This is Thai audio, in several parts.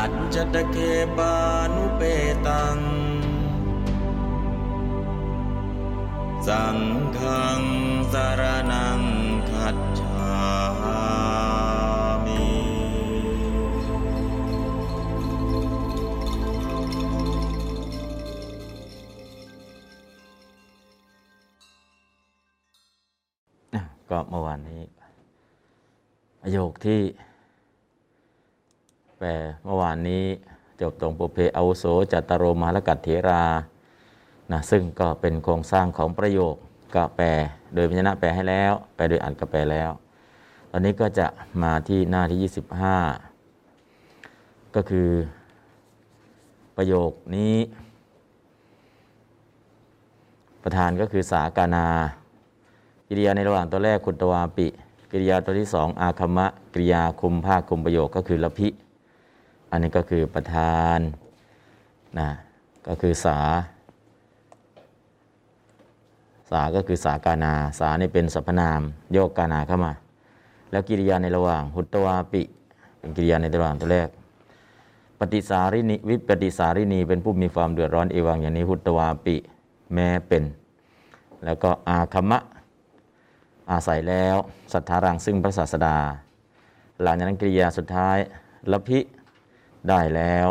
อัจจตเคปานุเปตัง สังฆังสารนังคัจฉามิก็เมื่อวานนี้ประโยคที่ แปลเมื่อวานนี้จบตรงปุเพอาวุโสจัตตโรมาลกัตเถรานะซึ่งก็เป็นโครงสร้างของประโยคก็แปลโดยพยัญชนะแปลให้แล้ว แปลโดยอัดก็แปลแล้ว ตอนนี้ก็จะมาที่หน้าที่ 25 ก็คือประโยคนี้ ประธานก็คือสากานา กิริยาในระหว่างตัวแรกคุณตวาปิ กิริยาตัวที่สองอาคมะ กิริยาคุมภาคคุมประโยคก็คือละพิ อันนี้ก็คือประธานนะก็คือสา สาก็คือสากานา สานี่เป็นสรรพนาม โยกกานาเข้ามา แล้วกิริยาในระหว่าง หุตวาปิ เป็นกิริยาในระหว่างตัวแรก ปฏิสารินีวิปฏิสารินีเป็นผู้มีความเดือดร้อนเอวังอย่างนี้ หุตวาปิแม้เป็น แล้วก็อาคมะอาศัยแล้วศรัทธารังซึ่งพระศาสดา หลังจากนั้นกิริยาสุดท้ายละพิ ได้แล้ว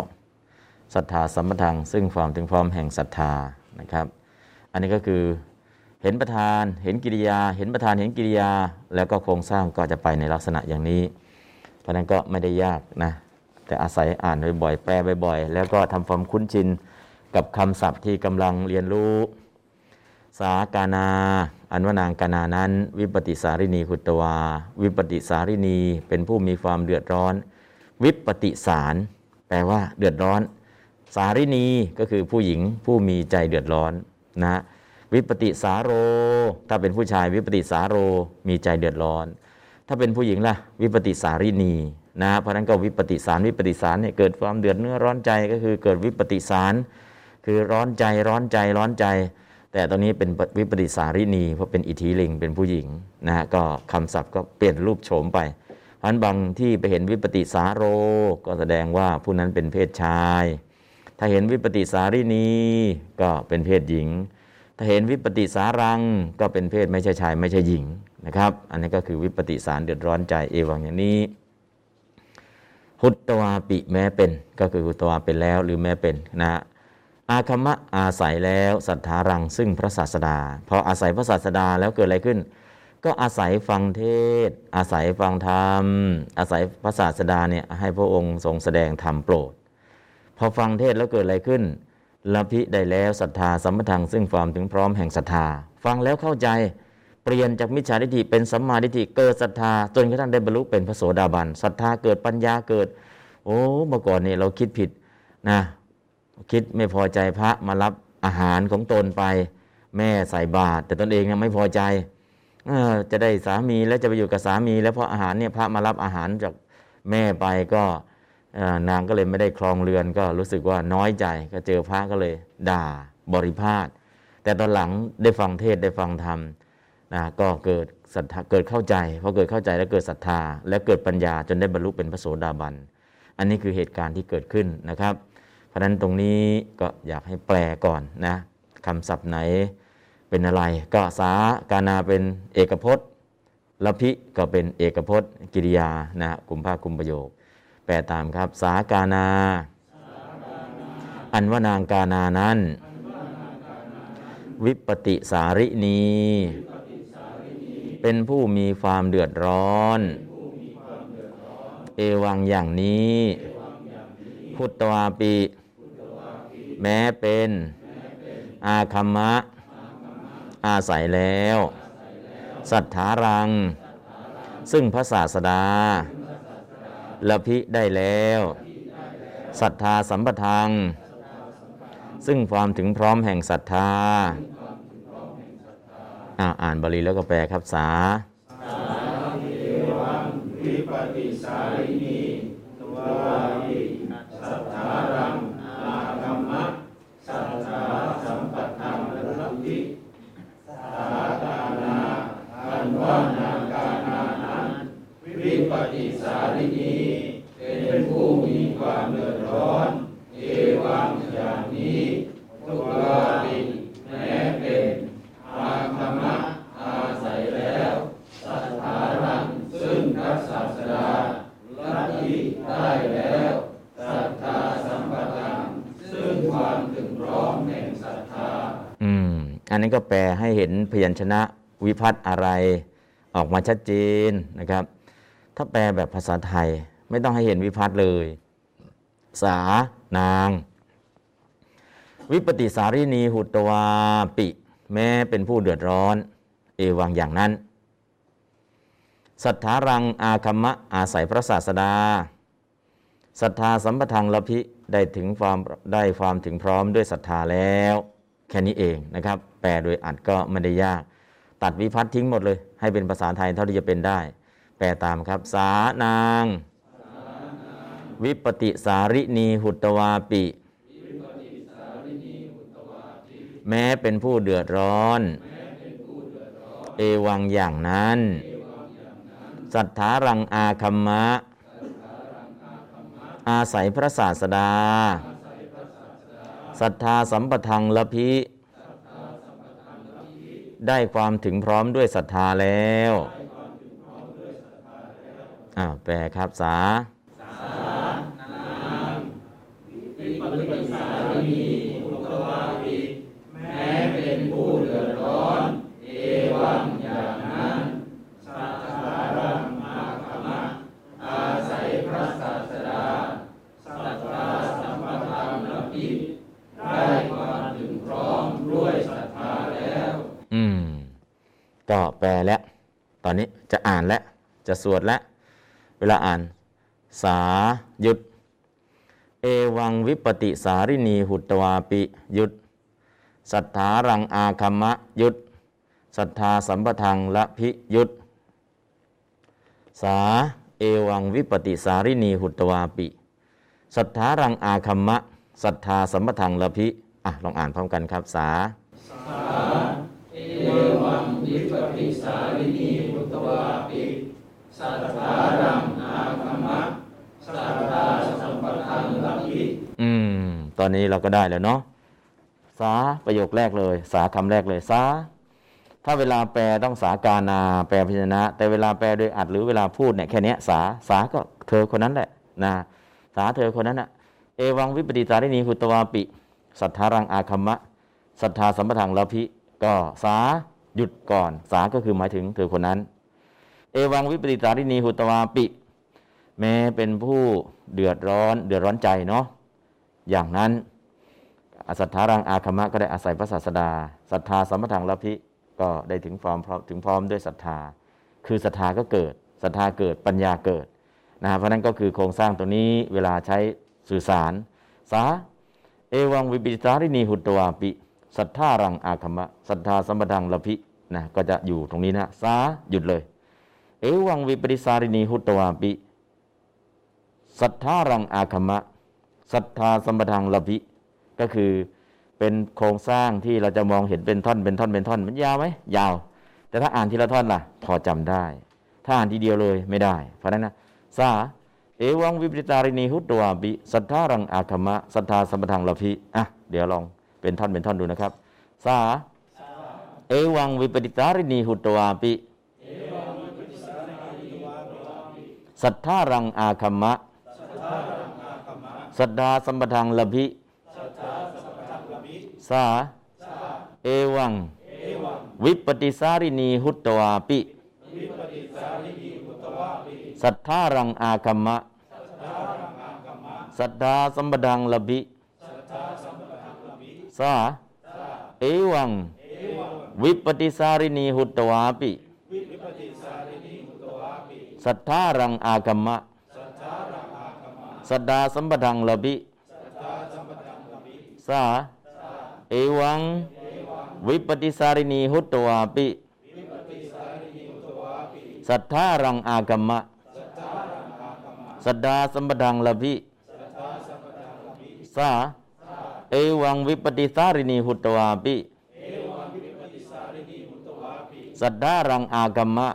ศรัทธาสัมปทังซึ่งความถึงพร้อมแห่งศรัทธานะครับ อันนี้ก็คือเห็นประธานเห็นกิริยา เห็นประธานเห็นกิริยา แล้วก็โครงสร้างก็จะไปในลักษณะอย่างนี้ เพราะนั้นก็ไม่ได้ยากนะแต่อาศัยอ่านบ่อยๆแปลบ่อยๆ แล้วก็ทำความคุ้นชินกับคำศัพท์ที่กำลังเรียนรู้ สากานา อันว่านางกานานั้น วิปติสารินีคุตวา วิปติสารินีเป็นผู้มีความเดือดร้อน วิปติสาร แปลว่าเดือดร้อน สารินีก็คือผู้หญิงผู้มีใจเดือดร้อนนะวิปติสาโร ถ้าเป็นผู้ชายวิปติสาโรมีใจเดือดร้อน ถ้าเป็นผู้หญิงล่ะ วิปติสารินีนะเพราะนั้นก็วิปติสารวิปติสารเนี่ยเกิดความเดือดเนื้อร้อนใจก็คือเกิดวิปติสารคือร้อนใจร้อนใจร้อนใจ แต่ตอนนี้เป็นวิปติสารินีเพราะเป็นอิทธิลิงเป็นผู้หญิงนะฮะก็คำศัพท์ก็เปลี่ยนรูปโฉมไป เพราะฉะนั้นบางที่ไปเห็นวิปติสาโรก็แสดงว่าผู้นั้นเป็นเพศชาย ถ้าเห็นวิปติสารินีก็เป็นเพศหญิง ถ้าเห็นวิปติสารังก็เป็นเพศไม่ใช่ชายไม่ใช่หญิงนะครับ อันนี้ก็คือวิปติสารเดือดร้อนใจเอวังอย่างนี้หุตตวาปิแม้เป็นก็คือหุตตวาเป็นแล้วหรือแม้เป็นนะฮะอาคมะอาศัยแล้วศรัทธารังซึ่งพระศาสดาพออาศัยพระศาสดาแล้วเกิดอะไรขึ้น ก็อาศัยฟังเทศ อาศัยฟังธรรม อาศัยพระศาสดาเนี่ยให้พระองค์ทรงแสดงธรรมโปรด พอฟังเทศแล้วเกิดอะไรขึ้นละพิได้แล้วศรัทธาสัมปทังซึ่งความถึงพร้อมแห่งศรัทธา ฟังแล้วเข้าใจเปลี่ยนจากมิจฉาทิฏฐิเป็นสัมมาทิฏฐิเกิดศรัทธาจนกระทั่งได้บรรลุเป็นพระโสดาบันศรัทธาเกิดปัญญาเกิด โอ้เมื่อก่อนนี่เราคิดผิดนะคิดไม่พอใจพระมารับอาหารของตนไป แม่ใส่บาตรแต่ตนเองเนี่ยไม่พอใจ จะได้สามีแล้วจะไปอยู่กับสามี แล้วพออาหารเนี่ยพระมารับอาหารจากแม่ไปก็นางก็เลยไม่ได้ครองเรือนก็รู้สึกว่าน้อยใจก็เจอพระก็เลยด่าบริพาทแต่ตอนหลังได้ฟังเทศได้ฟังธรรมนะก็เกิดศรัทธาเกิดเข้าใจพอเกิดเข้าใจแล้วเกิดศรัทธา และเกิดปัญญาจนได้บรรลุเป็นพระโสดาบัน อันนี้คือเหตุการณ์ที่เกิดขึ้นนะครับ เพราะฉะนั้นตรงนี้ก็อยากให้แปลก่อนนะคำศัพท์ไหน เป็นอะไร ก็สากานาเป็นเอกพจน์ละพิก็เป็นเอกพจน์กิริยานะกลุ่มภาคกลุ่มประโยค แปลตามครับ สากานา อันว่านางกานานั้น วิปติสารินี เป็นผู้มีความเดือดร้อน เอวังอย่างนี้ พุตตวาปิแม้เป็น อาคัมมะ อาศัยแล้ว สัทธารัง ซึ่งพระศาสดาละพิได้แล้วศรัทธาสัมปทัง ซึ่งความถึงพร้อมแห่งศรัทธาอ่าอ่านบาลีแล้วก็แปลครับสา วิปติสารินีตัววิสัทธารังอาคัมมะสัทธาสัมปทังรัติสาตานาอันว่านากานานั้นวิปติสารินีเป็นผู้มีความเดือดร้อน เอวังอย่างนี้ทุกวาปิแม้เป็นอาคัมมะอาศัยแล้วสัทธารัง ซึ่งพระศาสดาลัทธิได้แล้วศรัทธาสัมปทานซึ่งความถึงพร้อมแห่งศรัทธา อืม อันนี้ก็แปลให้เห็นพยัญ ชนะวิพัฒน์อะไรออกมาชัดเจนนะครับ ถ้าแปลแบบภาษาไทยไม่ต้องให้เห็นวิพัฒน์เลย สานาง วิปติสารินีหุตวาปิ แม้เป็นผู้เดือดร้อน เอวังอย่างนั้น สัทธารังอาคัมมะอาศัยพระศาสดาศรัทธาสัมปทังละพิได้ถึงความได้ความถึงพร้อมด้วยศรัทธาแล้ว แค่นี้เองนะครับ ลโดยอัดก็ไม่ได้ยาก ตัดวิพัฒน์ทิ้งหมดเลย ให้เป็นภาษาไทยเท่าที่จะเป็นได้ แปลตามครับ สานาง วิปติสารินีหุตวาปิ แม้เป็นผู้เดือดร้อน เอวังอย่างนั้น สัทธารังอาคัมมะ อาศัยพระศาสดาศรัทธาสัมปทังละพิ ได้ความถึงพร้อมด้วยศรัทธาแล้วอ้าวแปลครับสาแม้เป็นผู้เดือดร้อน เอวังอย่างนั้นสัทธารังอาคมะอาศัยพระศาสดาสัทธาสัมปทานละพิได้ความถึงพร้อมด้วยศรัทธาแล้ว อืม ก็แปลแล้ว ตอนนี้จะอ่านแล้ว จะสวดแล้ว เวลาอ่าน สาหยุด เอวังวิปติสารินีหุตวาปิหยุด สัทธารังอาคัมมะหยุดศรัทธาสัมปทังละพิหยุด สาเอวังวิปติสารินีหุตวาปิศรัทธารังอาคัมมะศรัทธาสัมปทังละพิ อะ ลองอ่านพร้อมกันครับ สา เอวังวิปปิสารินีพุตวาปิสัทธารังอาคมะสัทธาสัมปทังลัพิอืม ตอนนี้เราก็ได้แล้วเนาะสาประโยคแรกเลย สาคำแรกเลยสาถ้าเวลาแปลต้องสากานาแปลพยัญชนะ แต่เวลาแปลโดยอัดหรือเวลาพูดเนี่ยแค่นี้สาสาก็เธอคนนั้นแหละนะสาเธอคนนั้นอะเอวังวิปติสารินีหุตวาปิ สัทธารังอาคัมมะศรัทธาสัมปทังละพิ ก็สาหยุดก่อน สาก็คือหมายถึงเธอคนนั้น เอวังวิปติสารินีหุตวาปิ แม้เป็นผู้เดือดร้อนเดือดร้อนใจเนาะอย่างนั้นอสัทธารังอาคมะก็ได้อาศัยพระศาสดาศรัทธาสมปทังละพิก็ได้ถึงพร้อมพร้อมถึงพร้อมด้วยศรัทธา คือศรัทธาก็เกิดศรัทธาเกิดปัญญาเกิดนะเพราะนั้นก็คือโครงสร้างตัวนี้เวลาใช้สื่อสาร สา เอวังวิปิสารินีหุตตวาปิ ศรัทธารังอาคมะศรัทธาสัมปทังละพินะก็จะอยู่ตรงนี้นะสาหยุดเลย เอวังวิปริสารินีหุตวาปิศรัทธารังอาคมะศรัทธาสัมปทังละพิก็คือเป็นโครงสร้างที่เราจะมองเห็นเป็นท่อนเป็นท่อนเป็นท่อนมันยาวไหมยาว แต่ถ้าอ่านทีละท่อนล่ะ พอจำได้ ถ้าอ่านทีเดียวเลยไม่ได้ เพราะนั้นนะสาเอวังวิปริตารินีหุตวาปิศรัทธารังอาคมะศรัทธาสัมปทังละพิอะเดี๋ยวลอง เป็นท่อนเป็นท่อนดูนะครับสาเอวังวิปริตารินีหุตตวาปิศรัทธารังอาคัมมะสัทธาสัมปทังลพิสาเอวังวิปติสารินีหุตตวาปิสัทธารังอาคัมมะสัทธาสัมปทังลพิ สาเอวัง วิปติสารินีหุตวาปิ สัทธารังอาคัมมะ สัทธาสัมปทังลพิสาเอวัง วิปติสารินีหุตวาปิ สัทธารังอากมมะ สัดดาสัมปดังลภิสา เอวังวิปติสารินีหุตตวาปิสัดดารังอากมมะ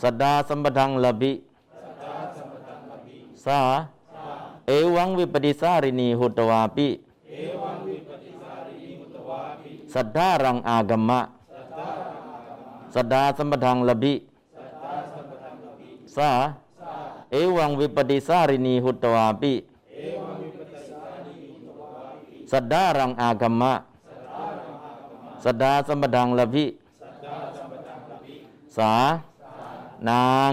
สัดดาสัมปดังลภิสาเอวังวิปติสารินีหุตตวาปิสัทธารังอากมมะสัทธาสัมปทังลภิสาเอวังวิปติสารินีหุตวาปิ สัทธารังอากมมะสัทธาสัมปทังลภิสานาง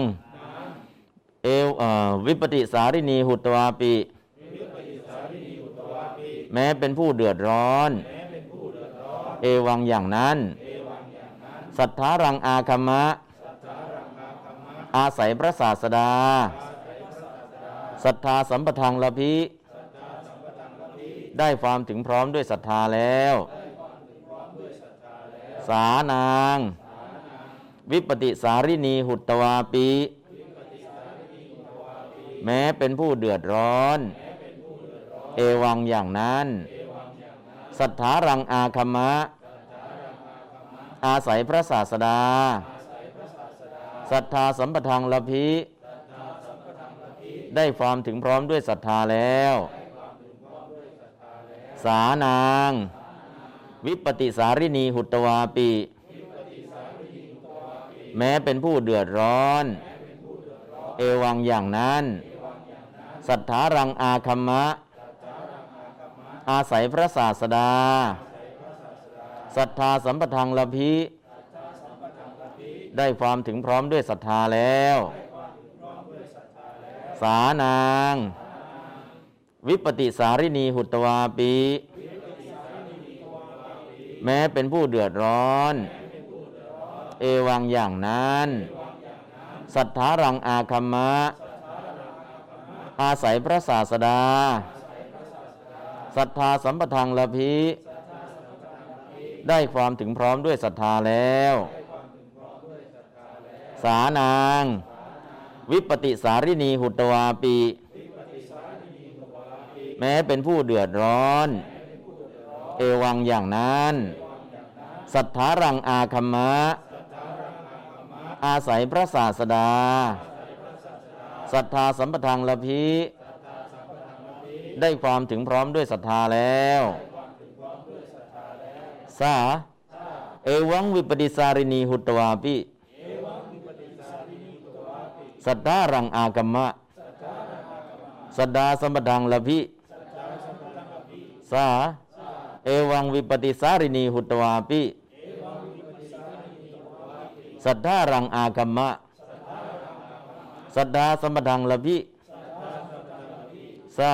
เอวอ่อวิปติสารินีหุตวาปิแม้เป็นผู้เดือดร้อน เอวังอย่างนั้น สัทธารังอาคัมมะ อาศัยพระศาสดา ศรัทธาสัมปทังละพิ ได้ความถึงพร้อมด้วยศรัทธาแล้ว สานาง วิปติสารินีหุตวาปี แม้เป็นผู้เดือดร้อน เอวังอย่างนั้นสัทธารังอาคัมมะ อาศัยพระศาสดาศรัทธาสัมปทังละพิ ได้ความถึงพร้อมด้วยศรัทธาแล้ว สานาง วิปติสารินีหุตตวาปี แม้เป็นผู้เดือดร้อน เอวังอย่างนั้น สัทธารังอาคัมมะ อาศัยพระศาสดา ศรัทธาสัมปทังละพิได้ความถึงพร้อมด้วยศรัทธาแล้ว สานาง วิปติสารินีหุตวาปีแม้เป็นผู้เดือดร้อน เอวังอย่างนั้น สัทธารังอาคัมมะ อาศัยพระศาสดา ศรัทธาสัมปทังละพิได้ความถึงพร้อมด้วยศรัทธาแล้ว สานาง วิปติสารินีหุตวาปี ม้เป็นผู้เดือดร้อน เอวังอย่างนั้น สัทธารังอาคัมมะ อาศัยพระศาสดา ศรัทธาสัมปทังละพิได้ความถึงพร้อมด้วยศรัทธาแล้ว สา เอวังวิปติสารินีหุตวาปิ สัทธารังอากมมะสัทธาสัมปทังละพิ สา เอวังวิปติสารินีหุตวาปิ สัทธารังอากมมะ สัทธาสมปทังละพิสา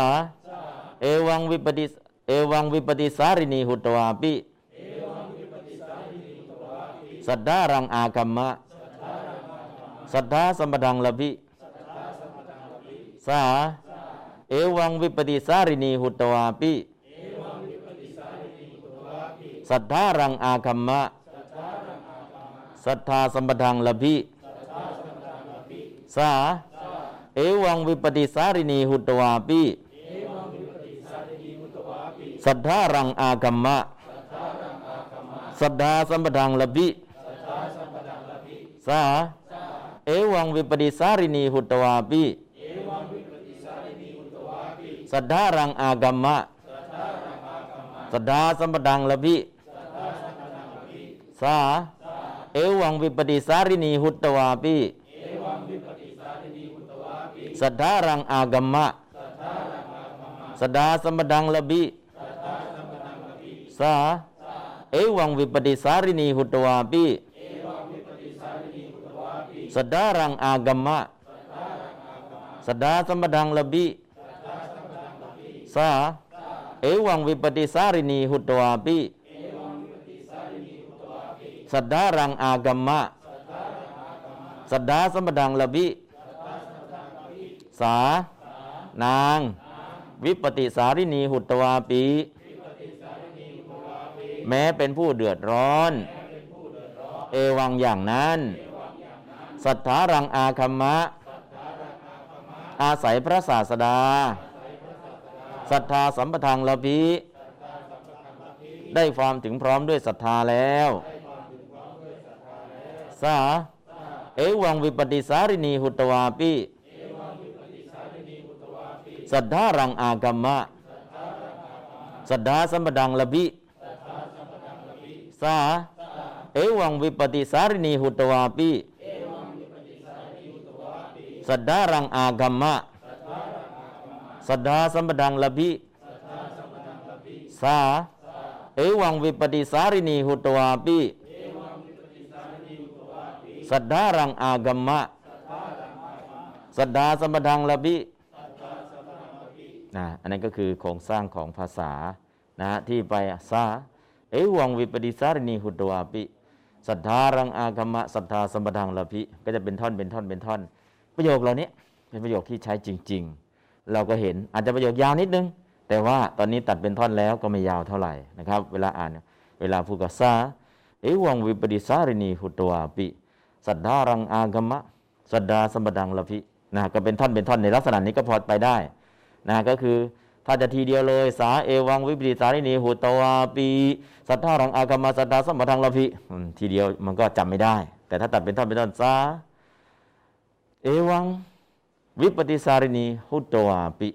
เอวังวิปติเอวังวิปติสารินีหุตวาปิสัทธารังอากมมะ สัทธาสมปทังละพิสา เอวังวิปติสารินีหุตวาปิ สัทธารังอาคัมมะสัทธาสัมปทังละพิสาเอวังวิปติสารินีหุตวาปิสัทธารังอาคัมมะสัทธาสัมปทังละพิสาเอวังวิปติสารินีหุตวาปิสัทธารังอากัมมะสัทธาสัมปทังละพิ สาเอวังวิปติสารินีหุตตวาปิสัทธารังอากัมมะสัทธาสัมปทังละพิสาเอวังวิปติสารินีหุตตวาปิสัทธารังอากัมมะสัทธาสัมปทังละพิสาเอวังวิปติสารินีหุตตวาปิ สัทธารังอากัมมะ สัทธาสัมปทังละพิสา นาง วิปติสารินีหุตวาปี แม้เป็นผู้เดือดร้อน เอวังอย่างนั้น สัทธารังอาคัมมะ อาศัยพระศาสดา ศรัทธาสัมปทางละพีได้ความถึงพร้อมด้วยศรัทธาแล้ว สา เอวังวิปติสารินีหุตวาปิสัทธารังอากัมมะสัทธาสัมปดังละบิสา เอวังวิปติสารินีหุตวาปิสัทธารังอากัมมะสัทธาสัมปดังละบิสา เอวังวิปติสารินีหุตวาปิ สัทธารังอากัมมะ สัทธาสัมปดังละบินะอันนั้นก็คือโครงสร้างของภาษานะที่ไปสาเอวังวิปติสารินีหุตวาปิสัทธารังอากัมมะสัทธาสัมปดังละพิก็จะเป็นท่อนเป็นท่อนเป็นท่อน ประโยคเหล่านี้เป็นประโยคที่ใช้จริง ๆ เราก็เห็นอาจจะประโยคยาวนิดนึง แต่ว่าตอนนี้ตัดเป็นท่อนแล้วก็ไม่ยาวเท่าไหร่นะครับ เวลาอ่านเวลาพูดกับซาเอวังวิปดิสารินีหุตวาปิ สัทธารังอากมะสัทธาสมปดังละพินะก็เป็นท่อนเป็นท่อนในลักษณะนี้ก็พอไปได้นะก็คือถ้าจะทีเดียวเลย สาเอวังวิปดิสารินีหุตวาปีสัทธารังอากมะสัทธาสมปดังละพิทีเดียวมันก็จำไม่ได้ แต่ถ้าตัดเป็นท่อนเป็นท่อนสาเอวังวิปติสารินีหุตวาปิ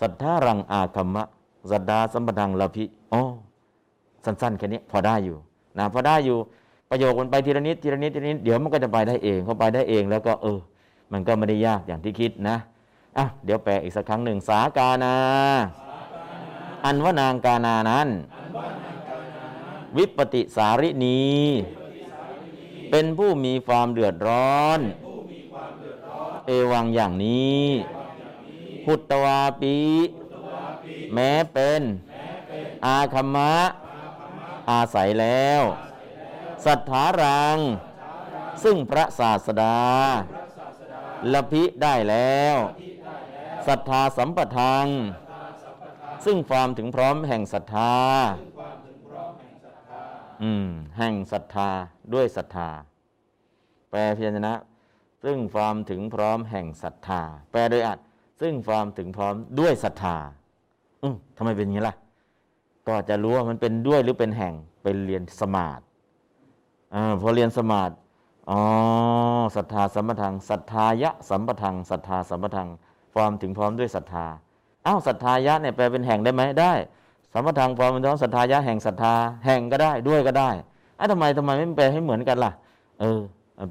สัทธารังอาคัมมะสัทธาสมปทังละพิอ๋อสั้นๆแค่นี้พอได้อยู่นะพอได้อยู่ ประโยคมันไปทีละนิดทีละนิดทีละนิดเดี๋ยวมันก็จะไปได้เองพอไปได้เองแล้วก็เออ มันก็ไม่ได้ยากอย่างที่คิดนะอะเดี๋ยวแปลอีกสักครั้งหนึ่งสากานา อันว่านางกานานั้น วิปติสารินีเป็นผู้มีความเดือดร้อน เอวังอย่างนี้ พุตตวาปี แม้เป็น อาคัมมะ อาศัยแล้ว สัทธารัง ซึ่งพระศาสดาละพิได้แล้วศรัทธาสัมปทังซึ่งความถึงพร้อมแห่งศรัทธาอืมแห่งศรัทธาด้วยศรัทธา แปลพยัญชนะ ซึ่งความถึงพร้อมแห่งศรัทธา แปลโดยอัดซึ่งความถึงพร้อมด้วยศรัทธาอืมทำไมเป็นอย่างนี้ล่ะ ก็จะรู้ว่ามันเป็นด้วยหรือเป็นแห่งไปเรียนสมาธิ อพอเรียนสมาธิอ๋อศรัทธาสัมปทังศรัทธายะสัมปทังศรัทธาสัมปทังความถึงพร้อมด้วยศรัทธาอ้าวศรัทธายะเนี่ยแปลเป็นแห่งได้ไหมได้ สัมปทังความเป็นท้องศรัทธายะแห่งศรัทธาแห่งก็ได้ด้วยก็ได้อ้าวทำไมทำไมไม่แปลให้เหมือนกันล่ะ เออ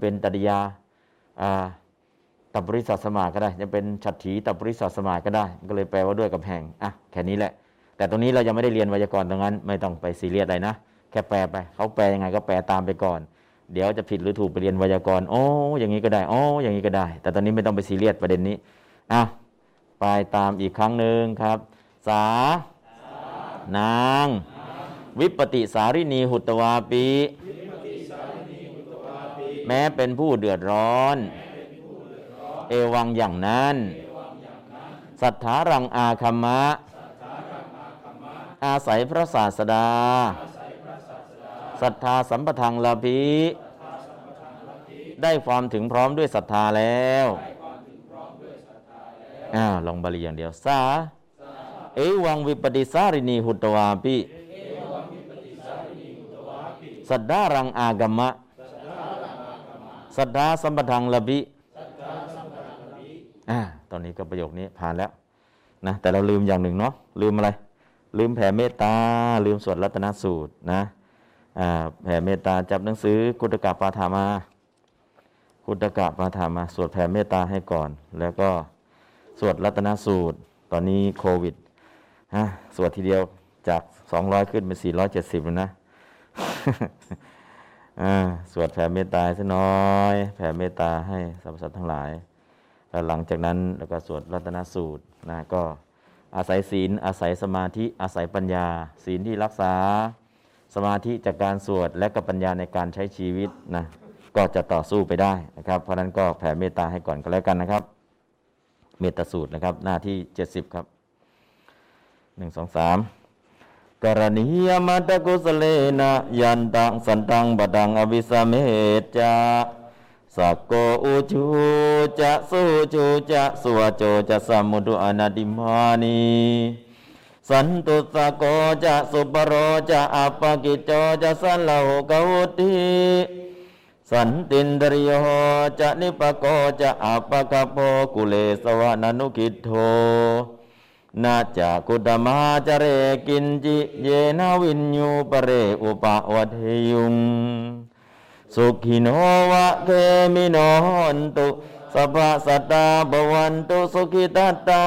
เป็นตริยาอ่าตับบริษัทสมาก็ได้ จะเป็นฉัตรถีตับบริษัทสมาก็ได้ ก็เลยแปลว่าด้วยกับแห่งอะแค่นี้แหละ แต่ตรงนี้เรายังไม่ได้เรียนไวยากรณ์ตรงนั้น ไม่ต้องไปซีเรียสอะไรนะ ค่แปลไปเขาแปลยังไงก็แปลตามไปก่อน เดี๋ยวจะผิดหรือถูกไปเรียนไวยากรณ์โอ้อย่างนี้ก็ได้โอ้อย่างนี้ก็ได้ แต่ตอนนี้ไม่ต้องไปซีเรียสประเด็นนี้อะไปตามอีกครั้งหนึ่งครับ สา นาง วิปติสารินีหุตวาปีแม้เป็นผู้เดือดร้อน เอวังอย่างนั้น สัทธารังอาคัมมะ อาศัยพระศาสดา ศรัทธาสัมปทังลาภีได้ความถึงพร้อมด้วยศรัทธาแล้วอ้าวลองบาลีอย่างเดียว สา เอวังวิปติสารินีหุตวาปิสัทธารังอากัมมะสัทธาสัมปทังละบิอ่าตอนนี้ก็ประโยคนี้ผ่านแล้วนะแต่เราลืมอย่างหนึ่งเนาะลืมอะไร ลืมแผ่เมตตา ลืมสวดรัตนสูตรนะ แผ่เมตตาจับหนังสือกุตกะปาฐามา กุตกะปาฐามา สวดแผ่เมตตาให้ก่อน แล้วก็สวดรัตนสูตร ตอนนี้โควิดฮะสวดทีเดียวจาก 200 ขึ้นเป็น470แล้วนะอ่าสวดแผ่เมตตาสักน้อย แผ่เมตตาให้สรรพสัตว์ทั้งหลาย แล้วหลังจากนั้นแล้วก็สวดรัตนสูตรนะก็อาศัยศีลอาศัยสมาธิอาศัยปัญญา ศีลที่รักษา สมาธิจากการสวดและกับปัญญาในการใช้ชีวิตนะก็จะต่อสู้ไปได้นะครับ เพราะฉะนั้นก็แผ่เมตตาให้ก่อนก็แล้วกันนะครับ เมตตาสูตรนะครับ หน้าที่ 70 ครับ1 2 3กกรณียมัตกุสเลนะยันตังสันตังบดังอวิสเมจาสักโกอุจูจะสุจูจะสวโจจะสมุตุอนาติมานี สันตุสโกจะสุปโรจะอัปปกิจโจจะสันโลกวุติสันตินดริโยจะนิปโกจะอัปปกโปกุเลสวนานุกิโทนาจากุตมาจเรกินจิเยนาวินยูปเรอุปวัฏยุง สุขิโนวะเกมิโนหนตุสัพพสัตตาบวันตุสุขิตัตตา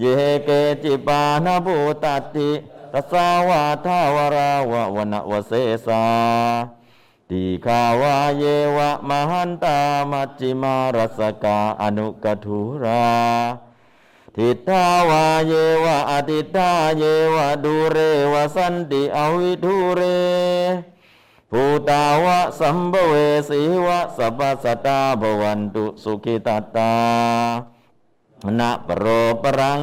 เยเกจิปานาภูตติตสาวาทาวราวะวนวเสสาติขาวาเยวะมหันตามัจจิมารัสกาอนุกทุราทิฏฐาวาเยวะอติฏฐาเยวะดูเรวะสันติอวิทุเรภูตาวะสัมภเวสีวะสัพพสตาภวันตุสุขิตตา นะปโรปรัง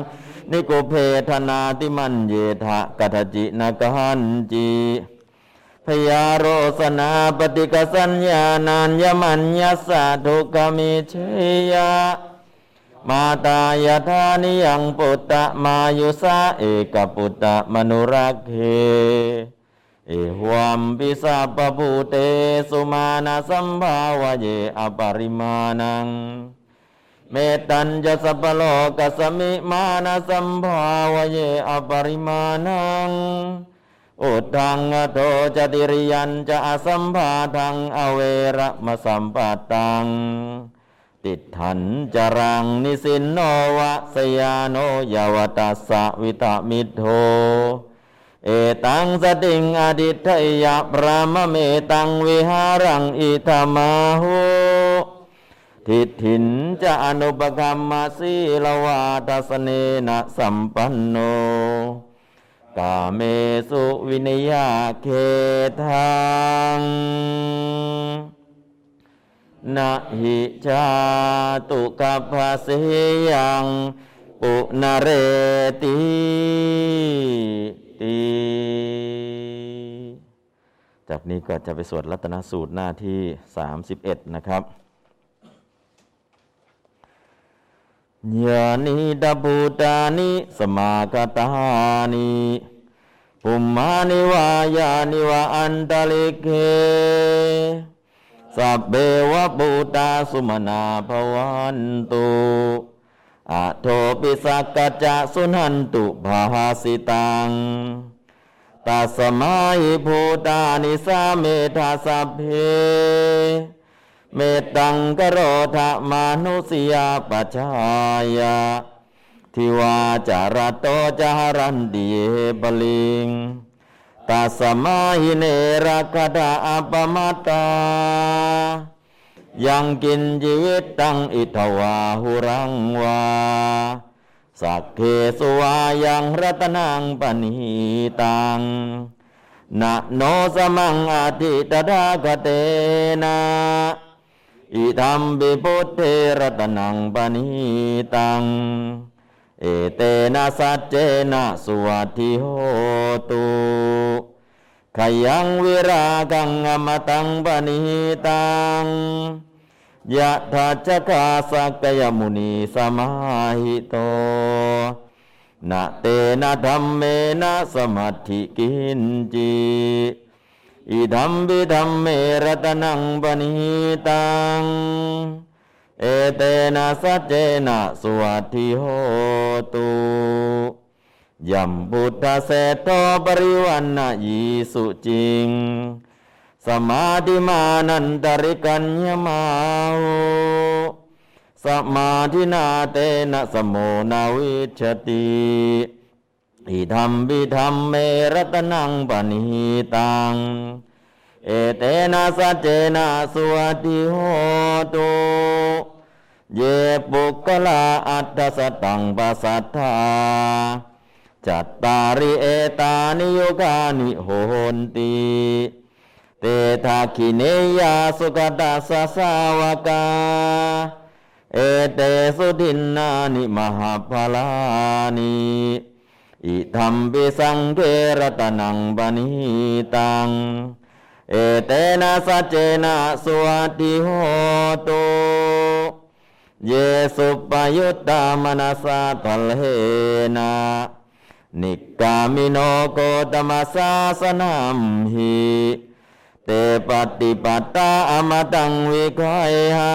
นิโกเพธนาติมันเยทะกัตจินกหันจีพยาโรสนาปฏิกสัญญานันยมัญญาสาทุกมิเชยามาตายธานิยังปุตตะมายุสาเอกปุตตะมนุรักเขเอหวมปิสาปภูเตสุมาณสัมภาวเยอปริมาณัง เมตัญจะสัพโลกสมิมาณสัมภาวเยอปริมาณังอุทังโตจติริยันจะอสัมภาทังอเวระมสัมปตัง ติดทันจรังนิสินโนวะสยาโนยาวตัสสะวิตามิโทเอตังสติงอดิทยะพระมเมตังวิหารังอิธามาหุ ทิฏฐินจะอนุปกรรมสีลวาตัสเนนะสัมปันโน กาเมสุวินยาเคทังนะหิจาตุกัปภาเสยังปุนาเรติตีจากนี้ก็จะไปสวดรัตนสูตรหน้าที่ 31 นะครับ ญาณิดาบูตานิสมากตานิภุมมานิวายานิวาอันตลิกเกสัพเบวะบูตาสุมนาภวันตุอะโทปิสักกะจะสุนันตุภาสิตังตัสมาหิภูตานิสาเมธาสัพเพ เมตังกโรธมานุสยาปชายาทิวาจารโตจารันติเบลิงตัสมาหิเนรักดาอปมาตา ยังกินชีวิตตังอิทวาหุรังวา สักเคสวายังรัตนังปณิตังนะโนสมังอาทิตถาคเตนะ อิธัมบิพุทเทรัตนังปณิตัง เอเตนะสัจเจนะสุวัตถิโหตุขยังวิรากังอมตังปณิตังยะถาจกาสักยมุนีสมาหิโตนะเตนะธรรมเมนะสมัติกินจิ อิธัมบิธัมเมรตนังปณิตัง เอเตนะสัจเจนะสวัตถิโหตุยัมพุทธเสโตปริวันนะยีสุจิง สมาธิมานันตริกัญญมาโหสมาธินาเตนะสมโมนาวิชติ อิธรรมบิธรรมเมรตนังปณิตัง เอเตนะสัจเจนะสวัติโหตุเยปุกลาอัตถสตังปัสสัทธาจัตตาริเอตานิโยกานิโหนติเตทาคิเนยาสุกตาสสาวกา เอเตสุทินนานิมหาภลานิ อิธรรมปิสังเกรตนังปณิตัง เอเตนะสัจเจนะสวัสดิโหตุเยสุปยุตตามนัสสะทัลเหนะนิกามิโนโกตมัสสาสนัมหิเตปฏิปัตตาอมตังวิกายหา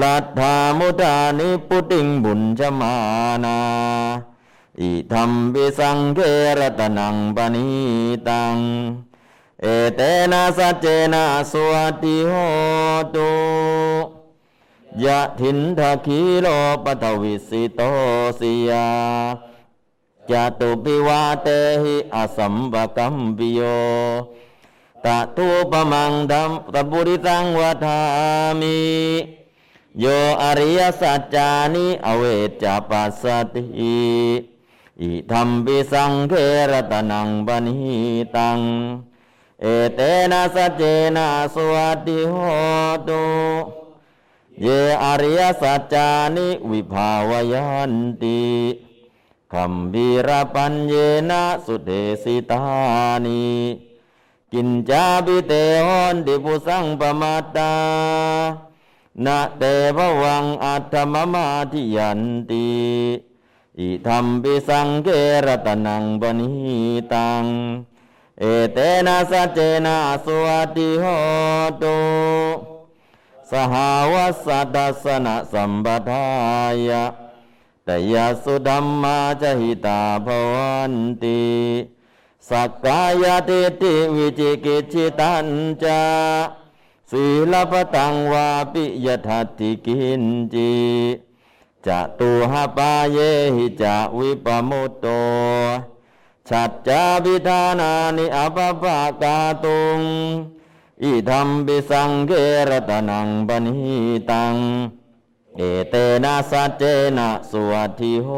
ลัทธามุตานิปุติงบุญจมานา อิธรรมปิสังเกรตนังปณิตัง เอเตนะสัจเจนะสวัสดิโหตุยะถินทคีโลปทวิสิโตสิยาจตุปิวาเตหิอสัมปกัมปิโยตะตุปมังดัมตบุริตังวัฏามิโยอริยสัจจานิอเวจจปัสสติ อิธรรมปิสังเขรตนังปณิตัง เอเตนะสัจเจนะสวัสดิโหตุเยอริยสัจจานิวิภาวยันติคัมภีรปัญเยนะสุเทสิตานิกินจาบิเตหอนดิปุสังปมาตานะเตภวังอัตถมมาทิยันติ อิธรรมปิสังเกรตนังปณิตัง เอเตนะสัจเจนะสวัสดิโหตุสหาวัสดัสนะสัมปทายะตยสุดัมมาจหิตาภวันติสักกายติติวิจิกิจิตันจาศีลปตังวาปิยทัตติกินจี จะตุหาปาเยหิจะวิปมุตโตฉัจจาบิธานานิอภปะกาตุงอิธรรมปิสังเกรตนังปณิตัง เอเตนะสัจเจนะสวัสดิโห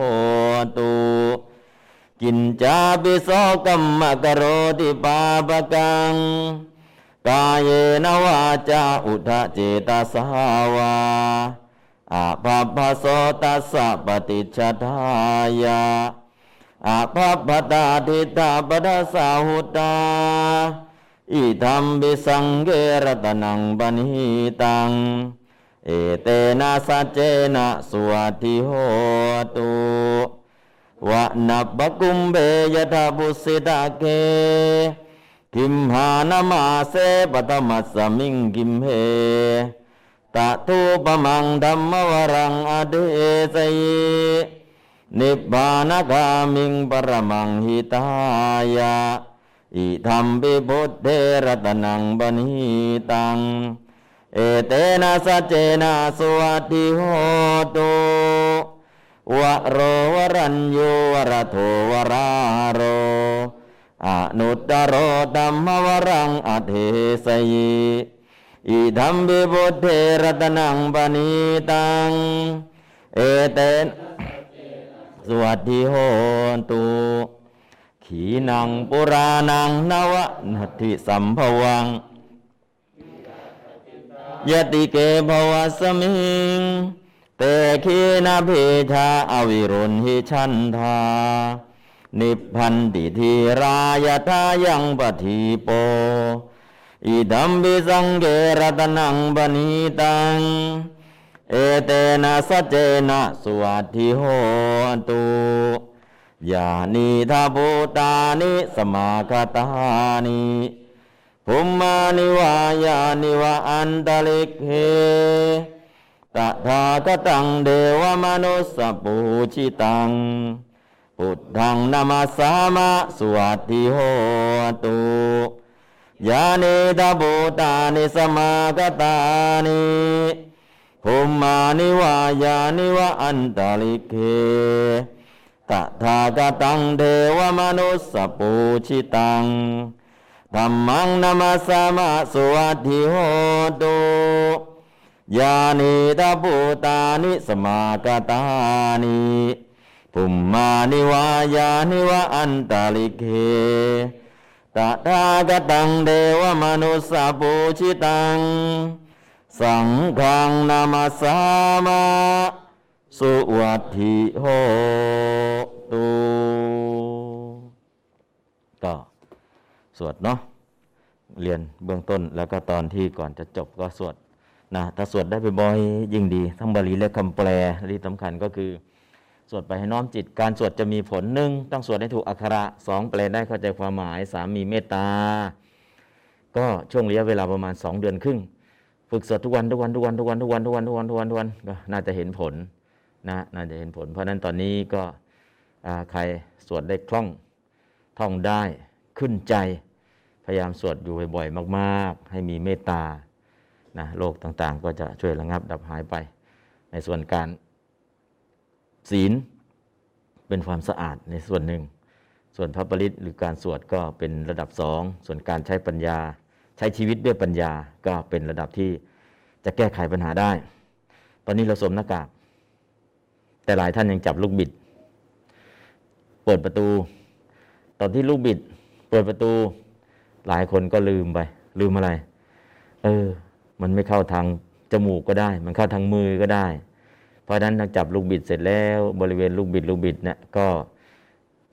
ตุกินจาปิโสกัมมะกโรติปาปกังกายเยนวาจาอุทะเจตสาวา อาภัพพโสตัสสะปฏิชทายาอาภัพพตาทิตาปดาสาหุตาอิธรรมบิสังเกรตนังปณิตัง เอเตนะสัจเจนะสวัสดิโหตุวะนับะกุมเบยทาบุสิตาเกกิมหานามาเสปตมัสสมิงกิมเฮ ตะทูปมังธรรมวรังอเดสยนิพพานกามิงปรมังหิตายะอิธรรมปิพุทเทรตนังบณิตัง เอเตนะสัจเจนะสวัสดิโหตุวะโรวรัญญูวรโทวราโรอนุตตโรตัมมวรังอเทสยี อิธรรมปิพุทเทรตนังปณิตัง เอเตนสวัสดิโหตุขีนังปุรานังนวะนัตถิสัมภวังยติเกภวสมิง เตขีนาภิชาอวิรุณหิชันธา นิพพันติธีรายทายังปฏิโป อิดัมบิสังเกรตนังบณิตัง เอเตนะสัจเจนะสวัสดิโหตุยานิทาภูตานิสมาคตานิภุมมานิวายานิวะอันตลิกเฮตถาคตังเดวมนุสสปูชิตัง พุทธังนามาสามะสวัสดิโหตุ याने दूतानि समागतानि। हुमानि वा यानि वा अन्तलिखे तथागतं देवमनुसपूचितं धम्मं नमसमासु अधिहोतु याने दूतानि समागतानि हुमानि वा यानि ตถากตังเดวมนุสะปูชิตัง สังฆังนามาสามาสุวัติโหตุก็สวดเนาะเรียนเบื้องต้นแล้วก็ตอนที่ก่อนจะจบก็สวดนะถ้าสวดได้บ่อยยิ่งดี ทั้งบาลีและคำแปลที่สำคัญก็คือ สวดไปให้น้อมจิต การสวดจะมีผลหนึ่งต้องสวดให้ถูกอักขระสองแปลได้เข้าใจความหมายสามมีเมตตา ก็ช่วงระยะเวลาประมาณ 2 เดือนครึ่ง ฝึกสวดทุกวันทุกวันทุกวันทุกวันทุกวันทุกวันทุกวันทุกวันทุกวันก็น่าจะเห็นผลนะน่าจะเห็นผล เพราะนั้นตอนนี้ก็ใครสวดได้คล่องท่องได้ขึ้นใจ พยายามสวดอยู่บ่อยๆมาก ๆ ให้มีเมตตานะโรคต่างๆ ก็จะช่วยระงับดับหายไป ในส่วนการ ศีลเป็นความสะอาดในส่วนหนึ่ง ส่วนพระปริตหรือการสวดก็เป็นระดับสองส่วนการใช้ปัญญา ใช้ชีวิตด้วยปัญญาก็เป็นระดับที่จะแก้ไขปัญหาได้ ตอนนี้เราสวมหน้ากากแต่หลายท่านยังจับลูกบิด เปิดประตู ตอนที่ลูกบิด เปิดประตู หลายคนก็ลืมไป ลืมอะไร เออ มันไม่เข้าทางจมูกก็ได้ มันเข้าทางมือก็ได้ เพราะฉะนั้นถ้าจับลูกบิดเสร็จแล้วบริเวณลูกบิดลูกบิดเนี่ยก็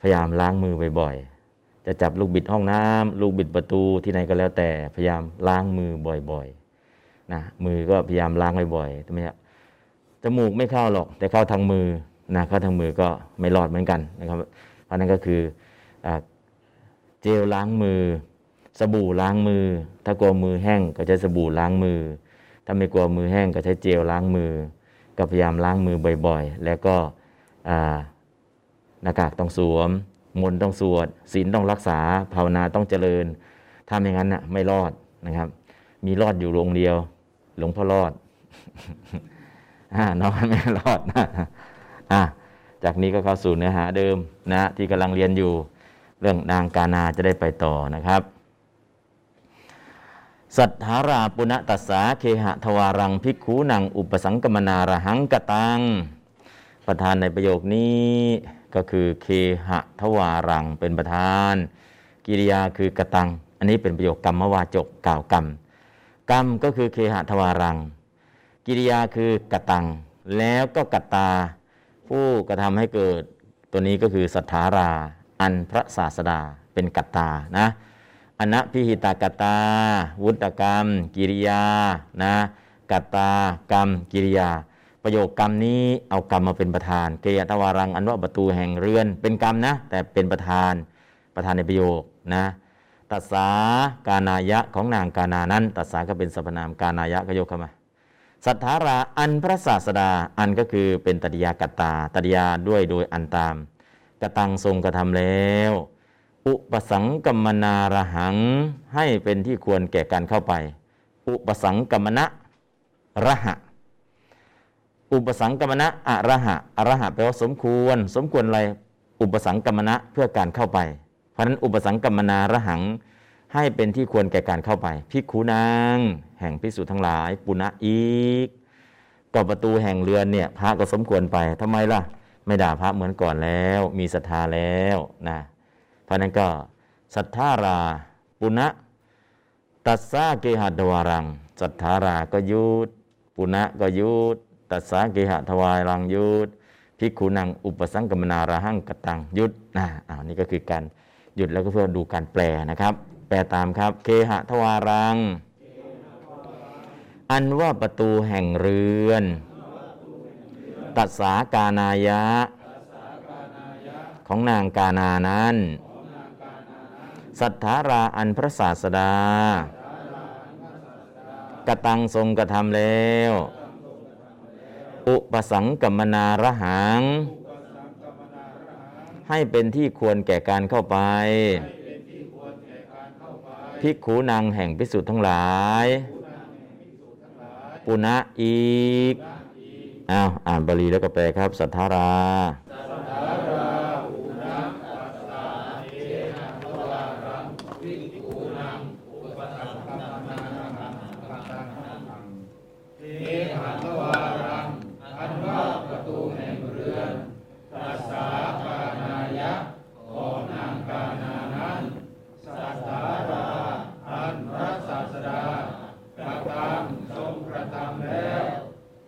พยายามล้างมือบ่อยๆ จะจับลูกบิดห้องน้ำลูกบิดประตูที่ไหนก็แล้วแต่พยายามล้างมือบ่อยๆนะมือก็พยายามล้างบ่อยๆทำไมครับจมูกไม่เข้าหรอก แต่เข้าทางมือนะเข้าทางมือก็ไม่รอดเหมือนกันนะครับเพราะนั้นก็คืออเจลล้างมือ สบู่ล้างมือ ถ้ากลัวมือแห้งก็ใช้สบู่ล้างมือ ถ้าไม่กลัวมือแห้งก็ใช้เจลล้างมือ ก็พยายามล้างมือบ่อยๆ แล้วก็หน้ากากต้องสวม มนต้องสวดศีลต้องรักษา ภาวนาต้องเจริญ ถ้าไม่งั้นน่ะไม่รอดนะครับ มีรอดอยู่โรงเดียว หลวงพ่อรอดอนอนไม่รอดนะอะจากนี้ก็เข้าสู่เนื้อหาเดิมนะที่กำลังเรียนอยู่ เรื่องนางกานาจะได้ไปต่อนะครับ สัทธาราปุณตัสสาเคหะทวารังภิกขูนังอุปสังกมนาระหังกตัง ประธานในประโยคนี้ก็คือเคหะทวารังเป็นประธาน กิริยาคือกตัง อันนี้เป็นประโยคกรรมวาจกกล่าวกรรม กรรมก็คือเคหะทวารัง กิริยาคือกตัง แล้วก็กตา ผู้กระทำให้เกิดตัวนี้ก็คือสัทธารา อันพระศาสดาเป็นกตานะ อนะพิหิตากตา วุตกรรม กิริยานะกตากรรม กิริยา ประโยคกรรมนี้เอากรรมมาเป็นประธานเกยตวารังอันว่าประตูแห่งเรือน เป็นกรรมนะ แต่เป็นประธานประธานในประโยคนะตัสสากานายะของนางกานานั้นตัสสาก็เป็นสรรพนามกานายะก็ยกเข้ามาสัทธาราอันพระศาสดาอันก็คือเป็นตติยากตตาตติยาด้วยโดยอันตามกตังทรงกระทำแล้ว อุปสังกัมมนาระหังให้เป็นที่ควรแก่การเข้าไป อุปสังกัมมนะระหะ อุปสังกัมมนะอะระหะอะระหะแปลว่าสมควร สมควรอะไรอุปสังกัมมนะเพื่อการเข้าไป เพราะฉะนั้นอุปสังกัมมนาระหังให้เป็นที่ควรแก่การเข้าไปพิกขุนาง แห่งพิสุทั้งหลาย ปุณะอีกก็ประตูแห่งเรือนเนี่ยพระก็สมควรไปทำไมล่ะ ไม่ด่าพระเหมือนก่อนแล้ว มีศรัทธาแล้วนะ เพราะนั้นก็ศรัทธารา ปุณะตัสสาเกหัตวารังศรัทธาราก็ยุดปุณะก็ยุดตัสสาเกหะทวารังยุดพิกขุนังอุปสังกมนาระหังกตังยุดนะอ่านี่ก็คือการหยุดแล้วก็เพื่อดูการแปลนะครับ แปลตามครับเคหะทวารัง อันว่าประตูแห่งเรือน ตัสสากานายะ ของนางกานานั้น สัทธาราอันพระศาสดากตังทรงกระทำแล้ว อุปสังกัมมนาระหัง ให้เป็นที่ควรแก่การเข้าไป ภิกขุนางแห่งพิสุทธ์ทั้งหลาย ปุณะอีก อ้าว อ่านบาลีแล้วก็แปลครับ สัทธารา อันพระศาสดากระทำทรงกระทำแล้ว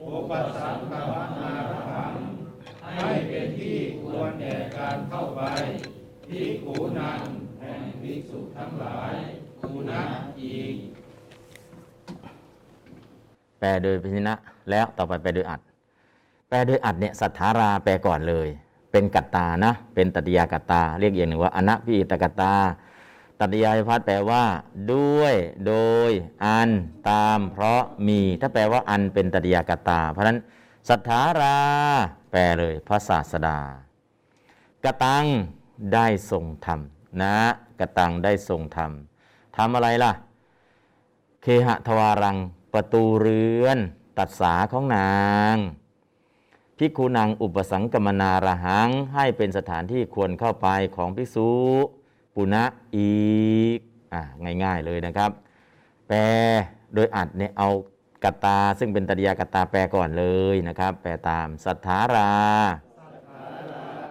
อุปสังขมนาระหัง ให้เป็น แก่การเข้าไปภิกขุนังแห่งภิกษุ ทั้งหลายคูนะอีก แปลโดยพินะ แล้วต่อไปแปลโดยอัด แปลโดยอัดเนี่ยสัทธาราแปลก่อนเลย เป็นกัตตานะ เป็นตัตยากัตตา เรียกอย่างหนึ่งว่าอนัพิตกัตตาตัตยายพัฒน์แปลว่า ด้วยโดย อันตามเพราะมี ถ้าแปลว่าอันเป็นตัตยากัตตา เพราะฉะนั้นสัทธารา แปลเลย พระศาสดากตังได้ทรงธรรมนะ กตังได้ทรงธรรมทำอะไรล่ะ เคหะทวารัง ประตูเรือน ตัดสาของนางพิคูนางอุปสังกมนาระหังให้เป็นสถานที่ควรเข้าไปของภิกษุปุณะอีกอ่าง่ายๆเลยนะครับ แปลโดยอัดเนี่ยเอากตา ซึ่งเป็นตริยากตาแปลก่อนเลยนะครับ แปลตามสัทธารา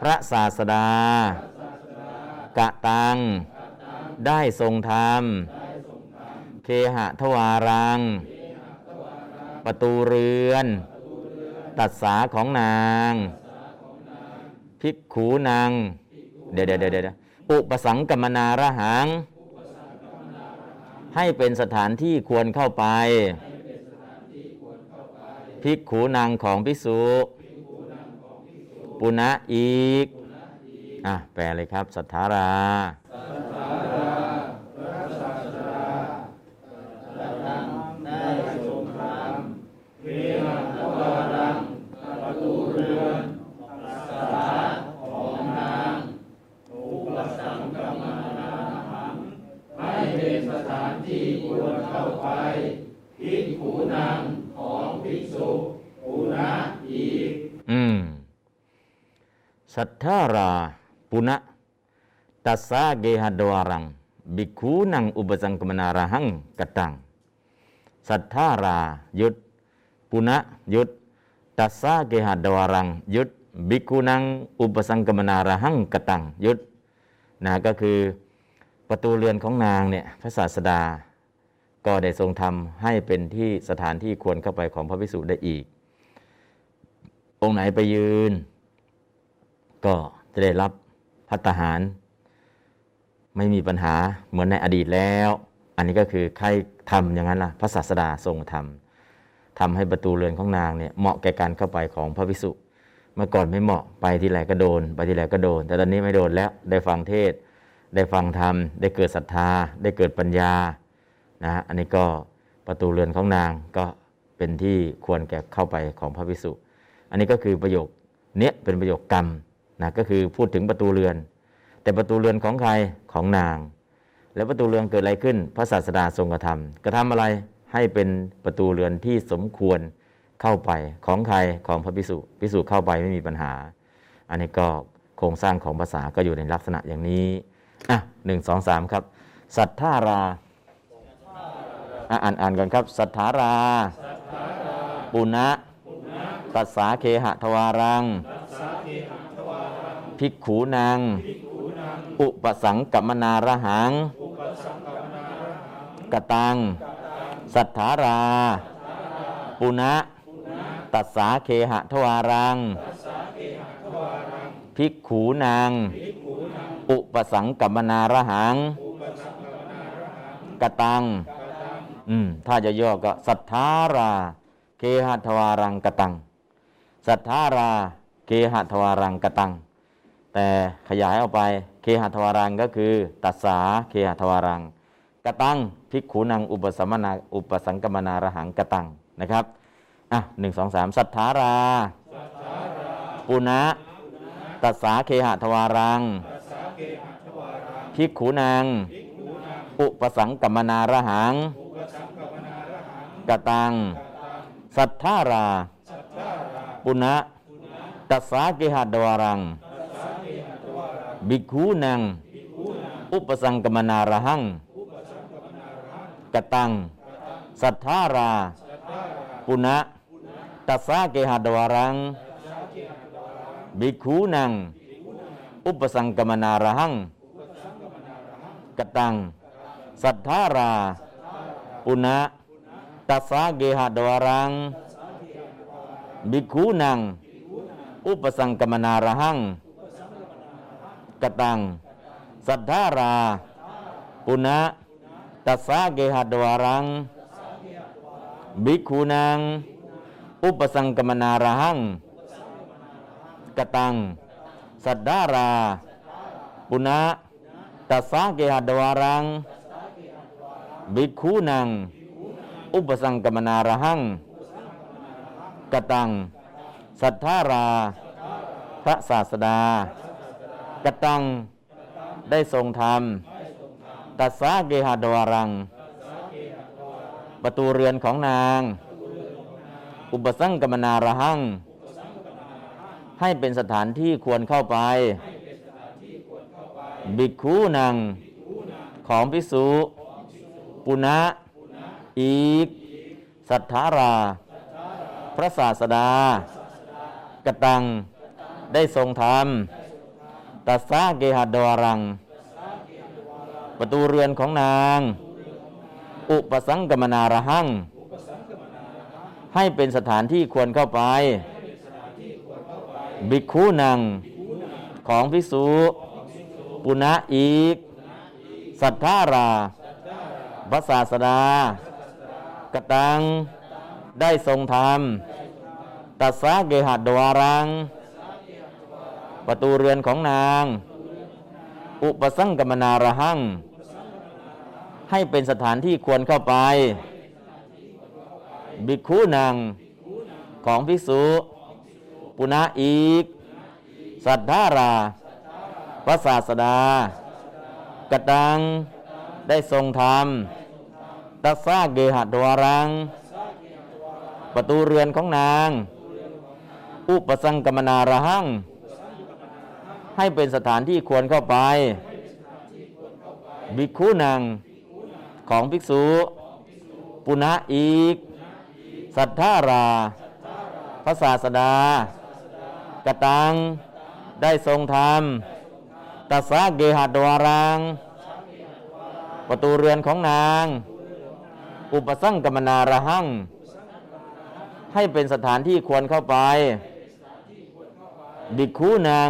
พระศาสดากะตัง ได้ทรงธรรม เคหะทวารัง ประตูเรือน ตัดสาของนาง ภิกขูนาง เดี๋ยวเดี๋ยวเดี๋ยวเดี๋ยวอุปสังกมนาระหัง ให้เป็นสถานที่ควรเข้าไป ภิกขูนางของภิกษุปุณะอีกอะแปลเลยครับ สัทธารา ให้เป็นสถานที่ควรเข้าไปภิกขุนังของภิกษุปุณะอีก อืม สัทธาราปุณะตัสสาเกหดวารังบิกขูนังอุปสังกมนาราหังกตัง สัทธารายุดปุณะยุดตัสสาเกหดวารังยุดบิกขูนังอุปสังกมนาราหังกตังยุดนะก็คือประตูเรือนของนางเนี่ยพระศาสดา ก็ได้ทรงทำให้เป็นที่สถานที่ควรเข้าไปของพระภิกษุได้อีก องค์ไหนไปยืน ก็จะได้รับพัฒหาร ไม่มีปัญหาเหมือนในอดีตแล้ว อันนี้ก็คือใครทำอย่างนั้นล่ะพระศาสดาทรงทำทำให้ประตูเรือนของนางเนี่ยเหมาะแก่การเข้าไปของพระภิกษุเมื่อก่อนไม่เหมาะไปที่ไหนก็โดน ไปที่ไหนก็โดน แต่ตอนนี้ไม่โดนแล้วได้ฟังเทศ ได้ฟังธรรม ได้เกิดศรัทธา ได้เกิดปัญญานะฮะอันนี้ก็ประตูเรือนของนางก็เป็นที่ควรแก่เข้าไปของพระภิกษุ อันนี้ก็คือประโยคเนี้ยเป็นประโยคกรรม นะก็คือพูดถึงประตูเรือน แต่ประตูเรือนของใครของนาง แล้วประตูเรือนเกิดอะไรขึ้น พระศาสดาทรงกระทำกระทำอะไรให้เป็นประตูเรือนที่สมควรเข้าไปของใครของพระภิกษุภิกษุเข้าไปไม่มีปัญหา อันนี้ก็โครงสร้างของภาษาก็อยู่ในลักษณะอย่างนี้อะหนึ่งสองสามครับ สัทธาราอ่านอ่านกันครับ สัทธารา ปุณะตัสสาเคหะทวารัง ภิกขูนางอุปสังกัมมนาระหัง กตัง สัทธารา ปุณะตัสสาเคหะทวารัง ภิกขูนางอุปสังกัมมนาระหัง กตัง อืม ถ้าจะย่อก็ สัทธารา เคหะทวารังกตัง สัทธารา เคหะทวารังกตัง แต่ขยายออกไปเคหะทวารังก็คือ ตัสสาเคหะทวารังกตังภิกขุนังอุปสมนาอุปสังกมนาระหังกตังนะครับอะหนึ่งสองสามสัทธาราปุณะตัสสาเคหะทวารังภิกขุนัง อุปสังกมนาระหังกตัง สัทธารา ปุณะตัสสาเกหะดวารัง บิกขุนัง อุปสังกมนาระหัง กตัง สัทธารา ปุณะตัสสาเกหะดวารัง บิกขุนัง อุปสังกมนาระหัง กตัง สัทธารา ปุณะตัสสาเกหะดวารัง บิกขุนัง อุปสังกมนาระหังก กตัง สัทธารา ปุณะตัสสะเกหัดวารัง บิกขุนัง อุปสังกมนาระหัง กตัง สัทธารา ปุณะตัสสะเกหัดวารัง บิกขุนัง อุปสังกมนาระหัง กตัง สัทธารา พระศาสดา กตัง ได้ทรงธรรม ตัสสะเกหดวารัง ประตูเรือนของนาง อุปสังกมนาระหัง ให้เป็นสถานที่ควรเข้าไป บิกคูนัง ของพิสุปุณะ อีก สัทธารา พระศาสดากตัง ได้ทรงธรรม ตัสสะเกหดวรัง ประตูเรือนของนาง อุปสังกมนารหัง ให้เป็นสถานที่ควรเข้าไป บิคูนัง ของพิสุปุณะอีก สัทธาราพระศาสดากตัง ได้ทรงธรรม ตัสสะเกหัดดวารัง ประตูเรือนของนาง อุปสังกมนาระหัง ให้เป็นสถานที่ควรเข้าไป บิคูนางของภิกษุ ปุณะอีก สัทธาราพระศาสดากตัง ได้ทรงธรรม ตัสสะเกหัดดวารัง ประตูเรือนของนาง อุปสังกมนาระหัง ให้เป็นสถานที่ควรเข้าไปบิคูนังของภิกษุ ปุณะอีก สัทธาราพระศาสดากตัง ได้ทรงธรรมตัสะเกหัดวารัง ประตูเรือนของนาง อุปสังกมนาระหัง ให้เป็นสถานที่ควรเข้าไปบิคูนาง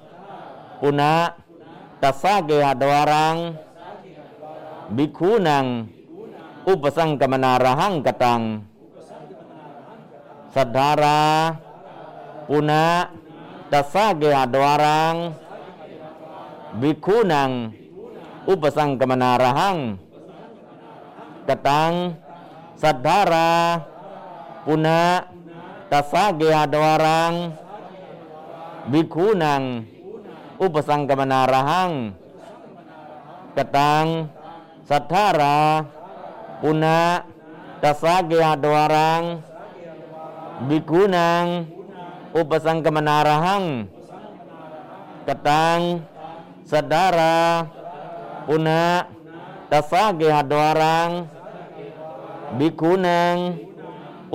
ปุณะตัสสะเกหดวารังบิกคูนัง อ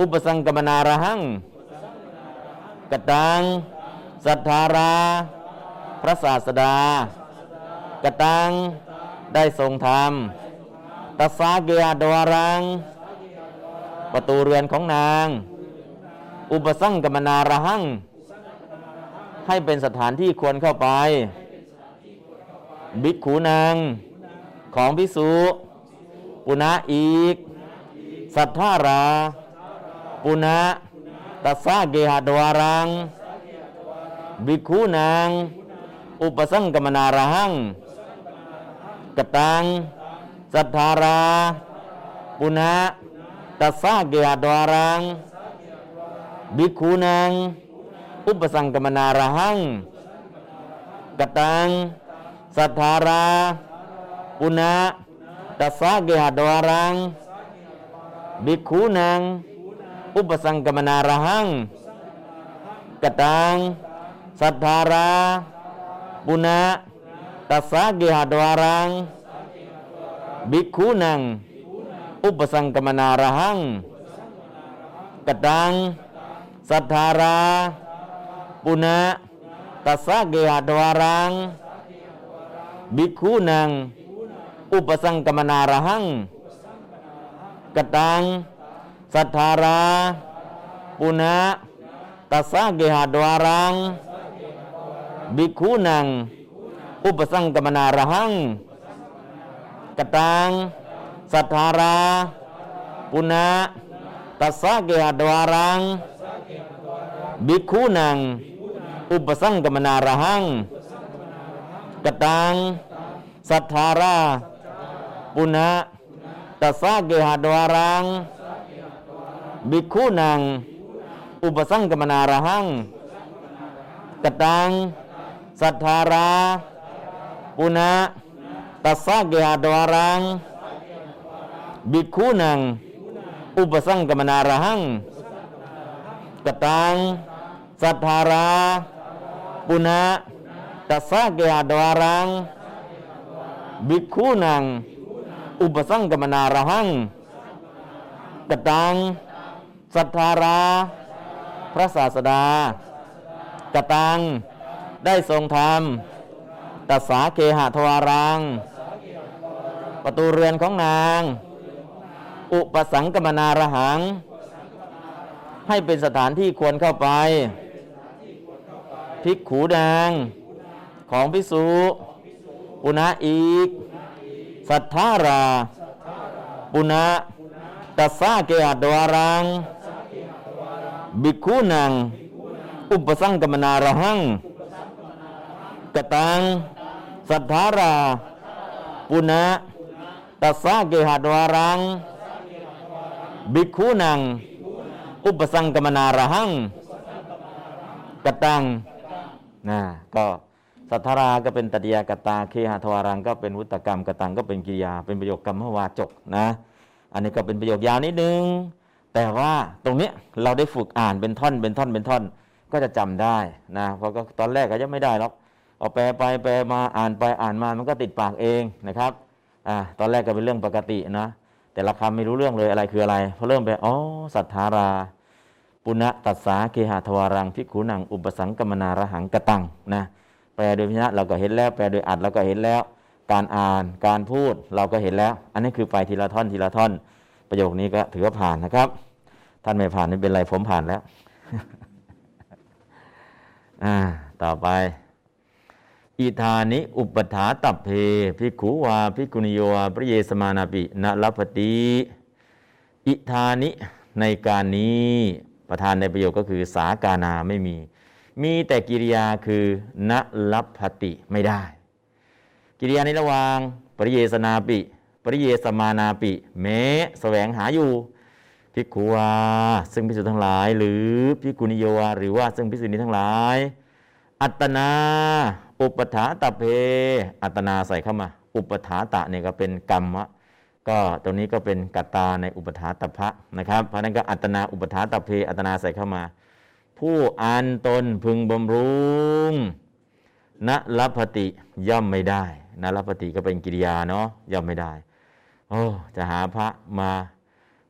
ุปสังกมนาระหังกตังสัทธาร พระศาสดากตังได้ทรงธรรมตัสสาเกียดวารัง ประตูเรือนของนาง อุปสังกมนาระหัง ให้เป็นสถานที่ควรเข้าไป บิกขูนางของพิสุปุณะอีก สัทธารา ปุณะตัสสาเกหดวารัง บิกคูนาง อุปสังกมนาระหัง กตัง สัทธารา ปุณะตัสสะเกหดวารังบิกคูนางอุปสังกมนาระหัง กตัง สัทธารา ปุณะตัสสะเกหดวารังบิกคูนางอุปสังกมนาระหัง กตัง สัทธารา ปุณะตตัสสะเกหะดวารังบิก ขุนังอุปสังกมนาระหังกตังสัทธาราปุณะตัสสะเกหะดวารังบิกขุนังอุปสังกมนาระหังกตังสัทธาราปุณะตัสสะเกหะดวารังบิกขุนังอุปสังกมนาระหังกตัง สัทธาราปุณะตัสสะเกหะดวารัง บิกขุนัง อุปสังกมนาระหังกตัง สัทธาราปุณะตัสสะเกหะดวารังบิกขุนังอุปสังกมนาระหังกตังสัทธาราปุณะตัสสะเกหะดวารังบิกขุนังอุปสังกมนาระหังกตังสัทธาราปุณะตัสสะเกหะดวารัง บิกขุนัง อุปสังกมนาระหังกตัง สัทธารา พระศาสดากตัง ได้ทรงธรรมตัสสาเคหะทวารัง ประตูเรือนของนาง อุปสังกมนารหัง ให้เป็นสถานที่ควรเข้าไปภิกขูนางของพิสุปุณะอีก สัทธารา ปุณะตัสสาเกหะดวารัง บิกขุนัง อุปสังกมนารหัง กตัง สัทธารา ปุณะตัสสะเกหะดวารัง บิกขุนัง อุปสังกมนาระหัง กตังนะก็สัทธาราก็เป็นตติยากตา เคหะทวารังก็เป็นวุตกรรมกตังก็เป็นกิริยา เป็นประโยคกรรมวาจกนะ อันนี้ก็เป็นประโยคยาวนิดนึง แต่ว่าตรงเนี้ยเราได้ฝึกอ่านเป็นท่อนเป็นท่อนเป็นท่อน ก็จะจำได้นะ เพราะก็ตอนแรกก็ยังไม่ได้หรอก เอาแปลไปแปลมาอ่านไปอ่านมามันก็ติดปากเองนะครับอ่าตอนแรกก็เป็นเรื่องปกตินะ แต่ละคำไม่รู้เรื่องเลยอะไรคืออะไรพอเริ่มไปอ๋อสัทธารา ปุณะตัสสาเคหะทวารังพิขุนังอุปสังกมนาระหังกตังนะแปลโดยพินะเราก็เห็นแล้ว แปลโดยอัดเราก็เห็นแล้ว การอ่านการพูดเราก็เห็นแล้ว อันนี้คือไปทีละท่อนทีละท่อน ประโยคนี้ก็ถือว่าผ่านนะครับ ท่านไม่ผ่านไม่เป็นไรผมผ่านแล้ว อ่า ต่อไป อิธานิอุปถาตัพเพภิกขุวาภิกขุนิโยวาพระเยสมานาปินลพติอิธานิในการนี้ประธานในประโยคก็คือสากานาไม่มี มีแต่กิริยาคือนลัพติไม่ได้ กิริยาในระหว่างปริเยสนาปิ ปริเยสมานาปิ แม้แสวงหาอยู่ภิกขุวาซึ่งพิสุทั้งหลาย หรือภิกขุนิโยวาหรือว่าซึ่งพิสุนี้ทั้งหลาย อัตนา อุปถาตะเพ อัตนาใส่เข้ามา อุปถาตะเนี่ยก็เป็นกรรมะก็ตรงนี้ก็เป็นกัตตาในอุปถาตพะนะครับ เพราะนั้นก็อัตนาอุปถาตะเพอัตนาใส่เข้ามา ผู้อันตนพึงบำรุงณลัพติย่อมไม่ได้ณลัพติก็เป็นกิริยาเนาะย่อมไม่ได้โอ้จะหาพระมา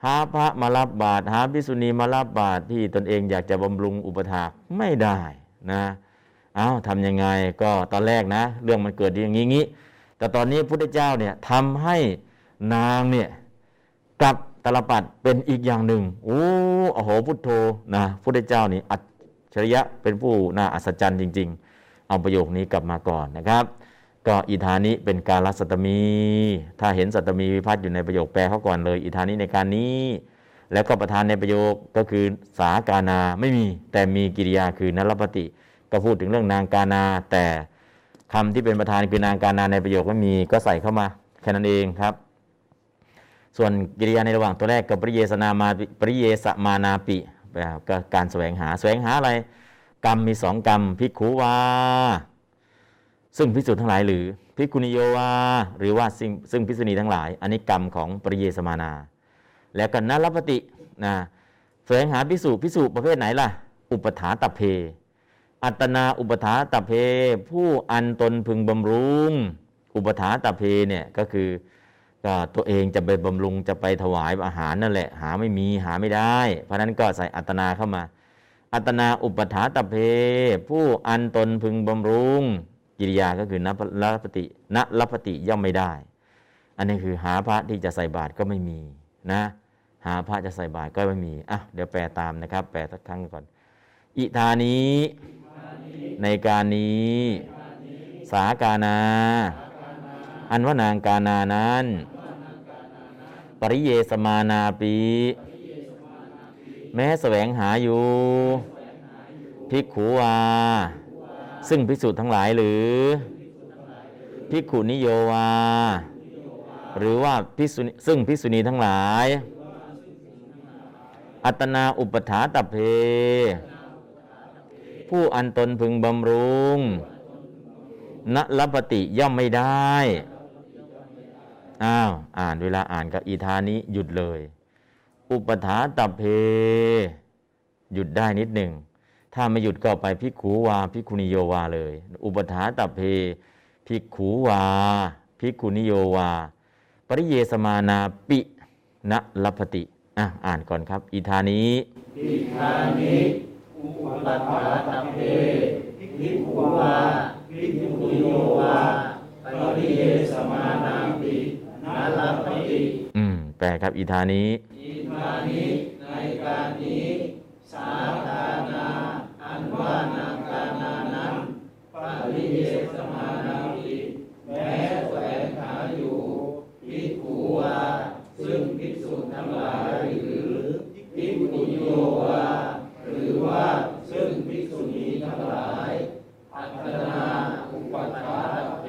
หาพระมารับบาตรหาภิกษุณีมารับบาตรที่ตนเองอยากจะบำรุงอุปถากไม่ได้นะ อา้าทำยังไงก็ตอนแรกนะ เรื่องมันเกิดอย่างนี้งี้แต่ตอนนี้พระพุทธเจ้าเนี่ยทำให้นางเนี่ยกลับตลปัดเป็นอีกอย่างหนึ่งโอ้โอโหพุทโธนะพระพุทธเจ้านี่อัจฉริยะเป็นผู้น่าอัศจรรย์จริง ๆ เอาประโยคนี้กลับมาก่อนนะครับ ก็อิธานิเป็นการรัสัตมี ถ้าเห็นสัตมีวิพัฒน์อยู่ในประโยคแปลเขาก่อนเลย อิธานิในการนี้ แล้วก็ประธานในประโยคก็คือสากานาไม่มีแต่มีกิริยาคือนรปฏิ ก็พูดถึงเรื่องนางกานา แต่คำที่เป็นประธานคือนางกานาในประโยคไม่มีก็ใส่เข้ามาแค่นั้นเองครับ ส่วนกิริยาในระหว่างตัวแรกกับปริเยสนามาปริเยสมานาปิก็การแสวงหาแสวงหาอะไร กรรมมีสองกรรมพิกูวาซึ่งพิสูจน์ทั้งหลายหรือพิกุณิโยวาหรือว่าซึ่งซึ่งพิสุณีทั้งหลาย อันนี้กรรมของปริเยสมานา แล้วก็นรปฏินะแสวงหาพิสูจพิสูจประเภทไหนล่ะ อุปถาตเพ อัตนาอุปถาตเพ ผู้อันตนพึงบำรุง อุปถาตเพเนี่ยก็คือก็ตัวเองจะไปบำรุงจะไปถวายอาหารนั่นแหละ หาไม่มีหาไม่ได้ เพราะนั้นก็ใส่อัตนาเข้ามา อัตนาอุปถาตเพ ผู้อันตนพึงบำรุง กิริยาก็คือนัลปฏิณลปฏิย่อมไม่ได้ อันนี้คือหาพระที่จะใส่บาตรก็ไม่มีนะ หาพระจะใส่บาตรก็ไม่มีอะเดี๋ยวแปลตามนะครับ แปลสักครั้งก่อน อิธานี้ ในการนี้ สากานา อันว่านางกานานั้น ปริเยสมานาปีแม้แสวงหาอยู่ภิกขุวา ซึ่งภิกษุทั้งหลายหรือภิกขุนิโยวา หรือว่าภิกษุซึ่งภิกษุณีทั้งหลาย อัตนาอุปถาตเพ ผู้อันตนพึงบำรุงณลปติย่อมไม่ได้ อ้าว อ่านเวลาอ่านกับอีธานี้หยุดเลย อุปถาตเพ หยุดได้นิดหนึ่ง ถ้าไม่หยุดก็ไปพิกขูวาพิกขุนิโยวาเลย อุปถาตเพพิกขูวาพิกขุนิโยวา ปริเยสมานาปิณลปติ อะ อ่านก่อนครับ อีธานี้อิธานิ อุปถาตเพภิกขุวาภิกขุโยวาปริเยสมานาปินาลัปติอืมแปลครับอีธานี้อิธานิในการนี้ สาธานา อันว่านางกานานั้นปริเยสมานาปิแม้แสวงหาอยู่ภิกขุวาซึ่งภิกษุทั้งหลายหรือภิกขุโยวาหรือว่าซึ่งภิกษุณีทั้งหลายอัตนาอุปถาเป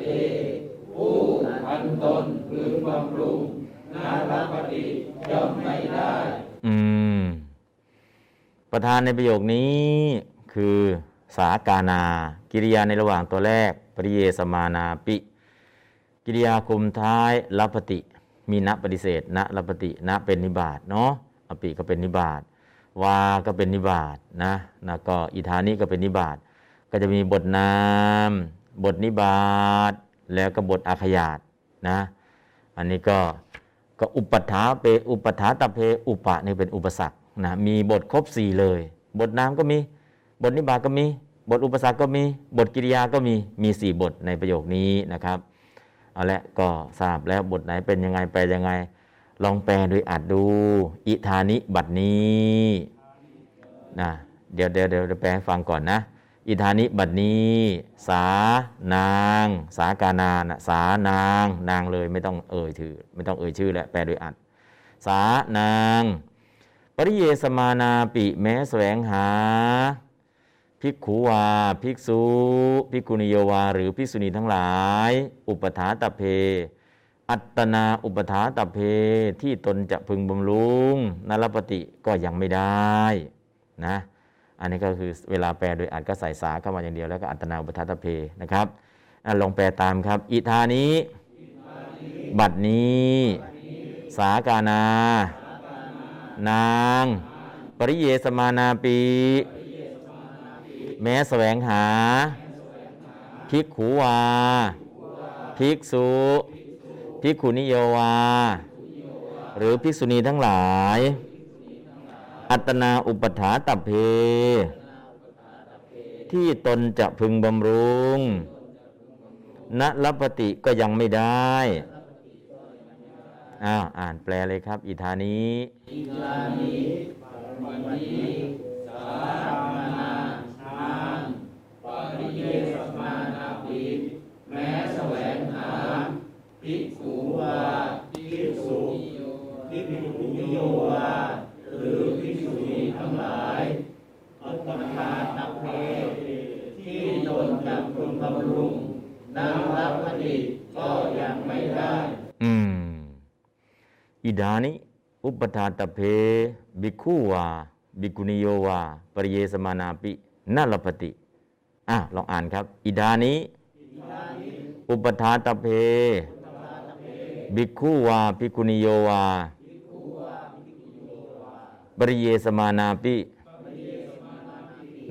ผู้อันตนพึงบำรุงนารัปฏิย่อมไม่ได้ อืม ประธานในประโยคนี้คือสากานา กิริยาในระหว่างตัวแรก ปริเยสมานาปิ กิริยาคุมท้ายลัปติ มีณปฏิเสธณลัปติณเป็นนิบาตเนาะอปิก็เป็นนิบาตวาก็เป็นนิบาตนะนะก็อิธานิก็เป็นนิบาตก็จะมีบทนาม บทนิบาตแล้วก็บทอาขยาตนะอันนี้ก็ก็อุปถาเปอุปถาตะเพอุปะนี่เป็นอุปสรรค นะมีบทครบสี่เลย บทนามก็มี บทนิบาก็มี บทอุปสรรคก็มี บทกิริยาก็มี มีสี่บทในประโยคนี้นะครับ เอาละก็ทราบแล้วบทไหนเป็นยังไงไปยังไง ลองแปลโดยอัดดู อิธานิบัดนี้นะเดี๋ยวเดี๋ยวเดี๋ยวแปลให้ฟังก่อนนะ อิธานิบัดนี้ สานาง สากานานะสานาง นางเลยไม่ต้องเอ่ยถือ ไม่ต้องเอ่ยชื่อแหล้วแปลโดยอัด สานาง ปริเยสมานาปิแม้แสวงหา ภิกขุวา ภิกษุภิกขุนิโยวา หรือภิกษุณีทั้งหลาย อุปถาตเพ อัตนาอุปถาตเพที่ตนจะพึงบำรุงนรปฏิก็ยังไม่ได้นะอันนี้ก็คือเวลาแปลโดยอัดก็ใส่สาเข้ามาอย่างเดียวแล้วก็อัตนาอุปทัตเพนะครับอลองแปลตามครับ อิธานี้ บัดนี้ สากานา นาง ปริเยสมานาปีแม้แสวงหา ภิกขูวา ภิกษุ ภิกขุนิโยวา หรือภิกษุณีทั้งหลาย อัตนาอุปถาตัเพ ที่ตนจะพึงบำรุงณลัปติก็ยังไม่ได้ อ้าวอ่านแปลเลยครับ อิธานีอิทานิวันนี้สามานาทานปริเยสมานาปิแม้แสวงหาภิกขุวาภิกษุภิกขุนิโยวาหรือภิกษุณีทั้งหลายอัตตาตัพเพที่ตนจำพึงบำรุงนางรับพดิก็ยังไม่ได้ อืม อิดานิอุปทาตเพบิกขุวาบิกุณิโยวาปริเยสมานาปินาลปติอะลองอ่านครับ อิดานิอุปทาตเพบิกขุวาบิกุณิโยวาปริเยสมานาปิ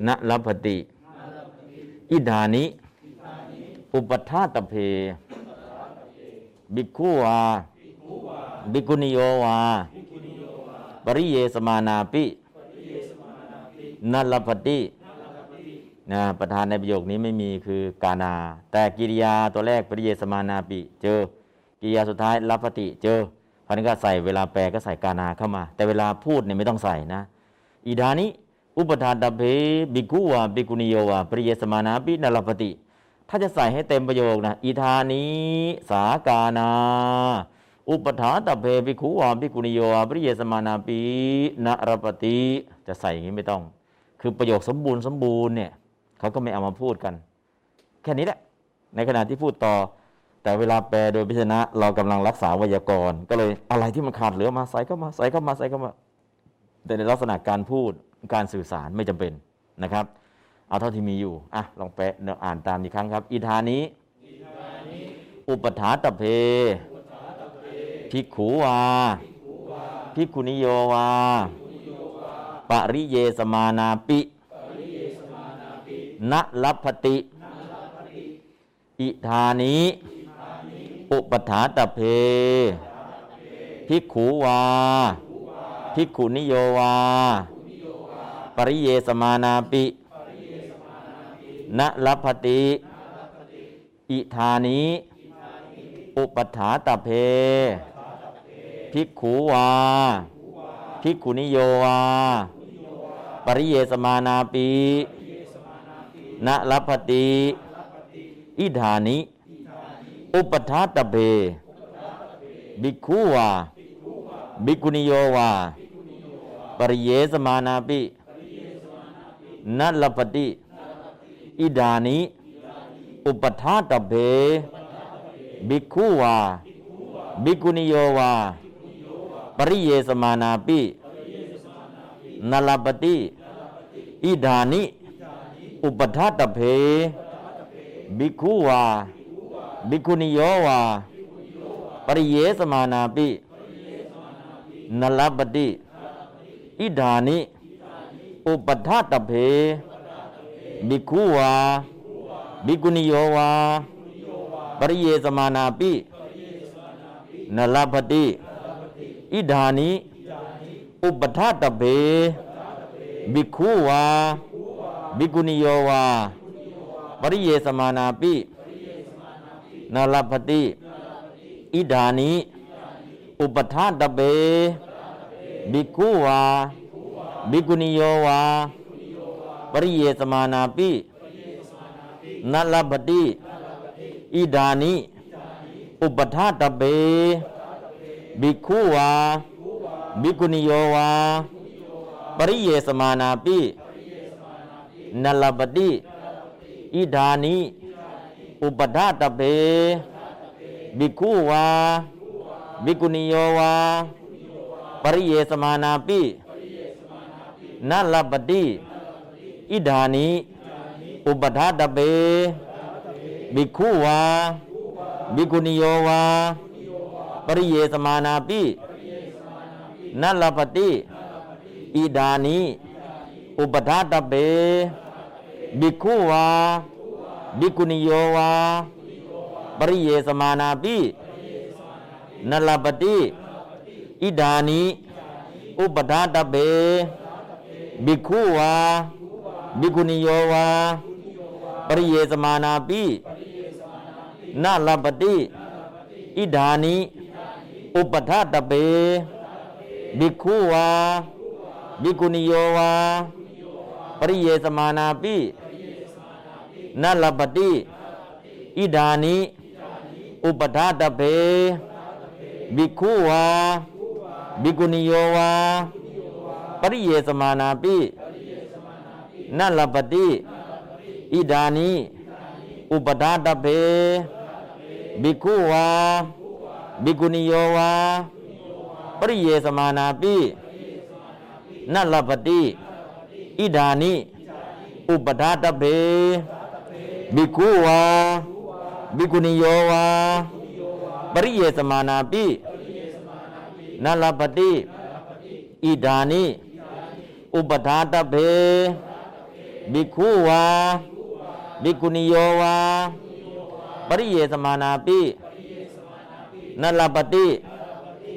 นลปติ อิดานิอุปทาตเพบิกขุวา บิกุนิโยวา ปริเยสมานาปินัลลปตินะประธานในประโยคนี้ไม่มีคือกานา แต่กิริยาตัวแรกปริเยสมานาปิ เจอ กิริยาสุดท้ายลัปติเจอพันก็ใส่เวลาแปลก็ใส่กานาเข้ามา แต่เวลาพูดเนี่ยไม่ต้องใส่นะอิดานิอุปทานตเพบิกุวาบิกุนิโยวาปริเยสมานาปินัลลปติ ถ้าจะใส่ให้เต็มประโยคนะอิธานิสากานา อุปถาตเพภิกขุวาภิกขุนิโยอปริเยสมานาปีนรปติจะใส่อย่างนี้ไม่ต้อง คือประโยคสมบูรณ์สมบูรณ์เนี่ยเขาก็ไม่เอามาพูดกัน แค่นี้แหละ ในขณะที่พูดต่อ แต่เวลาแปลโดยพิจารณะเรากำลังรักษาไวยากรณ์ ก็เลยอะไรที่มันขาดเหลือมาใส่เข้ามาใส่เข้ามาใส่เข้ามาแต่ในลักษณะการพูดการสื่อสารไม่จำเป็นนะครับ เอาเท่าที่มีอยู่อะลองแปลเดี๋ยวอ่านตามอีกครั้งครับ อิธานิอุปถาตเพ ภิกขูวา ภิกขุนิโยวา ปริเยสมานาปิณลัพพติ อิธานิอุปถาตเพ ภิกขูวา ภิกขุนิโยวา ปริเยสมานาปิณลัพพติ อิธานิอุปถาตเพ ภิกขูวา ภิกขุนิโยวา ปริเยสมานาปีณลัพติ อิธานิ อุปทาตเพภิกขูวาภิกุนิโยวา ปริเยสมานาปิณลัพติ อิดานิ อุปทาตเพภิกขูวาภิกุนิโยวา ปริเยสมานาปินลปติอิดานิ อุปทาตเพภิกขูวาภิกขุนิโยวาปริเยสมานาปินลปติอิดานิ อุปทาตเพภิกขูวาภิกขุนิโยวาปริเยสมานาปินลปติ อิดานิอุปทาตเพภิกขูวาภิกุนิโยวาปริเยสมานาปินลปติอิดานิอุปทาตเพภิกขูวาภิกุนิโยวาปริเยสมานาปินลปติอิดานิอุปทาตเบ ภิกขุวาภิกุนิโยวา ปริเยสมานาปินัลปติอิดานิอุปทาตเบภิกขุวาภิกุนิโยวา ปริเยสมานาปินัลปติอิดานิ อุปทาตเบภิกขุวาภิกุนิโยวา ปริเยสมานาปินัลลปติอิดานิอุปทาตเบภิกขุวาภิกขุนิโยวาปริเยสมานาปินัลลปติอิดานิอุปทาตเบภิกขุวาภิกขุนิโยวาปริเยสมานาปินาลปติอิดานิ อุปทาตเบภิกขุวาภิกขุนิโยวาปริเยสมานาปินาลปติอิดานิอุปทาตเบภิกขุวาภิกขุนิโยวาปริเยสมานาปินาลปติอิดานิอุปทาตเพภิกขุวา ภิกขุนิโยวาปริเยสมานาปินัลลปติอิดานิอุปทาตเพภิกขุวาภิกขุนิโยวาปริเยสมานาปินัลลปติอิดานิอุปทาตเพภิกขุวาภบิกุนิโยวาปริเยสมานาปิ นัลปติ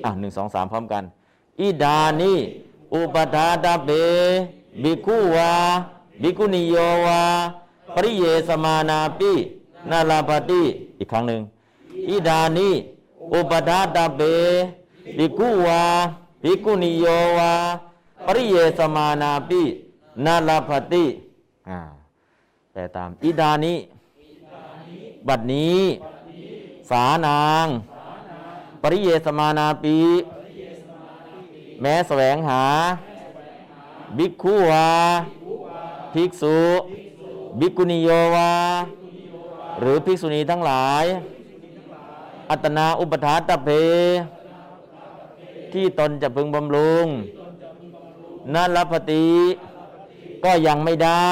อะหนึ่งสองสามพร้อมกัน อิดานิอุปทาตาเปบิกุวาบิกุนิโยวาปริเยสมานาปินัลลปติอีกครั้งหนึ่งอิดานิอุปทาตาเปบิกุวาบิกุนิโยวาปริเยสมานาปินัลลปติอ่าแต่ตามอิดานิบัดนี้ สานาง ปริเยสมานาปีแม้แสวงหา บิกขุวาภิกษุ บิกุนิโยวา หรือภิกษุณีทั้งหลาย อัตนาอุปถาตเพ ที่ตนจะพึงบำรุงนัลพติก็ยังไม่ได้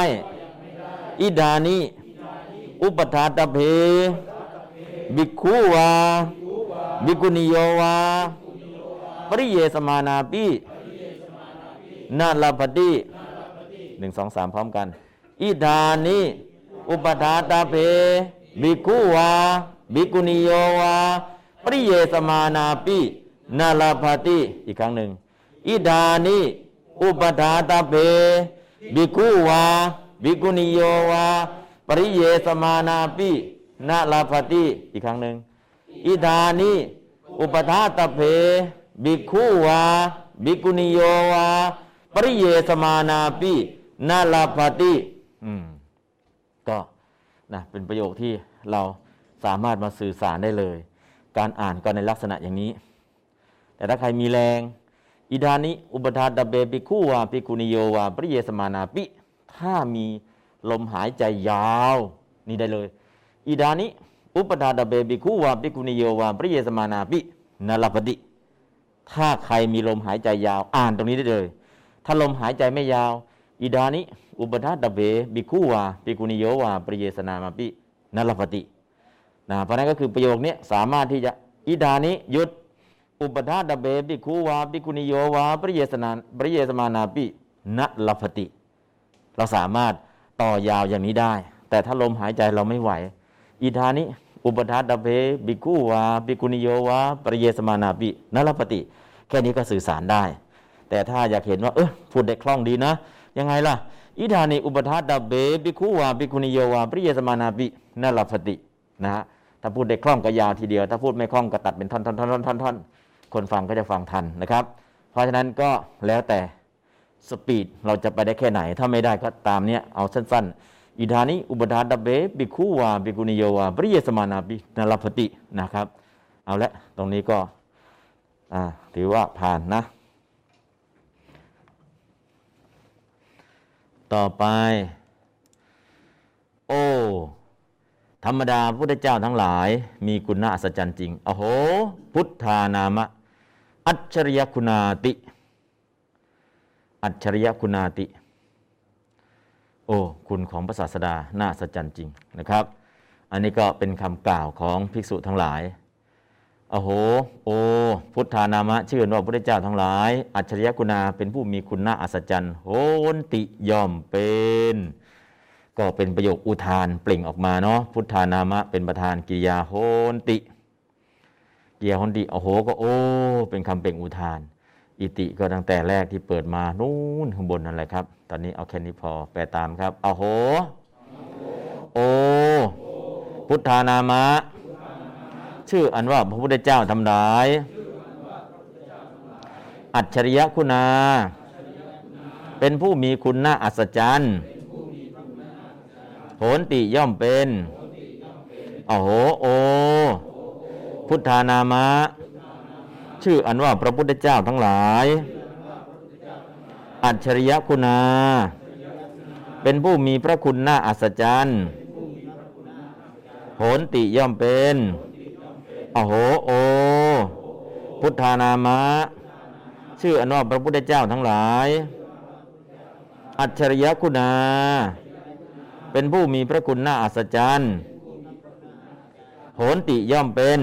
อิดานิ อุปถาตเพ บิกขุวา บิกุนิโยวาปริเยสมานาปินาลาปติหนึ่งสองสามพร้อมกัน อิดานิอุปถาตาเพบิกุวาบิกุนิโยวาปริเยสมานาปินาลาปติอีกครั้งหนึ่งอิดานิอุปถาตาเพบิกุวาบิกุนิโยวาปริเยสมานาปินาลาปติอีกครั้งหนึ่ง อิดานิอุปทาตเพบิกขุวาบิกุนิโยวาปริเยสมานาปินาลาภติอืมก็นะเป็นประโยคที่เราสามารถมาสื่อสารได้เลย การอ่านก็ในลักษณะอย่างนี้ แต่ถ้าใครมีแรง อิดานิ อุปทาตเบบิกขุวาบิกุนิโยวาปริเยสมานาปิ ถ้ามีลมหายใจยาว นี่ได้เลย อิดานิ อุปทาตเบบิคุวาปิกุนิโยวาปริเยสมานาปินลปติถ้าใครมีลมหายใจยาว อ่านตรงนี้ได้เลย ถ้าลมหายใจไม่ยาว อิดานิอุปทาตเบบิคุวาปิกุนิโยวาปริเยสนามาปินลปตินะเพราะนั้นก็คือประโยคนี้สามารถที่จะอิดานิหยุดอุปทาตเบบิคุวาปิกุนิโยวาปริเยสนาปริเยสมานาปินลปติ เราสามารถต่อยาวอย่างนี้ได้ แต่ถ้าลมหายใจเราไม่ไหว อิทานิ อุปทาตเพบิกุวาบิกุนิโยวาปริเยสมานาปินรปติแค่นี้ก็สื่อสารได้ แต่ถ้าอยากเห็นว่า เออพูดได้คล่องดีนะ ยังไงล่ะ อิทานิอุปทาตเบบิกุวาบิกุนิโยวาปริเยสมานาปินรปตินะฮะถ้าพูดได้คล่องก็ยาวทีเดียว ถ้าพูดไม่คล่องก็ตัดเป็นท่อนท่อนท่อนท่อนท่อนคนฟังก็จะฟังทันนะครับ เพราะฉะนั้นก็แล้วแต่สปีดเราจะไปได้แค่ไหน ถ้าไม่ได้ก็ตามเนี้ยเอาสั้น ๆ อิธานิอุปทาตเบบิคูวาบิกุนิโยวาปริเยสมานาบินรพตินะครับ เอาละตรงนี้ก็ถือว่าผ่านนะ ต่อไป โอ ธรรมดาพุทธเจ้าทั้งหลาย มีคุณาอัศจรรย์จริงโอโห พุทธานามะ อัจฉริยคุณาติ อัจฉริยคุณาติ โอ้คุณของพระศาสดาน่าสัจจ์จริงนะครับ อันนี้ก็เป็นคำกล่าวของภิกษุทั้งหลายโอ้โห โอ้พุทธานามะชื่อว่าพระพุทธเจ้าทั้งหลาย อัจฉริยคุณาเป็นผู้มีคุณน่าอัศจรรย์โหนติย่อมเป็น ก็เป็นประโยคอุทานเปล่งออกมาเนาะพุทธานามะเป็นประธานกิริยาโหนติกิริยาโหนติโอ้โหก็โอ้เป็นคำเปล่งอุทาน อิติก็ตั้งแต่แรกที่เปิดมานู่นข้างบนนั่นแหละครับ ตอนนี้เอาแค่นี้พอแปลตามครับเอาโห โอ พุทธานามะ ชื่ออันว่าพระพุทธเจ้าทำร้าย อัจฉริยะคุณา เป็นผู้มีคุณน่าอัศจรรย์โหนติย่อมเป็นโอ้โห โอ พุทธานามะ ชื่ออันว่าพระพุทธเจ้าทั้งหลาย อัจฉริยคุณา เป็นผู้มีพระคุณน่าอัศจรรย์โหนติย่อมเป็น อโหโอ พุทธานามะ ชื่ออันว่าพระพุทธเจ้าทั้งหลาย อัจฉริยคุณา เป็นผู้มีพระคุณน่าอัศจรรย์โหนติย่อมเป็น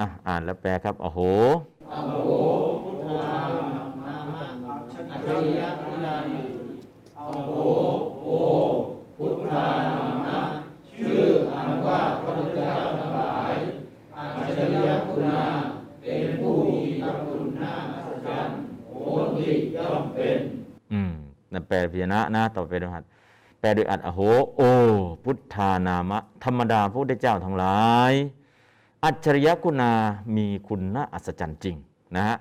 อะอ่านแล้วแปลครับโอ้โหอโหพุทธามมามะอัจฉริยะวิลานิโอ้โหโอพุทธานมมะชื่ออันว่าพระพุทธเจ้าทั้งหลายอัจฉริยะคุณาเป็นผู้มีพระคุณน่าอัศจรรย์โหติย่อมเป็นอืมนั่นแปลพิจญชนะนะต่อไปนะครัแปลโดยอัดอโห โอ พุทธานามะ ธรรมดาพระพุทธเจ้าทั้งหลาย อัจฉริยคุณามีคุณนะอัศจรรย์จริงนะฮะ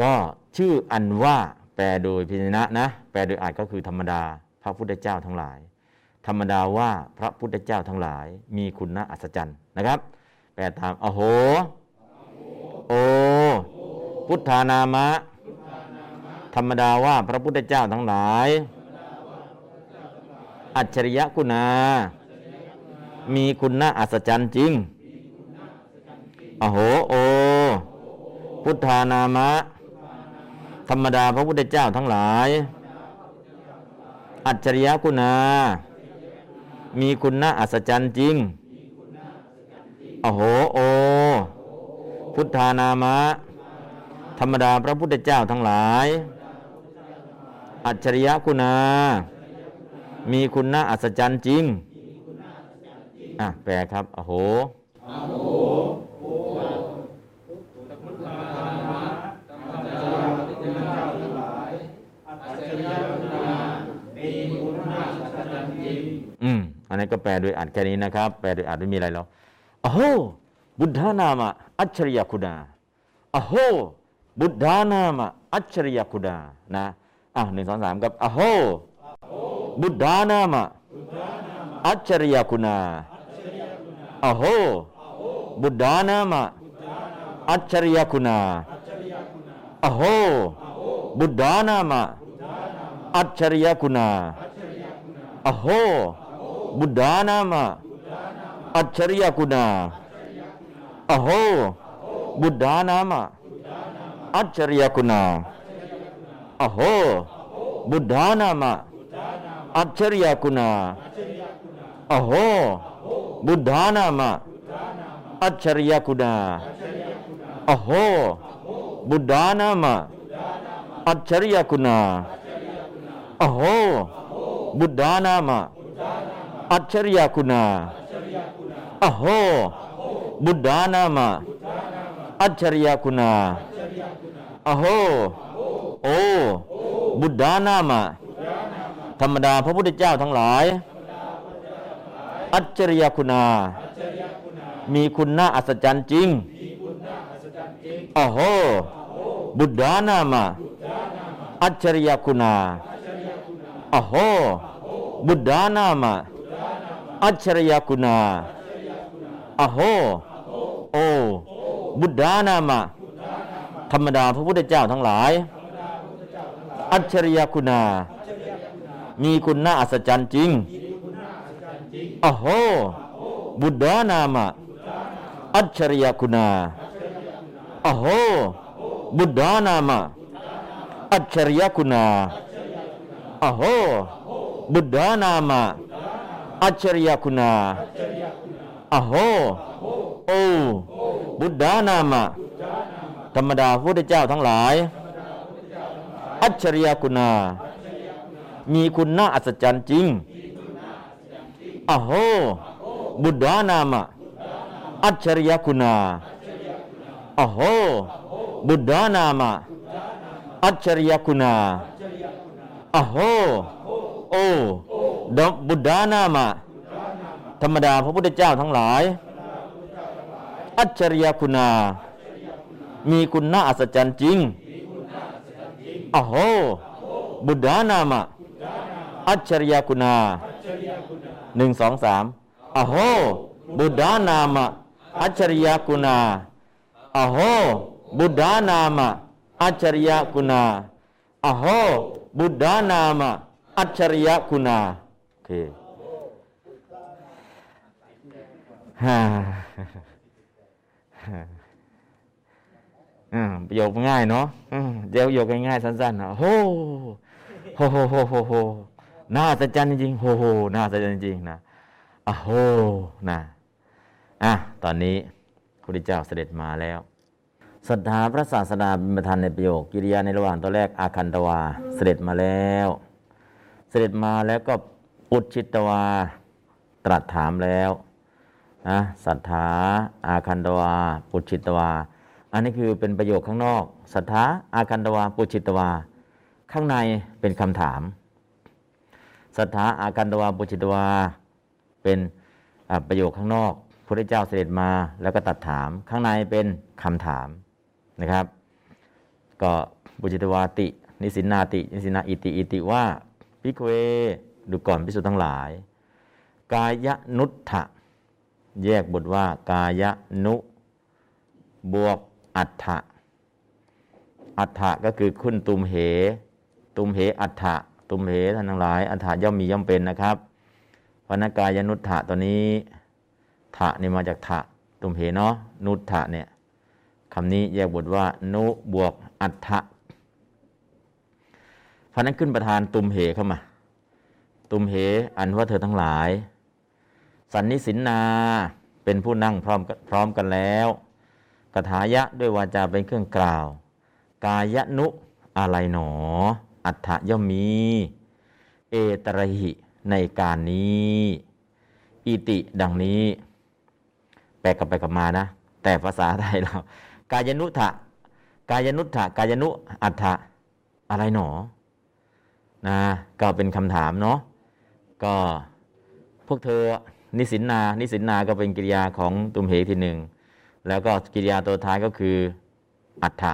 ก็ชื่ออันว่าแปลโดยพยัญชนะนะแปลโดยอัดก็คือธรรมดาพระพุทธเจ้าทั้งหลาย ธรรมดาว่าพระพุทธเจ้าทั้งหลาย มีคุณนะอัศจรรย์นะครับ แปลตามอโห โอ พุทธานามะ ธรรมดาว่าพระพุทธเจ้าทั้งหลาย อัจฉริยคุณา มีคุณนะอัศจรรย์จริง อโหโอ พุทธานามะ ธรรมดาพระพุทธเจ้าทั้งหลาย อัจฉริยะคุณา มีคุณนะอัศจรรย์จริง อโหโอ พุทธานามะ ธรรมดาพระพุทธเจ้าทั้งหลาย อัจฉริยะคุณา มีคุณนะอัศจรรย์จริง อะแปลครับ อโหอืมอันนี้ก็แปลโด พุทธาธรรมธรรมจาริยเจ้าทั้งหลายอัจฉริยะพุทธามีคุณาสัจจันทิมอืม อันนี้ก็แปลโดยอ่านแค่นี้นะครับ แปลโดยอ่านไม่มีอะไรแล้วอ้โหบุตธานามะอัจฉริยคุณาอ้โหบุตธานามะอัจฉริยคุณานะอะหนึ่งสองสามกับอ้โหบุตธานามะอัจฉริยคุณาอ้โห buddhanama acharyakuna aho. Buddhanama acharyakuna aho. Buddhanama acharyakuna aho. Buddhanama acharyakuna aho. Buddhanama acharyakuna aho. Buddhanama acharyakuna Acharya Kuda. Aho. Buddhanama. Acharya Kuna. Aho. Buddhanama. Acharya Kuna. Aho. Buddhanama. Acharya Kuna. Aho. Oh. Buddhanama. ธรรมดาพระพุทธเจ้าทั้งหลาย มีคุณน่าอัศจรรย์จริง โอ้โห บุตรานามะอัจฉริยคุณาโอ้โห บุตรานามะอัจฉริยคุณาโอ้โห โอ้ บุตรานามะธรรมดาพระพุทธเจ้าทั้งหลาย อัจฉริยคุณา มีคุณน่าอัศจรรย์จริง โอ้โห บุตรานามะ อัจฉริยคุณาโอ้โหบุตรานามะอัจฉริยคุณาโอ้โหบุตรานามะอัจฉริยคุณาโอ้โหโอ้บุตรานามะธรรมดาพระพุทธเจ้าทั้งหลาย อัจฉริยคุณา มีคุณน่าอัศจรรย์จริงอ้โหบุตรานามะ อัจฉริยคุณาโอ้โหบุตรานามะอัจฉริยคุณาโอ้โหโอ้ดบุตรานามะธรรมดาพระพุทธเจ้าทั้งหลาย อัจฉริยคุณา มีคุณน่าอัศจรรย์จริงโอ้โหบุตรานามะอัจฉริยคุณาหนึ่งสองสามโอ้โหบุตรานามะ อัจฉริยคุณาอโหบุตรานามะอัจฉริยคุณาอโหบุตรานามะอัจฉริยคุณาโอเคฮ่าอ่าประโยคง่ายเนาะเดี๋ยวโยคง่ายๆสั้นๆนะโหโหโหโหโหโหน่าอัศจจริงๆโหโหน่าอัศจจริงๆนะอะโหนะ อะตอนนี้พระพุทธเจ้าเสด็จมาแล้วศรัทธาพระศาสดาเป็นประธานในประโยคกิริยาในระหว่างตัวแรกอาคันตวา เสด็จมาแล้ว เสด็จมาแล้วก็อุชิตวาตรัสถามแล้วนะศรัทธาอาคันตวา ปุชิตวา อันนี้คือเป็นประโยคข้างนอกศรัทธาอาคันตวา ปุชิตวา ข้างในเป็นคำถามสัทธาอากันตวา ปุจิตวา เป็นประโยคข้างนอก พระเจ้าเสด็จมาแล้วก็ตัดถาม ข้างในเป็นคำถามนะครับ ก็บุจิตวาติ นิสินนาติ นิสินาอิติอิติว่าพิกเวดูก่อนพิสุทั้งหลาย กายนุทธะแยกบทว่ากายนุ บวกอัฏฐะอัฏฐะก็คือคุณตุมเห ตุมเหอัฏฐะตุมเหท่านทั้งหลาย อัฏฐะย่อมมีย่อมเป็นนะครับวรรณกายนุทธะตัวนี้ ถะนี่มาจากถะตุมเหเนาะนุทะเนี่ยคำนี้แยกบทว่า นุบวกอัฏฐะพราะนั้นขึ้นประธานตุมเหเข้ามา ตุมเหอันว่าเธอทั้งหลาย สันนิสินนาเป็นผู้นั่งพร้อมพร้อมกันแล้วกถายะด้วยวาจาเป็นเครื่องกล่าว กายนุอะไรหนอ อัฏฐย่อมมี เอตระหิในการนี้ อิติดังนี้ ลกลับไปกลับมานะ แต่ภาษาไทยเรา กายนุถะกายนุถะกายนุอัฏฐะอะไรหนอนะก็เป็นคำถามเนาะก็พวกเธอนิสินนา นิสินนาก็เป็นกิริยาของตุมเหทีหนึ่งแล้วก็กิริยาตัวท้ายก็คืออัฏฐะ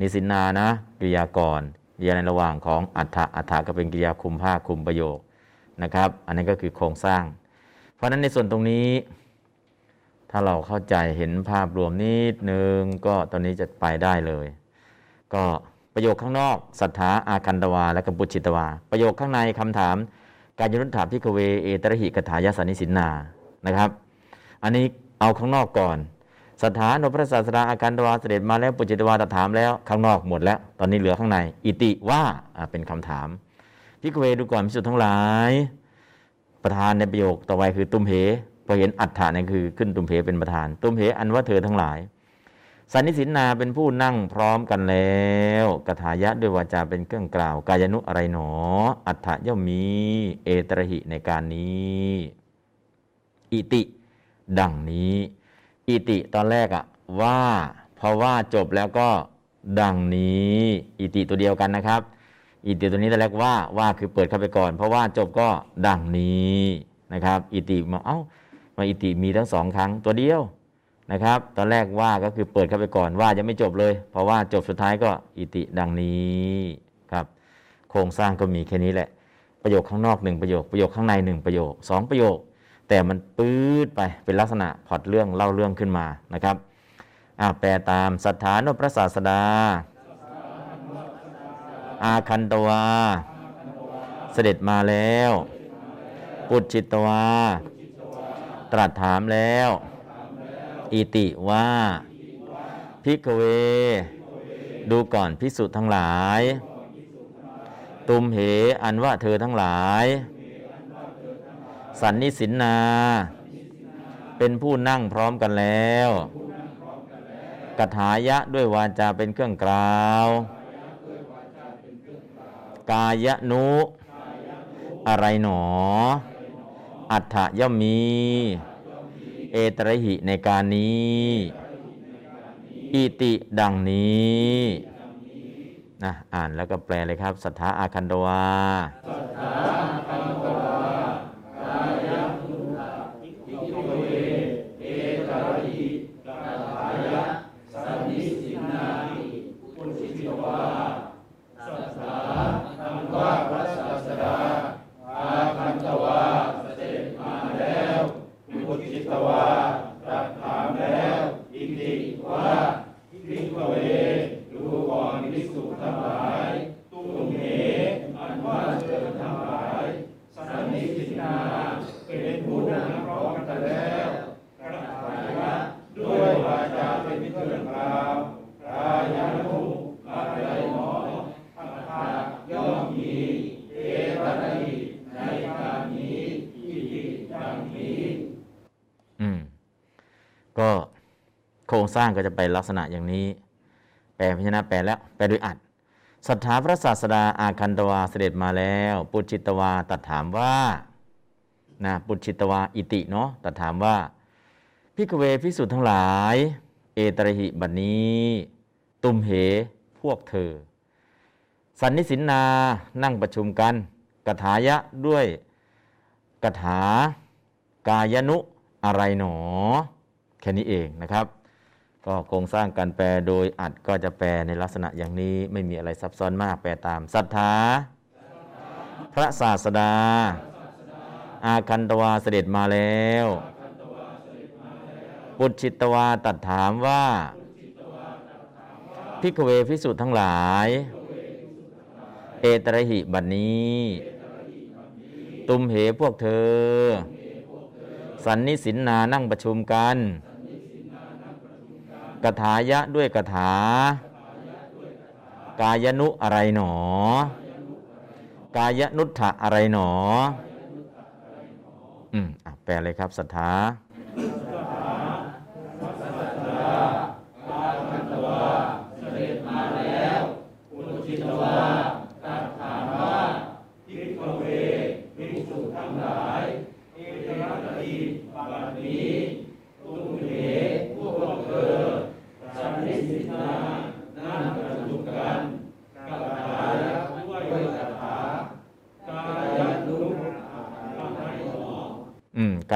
นิสินนานะกิริยาก่อนกิริยาในระหว่างของอัฏฐะอัฏฐะก็เป็นกิริยาคุมภาคคุมประโยคนะครับ อันนี้ก็คือโครงสร้าง เพราะฉะนั้นในส่วนตรงนี้ ถ้าเราเข้าใจเห็นภาพรวมนิดนึงก็ตอนนี้จะไปได้เลย ก็ประโยคข้างนอกสัทธาอาคันตวาและกปุจิตวา ประโยคข้างในคำถามการยนุถาพิกเวเอตระหิกถายาสานิสินนานะครับ อันนี้เอาข้างนอกก่อนสถานพระศาสดาอาการตวาเสด็จมาแล้วปุจิตวาตถามแล้วข้างนอกหมดแล้ว ตอนนี้เหลือข้างใน อิติว่าเป็นคำถามพิกเวดูก่อนพิสุทธ์ทั้งหลาย ประธานในประโยคต่อไปคือตุมเห พอเห็นอัฏฐานี่คือขึ้นตุมเหเป็นประธาน ตุมเหอันว่าเธอทั้งหลาย สันนิสินนาเป็นผู้นั่งพร้อมกันแล้วกถายะด้วยวาจาเป็นเครื่องกล่าว กายนุอะไรหนอ อัฏฐย่อมมี เอตระหิในการนี้ อิติ ดังนี้ อิติตอนแรกอะว่าพอว่าจบแล้วก็ดังนี้ อิติตัวเดียวกันนะครับ อิติตัวนี้ตอนแรกว่าว่าคือเปิดเข้าไปก่อน เพราะว่าจบก็ดังนี้นะครับ อิติมาเอ้า มาอิติมีทั้งสองครั้งตัวเดียวนะครับ ตอนแรกว่าก็คือเปิดเข้าไปก่อนว่ายังไม่จบเลย เพราะว่าจบสุดท้ายก็อิติดังนี้ครับ โครงสร้างก็มีแค่นี้แหละ ประโยคข้างนอกหนึ่งประโยคประโยคข้างในหนึ่งประโยคสองประโยค แต่มันปื๊ดไปเป็นลักษณะพอดเรื่องเล่าเรื่องขึ้นมานะครับอ่าแปลตามสถานพระศาสดา อาคันตวา เสด็จมาแล้ว ปุจจิตวา ตรัสถามแล้ว อิติว่าพิกเว ดูก่อนพิสุทั้งหลาย ตุมเหอันว่าเธอทั้งหลาย สันนิสินนา เป็นผู้นั่งพร้อมกันแล้วกถายะด้วยวาจาเป็นเครื่องกล่าว กายนุ อะไรหนอ อัฏฐย่อมมี เอตระหิในการนี้ อิติดังนี้นะอ่านแล้วก็แปลเลยครับ สัทธาอาคันโดวาพุทธิตวาตรัสถามแล้ว อิติว่าพิกเว ดูก่อนภิกษุทั้งหลาย ตุมเหอันว่าเธอทั้งหลาย สันนิสินา เป็นผู้นั่งพร้อมกันแล้วกระถายะด้วยวาจาเป็นเครื่องกล่าวกายานุอะไรหนออัตถะย่อมมี เอตระหิในการนี้อิติดังนี้ อืม ก็โค รงสร้างก็จะไปลักษณะอย่างนี้ แปลพยัญชนะแปลแล้ว แปลด้วยอัดศรัทธาพระศาสดาอาคันตวาเสด็จมาแล้ว ปุจิตวาตัดถามว่านะปุจิตวาอิติเนาะตัดถามว่าพิกเวพิสุทธ์ทั้งหลาย เอตรหิบัดนี้ ตุมเหพวกเธอ สันนิสินนานั่งประชุมกันกถายะด้วยกถากายนุอะไรหนอ แค่นี้เองนะครับ ก็โครงสร้างการแปลโดยอัดก็จะแปลในลักษณะอย่างนี้ไม่มีอะไรซับซ้อนมากแปลตามศรัทธาพระศาสดา อาคันตวาเสด็จมาแล้ว ปุจฉิตวาตัดถามว่า พิกเวพิสุทธ์ทั้งหลาย เอตระหิบัดนี้ ตุมเหพวกเธอ สันนิสินนานั่งประชุมกัน กถายะด้วยกถากายนุอะไรหนอ กายนุทธะอะไรหนอ อืมอะแปลเลยครับศรัทธา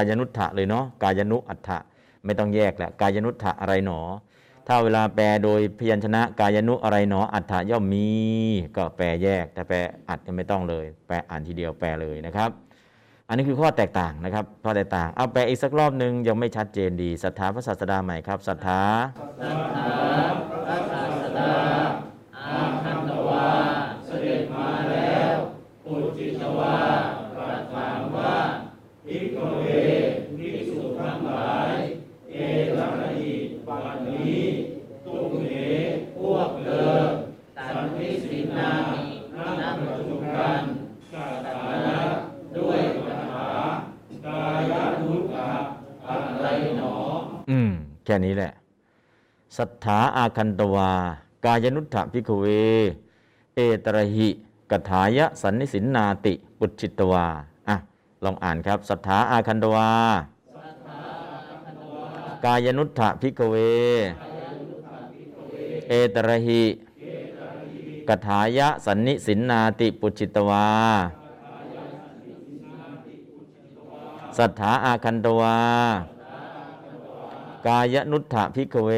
ายนุทธะเลยเนาะกายนุอัฏฐะไม่ต้องแยกแหละกายนุทธะอะไรหนอ ถ้าเวลาแปลโดยพยัญชนะกายนุอะไรหนอ อัฏฐะย่อมมี ก็แปลแยกแต่แปลอัดยังไม่ต้องเลย แปลอ่านทีเดียวแปลเลยนะครับ อันนี้คือข้อแตกต่างนะครับข้อแตกต่างเอาแปลอีกสักรอบหนึ่งยังไม่ชัดเจนดีศรัทธาพระศาสดาใหม่ครับศรัทธาศรัทธาพระศาสดาอาคันตวา เสด็จมาแล้วปุจิตวาตรัสถามว่าภิกขเวภิกษุทั้งหลาย เอตระหิบัดนี้ ตุมเหพวกเธอสันนิสินานั่งประชุมกันกถานะด้วยคาถากายนุตตะอะไรหนอ อืม แค่นี้แหละศรัทธาอาคันตวา กายนุทธะพิกเว เอตระหิกถายะสันนิสินนาติ ปุจจิตวาอะลองอ่านครับศรัทธาอาคันตวา กายนุทธะพิกเว เอตระหิกถายะสันนิสินนาติ ปุจจิตวาศรัทธาอาคันตวา กายนุทธะพิกเว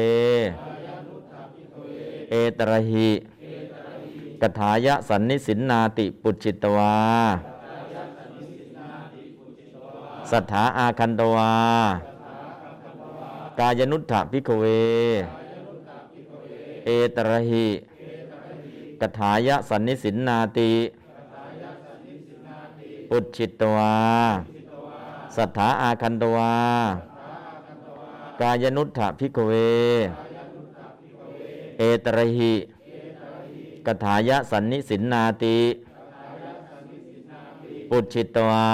เอตระหิกถายะสันนิสินนาติปุจจิตวา สัทธาอาคันตวา กายนุทธะพิกเว เอตระหิกถายะสันนิสินนาติปุจจิตวา สัตถาอาคันตวา กายนุตถะ ภิกขเว เอตรหิกถายะสันนิสินนาติ ปุจฉิตวา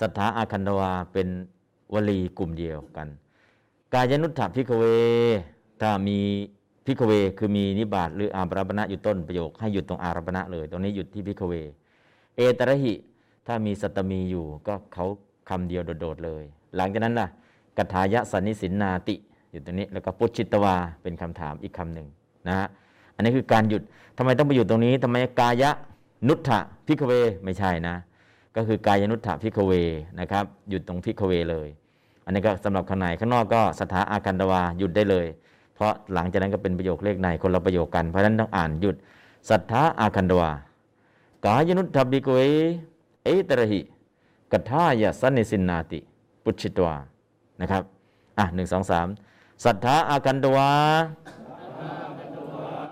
สัตถาอาคันตวาเป็นวลีกลุ่มเดียวกัน กายนุตถะ ภิกขเว ถ้ามี ภิกขเวคือมีนิบาตหรืออาลปนะอยู่ต้นประโยค ให้หยุดตรงอาลปนะเลย ตรงนี้หยุดที่ ภิกขเว เอตรหิ ถ้ามีสัตตมีอยู่ก็เขาคำเดียวโดดๆเลย หลังจากนั้นล่ะ กถายะสันนิสินนาติ อยู่ตรงนี้แล้วก็ปุจฉิตวาเป็นคำถามอีกคำหนึ่งนะฮะอันนี้คือการหยุดทำไมต้องไปหยุดตรงนี้ทำไมกายะนุตถะ ภิกขเวไม่ใช่นะ ก็คือกายนุตถะ ภิกขเวนะครับหยุดตรง ภิกขเวเลย อันนี้ก็สำหรับข้างในข้างนอกก็สัตถาอาคันตวาหยุดได้เลย เพราะหลังจากนั้นก็เป็นประโยคเลขในคนละประโยคกันเพราะฉะนั้นต้องอ่านหยุดสัตถาอาคันตวากายนุตถะ ภิกขเวเอตรหิกถายะสันนิสินนาติ ปุจฉิตวา นะครับ อะหนึ่งสองสามสัตถาอาคันตวา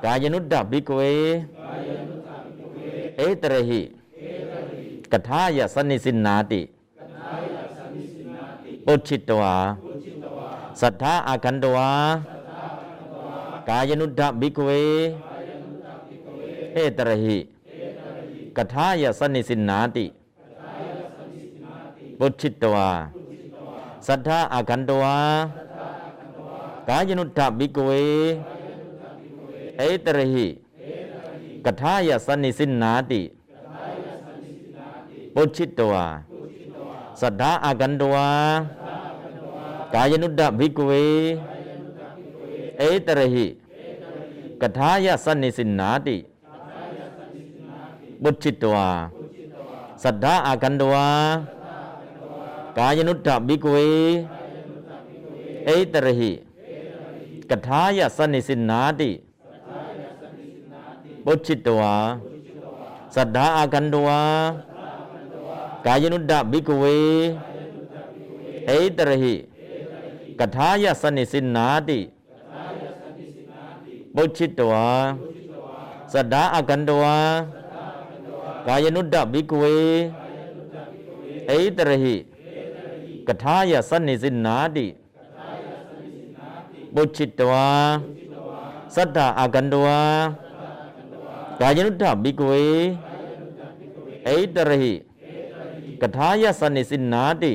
กายนุตถะ ภิกขเวเอตรหิกถายสันนิสินนาติปุจฉิตวาสัตถาอาคันตวากายนุทธะพิกเวเอตระหิกถายสันนิสินนาติปุจฉิตวา สัทธาอาคันตวากายนุทธะภิกเวเอตระหิกถายสันนิสินนาติปุจฉิตวาสัทธาอาคันตวากายนุทธะภิกเวเอตระหิกถายสันนิสินนาติบุจิตวาสัทธาอากันตวา กายนุตถบิกเวเอตระหิกถายสนิสินนาติปุจิตวาสัทธาอากันตวากายนุตถบิกเวเอตระหิกถายสนิสินนาติปุจิตวาสัทธาอากันตวากายนุตถบิกเวเอตระหิ กถายสนิสินนาติปุจิตวาสัทธาอากันตวากายนุตถบิกเวเอตระหิกถายสนิสินนาติ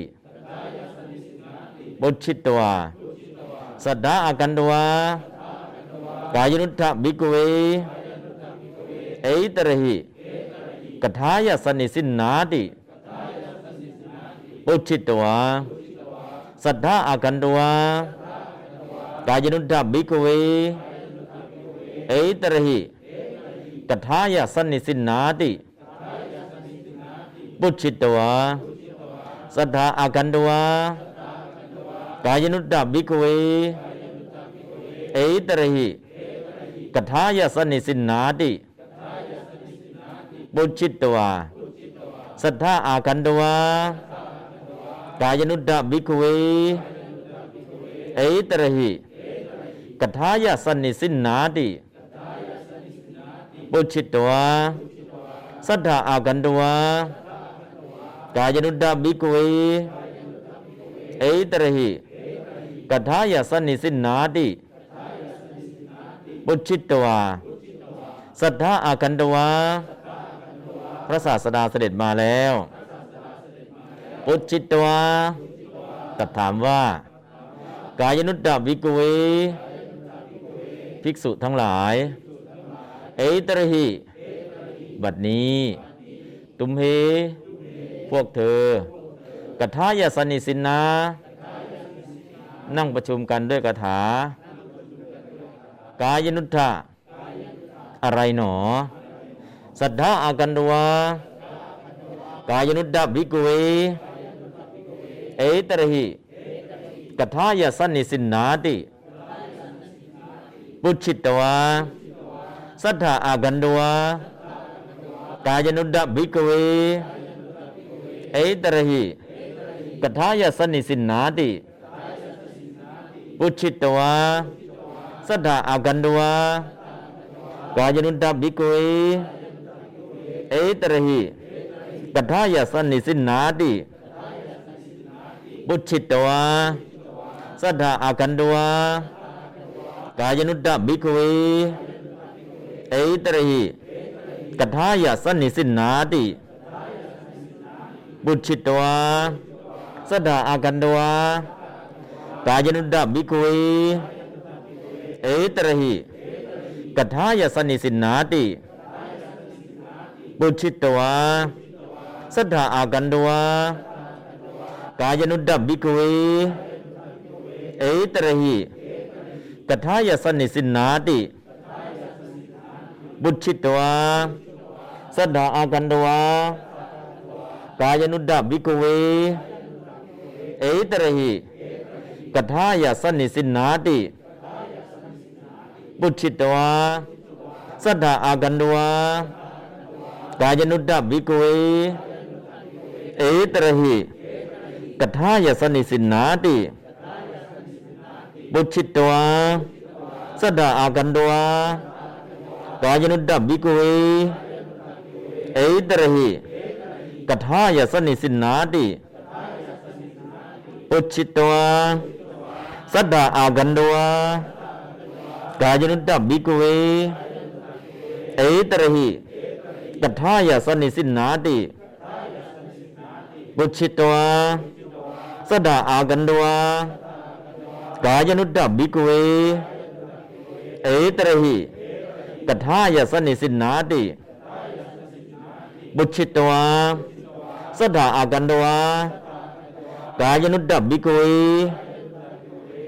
ปุจิตวาสัทธาอากันตวากายนุตถบิกเวเอตระหิกถายสนิสินนาติ ปุจิตวาสัทธาอากันตวากายนุตถบิกเวเอตระหิกถายสนิสินนาติปุจิตวาสัทธาอากันตวากายนุตถบิกเวเอตระหิกถายสนิสินนาติปุจิตวาสัทธาอากันตวา กายนุตถบิกเวเอตระหิกถายสนิสินนาติปุจิตวาสัทธาอากันตวากายนุตถบิกเวเอตระหิกถายสนิสินนาติปุจิตวาสัทธาอากันตวาพระศาสดาเสด็จมาแล้ว ปุจิตวาตัดถามว่า กายนุตตวิกเวภิกษุทั้งหลาย เอตระหิ บัดนี้ ตุมเฮพวกเธอกถายสนิสินนานั่งประชุมกันด้วยคาถา กายนุตถะอะไรหนอ สัทธาอากันตวากายนุตตะภิกุเว เอตระหิกถายสนิสินนาติปุจิตวาสัทธาอากันตวากายนุตตะภิกขุเวเอตระหิกถายสนิสินนาติปุจิตวาสัทธาอากันตวากายนุตตะภิกขุเวเอตระหิกถายสนิสินนาติปุจิตวาสัทธาอากันตวากายนุต ตะภิกขุเวเอตระหิตตวาสัทธาอากันตวากายนุตตะภิกุเวเอตระหิกถายสนิสินนาติปุจิตวาสัทาอากันตวกายนุตตะภิกขุเวเอตระหิกถายสนิสินนาติบุชิตวาสัทธาอากันตวากายนุตตะภิกุเวเอตระหิกถายาสนิสินนาติบุชิตวาสัทธาอากันตวา กายนุตตะภิกขุเวเอตระหิ กถายสนิสินนาติบุชิตวาสัทธาอากันตวากายนุตตะภิกขุเวเอตระหิกถายสนิสินนาติปุชิตวาสัทธาอากันตวากายนุตตะภิกขุเวเอตระหิกถายสนิสินนาติปุชิตวาสัทธาอากันตวา กายนุตตะภิกขุเวเอตระหิกถายสนิสินนาติบุชิตวาสัทธาอากันตวากายนุตตะภิกขุเว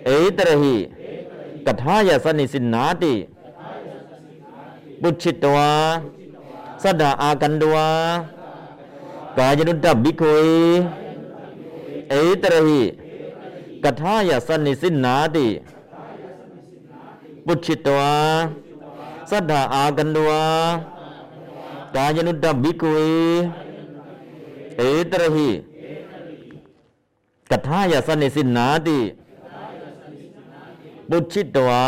เอตระหิกถายสนิสินนาติบุชิตวาสัทธาอากันตวากกายนุตตบิกเว เอตระหิกทายาสนิสินนาติปุชิตวาสัทธาอากันดวากายนุตตบิกเวเอตระหิกทายาสนิสินนาติปุชิตวา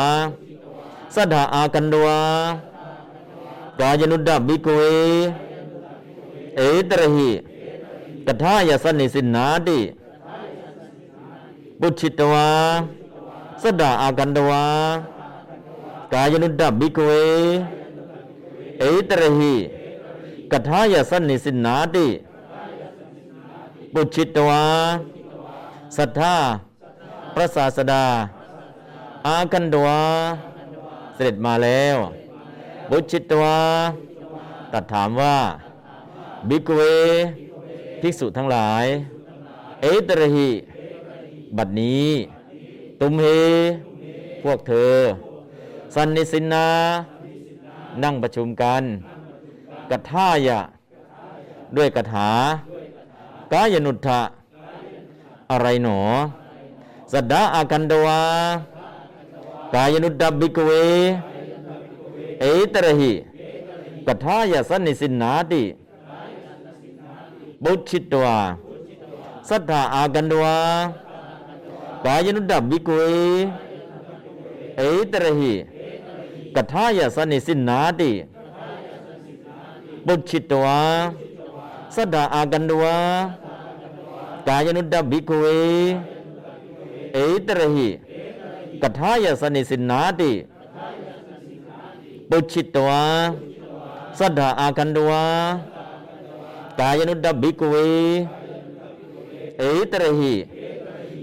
สัทธาอากันดวากายนุตตบิกเวเอตระหิกทายาสนิสินนาติ ปุชิตวาสัทธาอากันดวากายนุตตบิกเวเอตระหิกทายาสนิสินนาติปุชิตวาสัทธาพระศาสดา อากันดวาเสด็จมาแล้วบุชิตวาตัดถามว่า บิกเว ภิกษุทั้งหลาย เอตระหิ บัดนี้ ตุมเฮพวกเธอ สันนิสินนา นั่งประชุมกันกัท่ายะ ด้วยกถากายนุทธะอะไรหนอ สัดดาอากันดวากายนุตตบิกเว เอตระหิกัทายาสนิสินนาติบุชิตวาสัทธาอากันดวา กายนุตตบิกเวเอตระหิกัทายาสนิสิ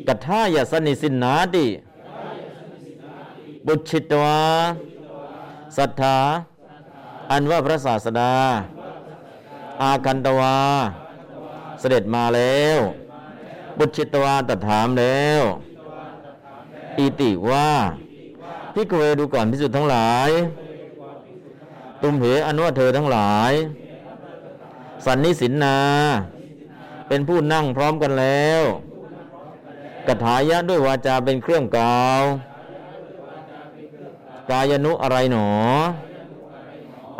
กันดวายนุตตบิกเวเอตระหิกทายสนิสินนาติปุชิตวาสันนิสินนาติปุจจิตวาศรัทธา อันว่าพระศาสดา อากันตวา เสด็จมาแล้ว บุชิตวาตถามแล้ว อิติว่าพิกเวดูก่อนพิสุทธ์ทั้งหลาย ตุมเหอันว่าเธอทั้งหลาย สันนิสินนา เป็นผู้นั่งพร้อมกันแล้ว กถายะด้วยวาจาเป็นเครื่องกล่าว กายนุอะไรหนอ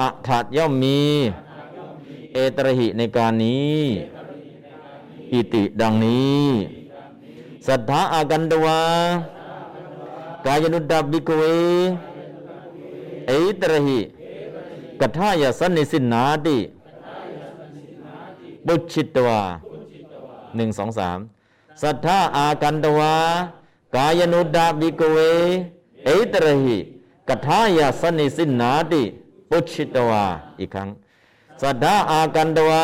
อัถัดย่อมมี เอตรหิในการนี้ อิติดังนี้ สัทธาอากันตวากายนุตตบิกเวเอตรหิกทายาสันนิสินนาติบุชิตวาหนึ่งสองสาม สัทธาอากันตวากายนุตตบิกเว เอตระหิกทายาสันนิสินนาติบุชิตวาอีกครั้ง สัทธาอากันตวา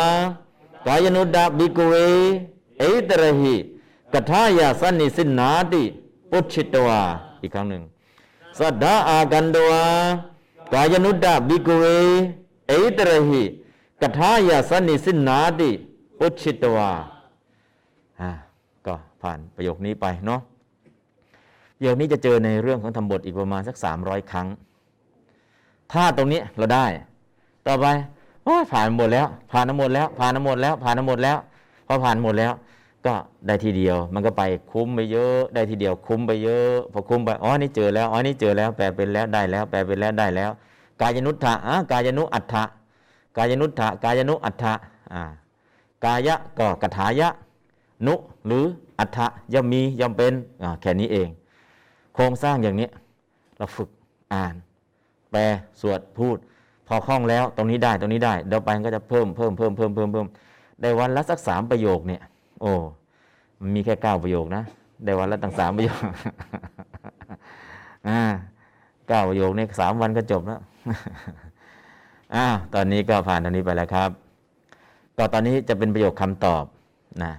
กายนุตตบิกเว เอตระหิกทายาสันนิสินนาติปุชิตวาอีกครั้งหนึ่งสัทธาอากันตวากายนุตตบิกเว เอตระหิกทายาสันนิสินนาติปุชิตวาอ่าก็ ผ่านประโยคนี้ไปเนาะประโยคนี้จะเจอในเรื่องของธรรมบทอีกประมาณสักสามร้อยครั้ง ถ้าตรงนี้เราได้ ต่อไปโอ้ผ่านหมดแล้ว ผ่านหมดแล้ว ผ่านหมดแล้ว ผ่านหมดแล้ว พอผ่านหมดแล้ว ก็ได้ทีเดียว มันก็ไปคุ้มไปเยอะ ได้ทีเดียวคุ้มไปเยอะ พอคุ้มไปอ๋อนี่เจอแล้วอ๋อนี่เจอแล้ว แปลเป็นแล้วได้แล้ว แปลเป็นแล้วได้แล้ว กายนุทธะอะกายนุอัฏฐะกายนุทธะกายนุอัฏฐะอ่ากายะก็กถายะ นุหรือ อัฏฐะย่อมมีย่อมเป็นแค่นี้เอง โครงสร้างอย่างนี้ เราฝึกอ่าน แปลสวดพูด พอคล่องแล้วตรงนี้ได้ตรงนี้ได้เดี๋ยวไปก็จะเพิ่มเพิ่มเพิ่มเพิ่มเพิ่มเพิ่มได้วันละสักสามประโยคเนี่ยโอ้มันมีแค่เก้าประโยคนะได้วันละตั้งสามประโยคอ่าเก้าประโยคนี่สามวันก็จบแล้วอ้าวตอนนี้ก็ผ่านตอนนี้ไปแล้วครับ ก็ตอนนี้จะเป็นประโยคคำตอบนะ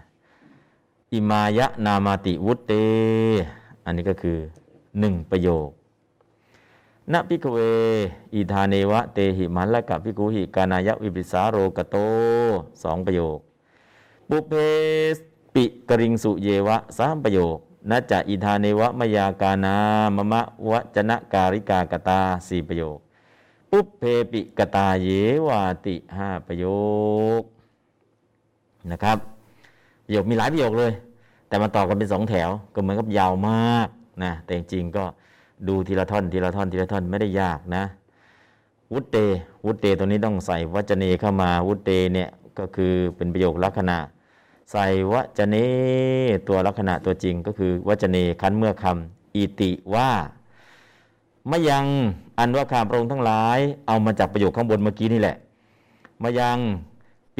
อิมายะนามาติวุตเต อันนี้ก็คือหนึ่งประโยคนะ ภิกขเวอิทาเนวะเตหิ มหัลลกะภิกขูหิกาณายะวิปปฏิสาโรกโตสองประโยค ปุเพสปิกริงสุเยวะสามประโยคนะจะอิธาเนวะมยากานามมะวจนะการิกากตาสี่ประโยค ปุเพปิกตาเยวาติห้าประโยคนะครับ ประโยคมีหลายประโยคเลย แต่มาต่อกันเป็นสองแถว ก็เหมือนกับยาวมากนะแต่จริงๆก็ดูทีละท่อนทีละท่อนทีละท่อนไม่ได้ยากนะวุตเตวุตเตตัวนี้ต้องใส่วัจเนเข้ามาวุตเตเนี่ยก็คือเป็นประโยคลักษณะ ใส่วจเนตัวลักษณะตัวจริงก็คือวจเนคันเมื่อคำอิติว่ามายังอันว่าข้าพระองค์ทั้งหลาย เอามาจากประโยคข้างบนเมื่อกี้นี่แหละมายัง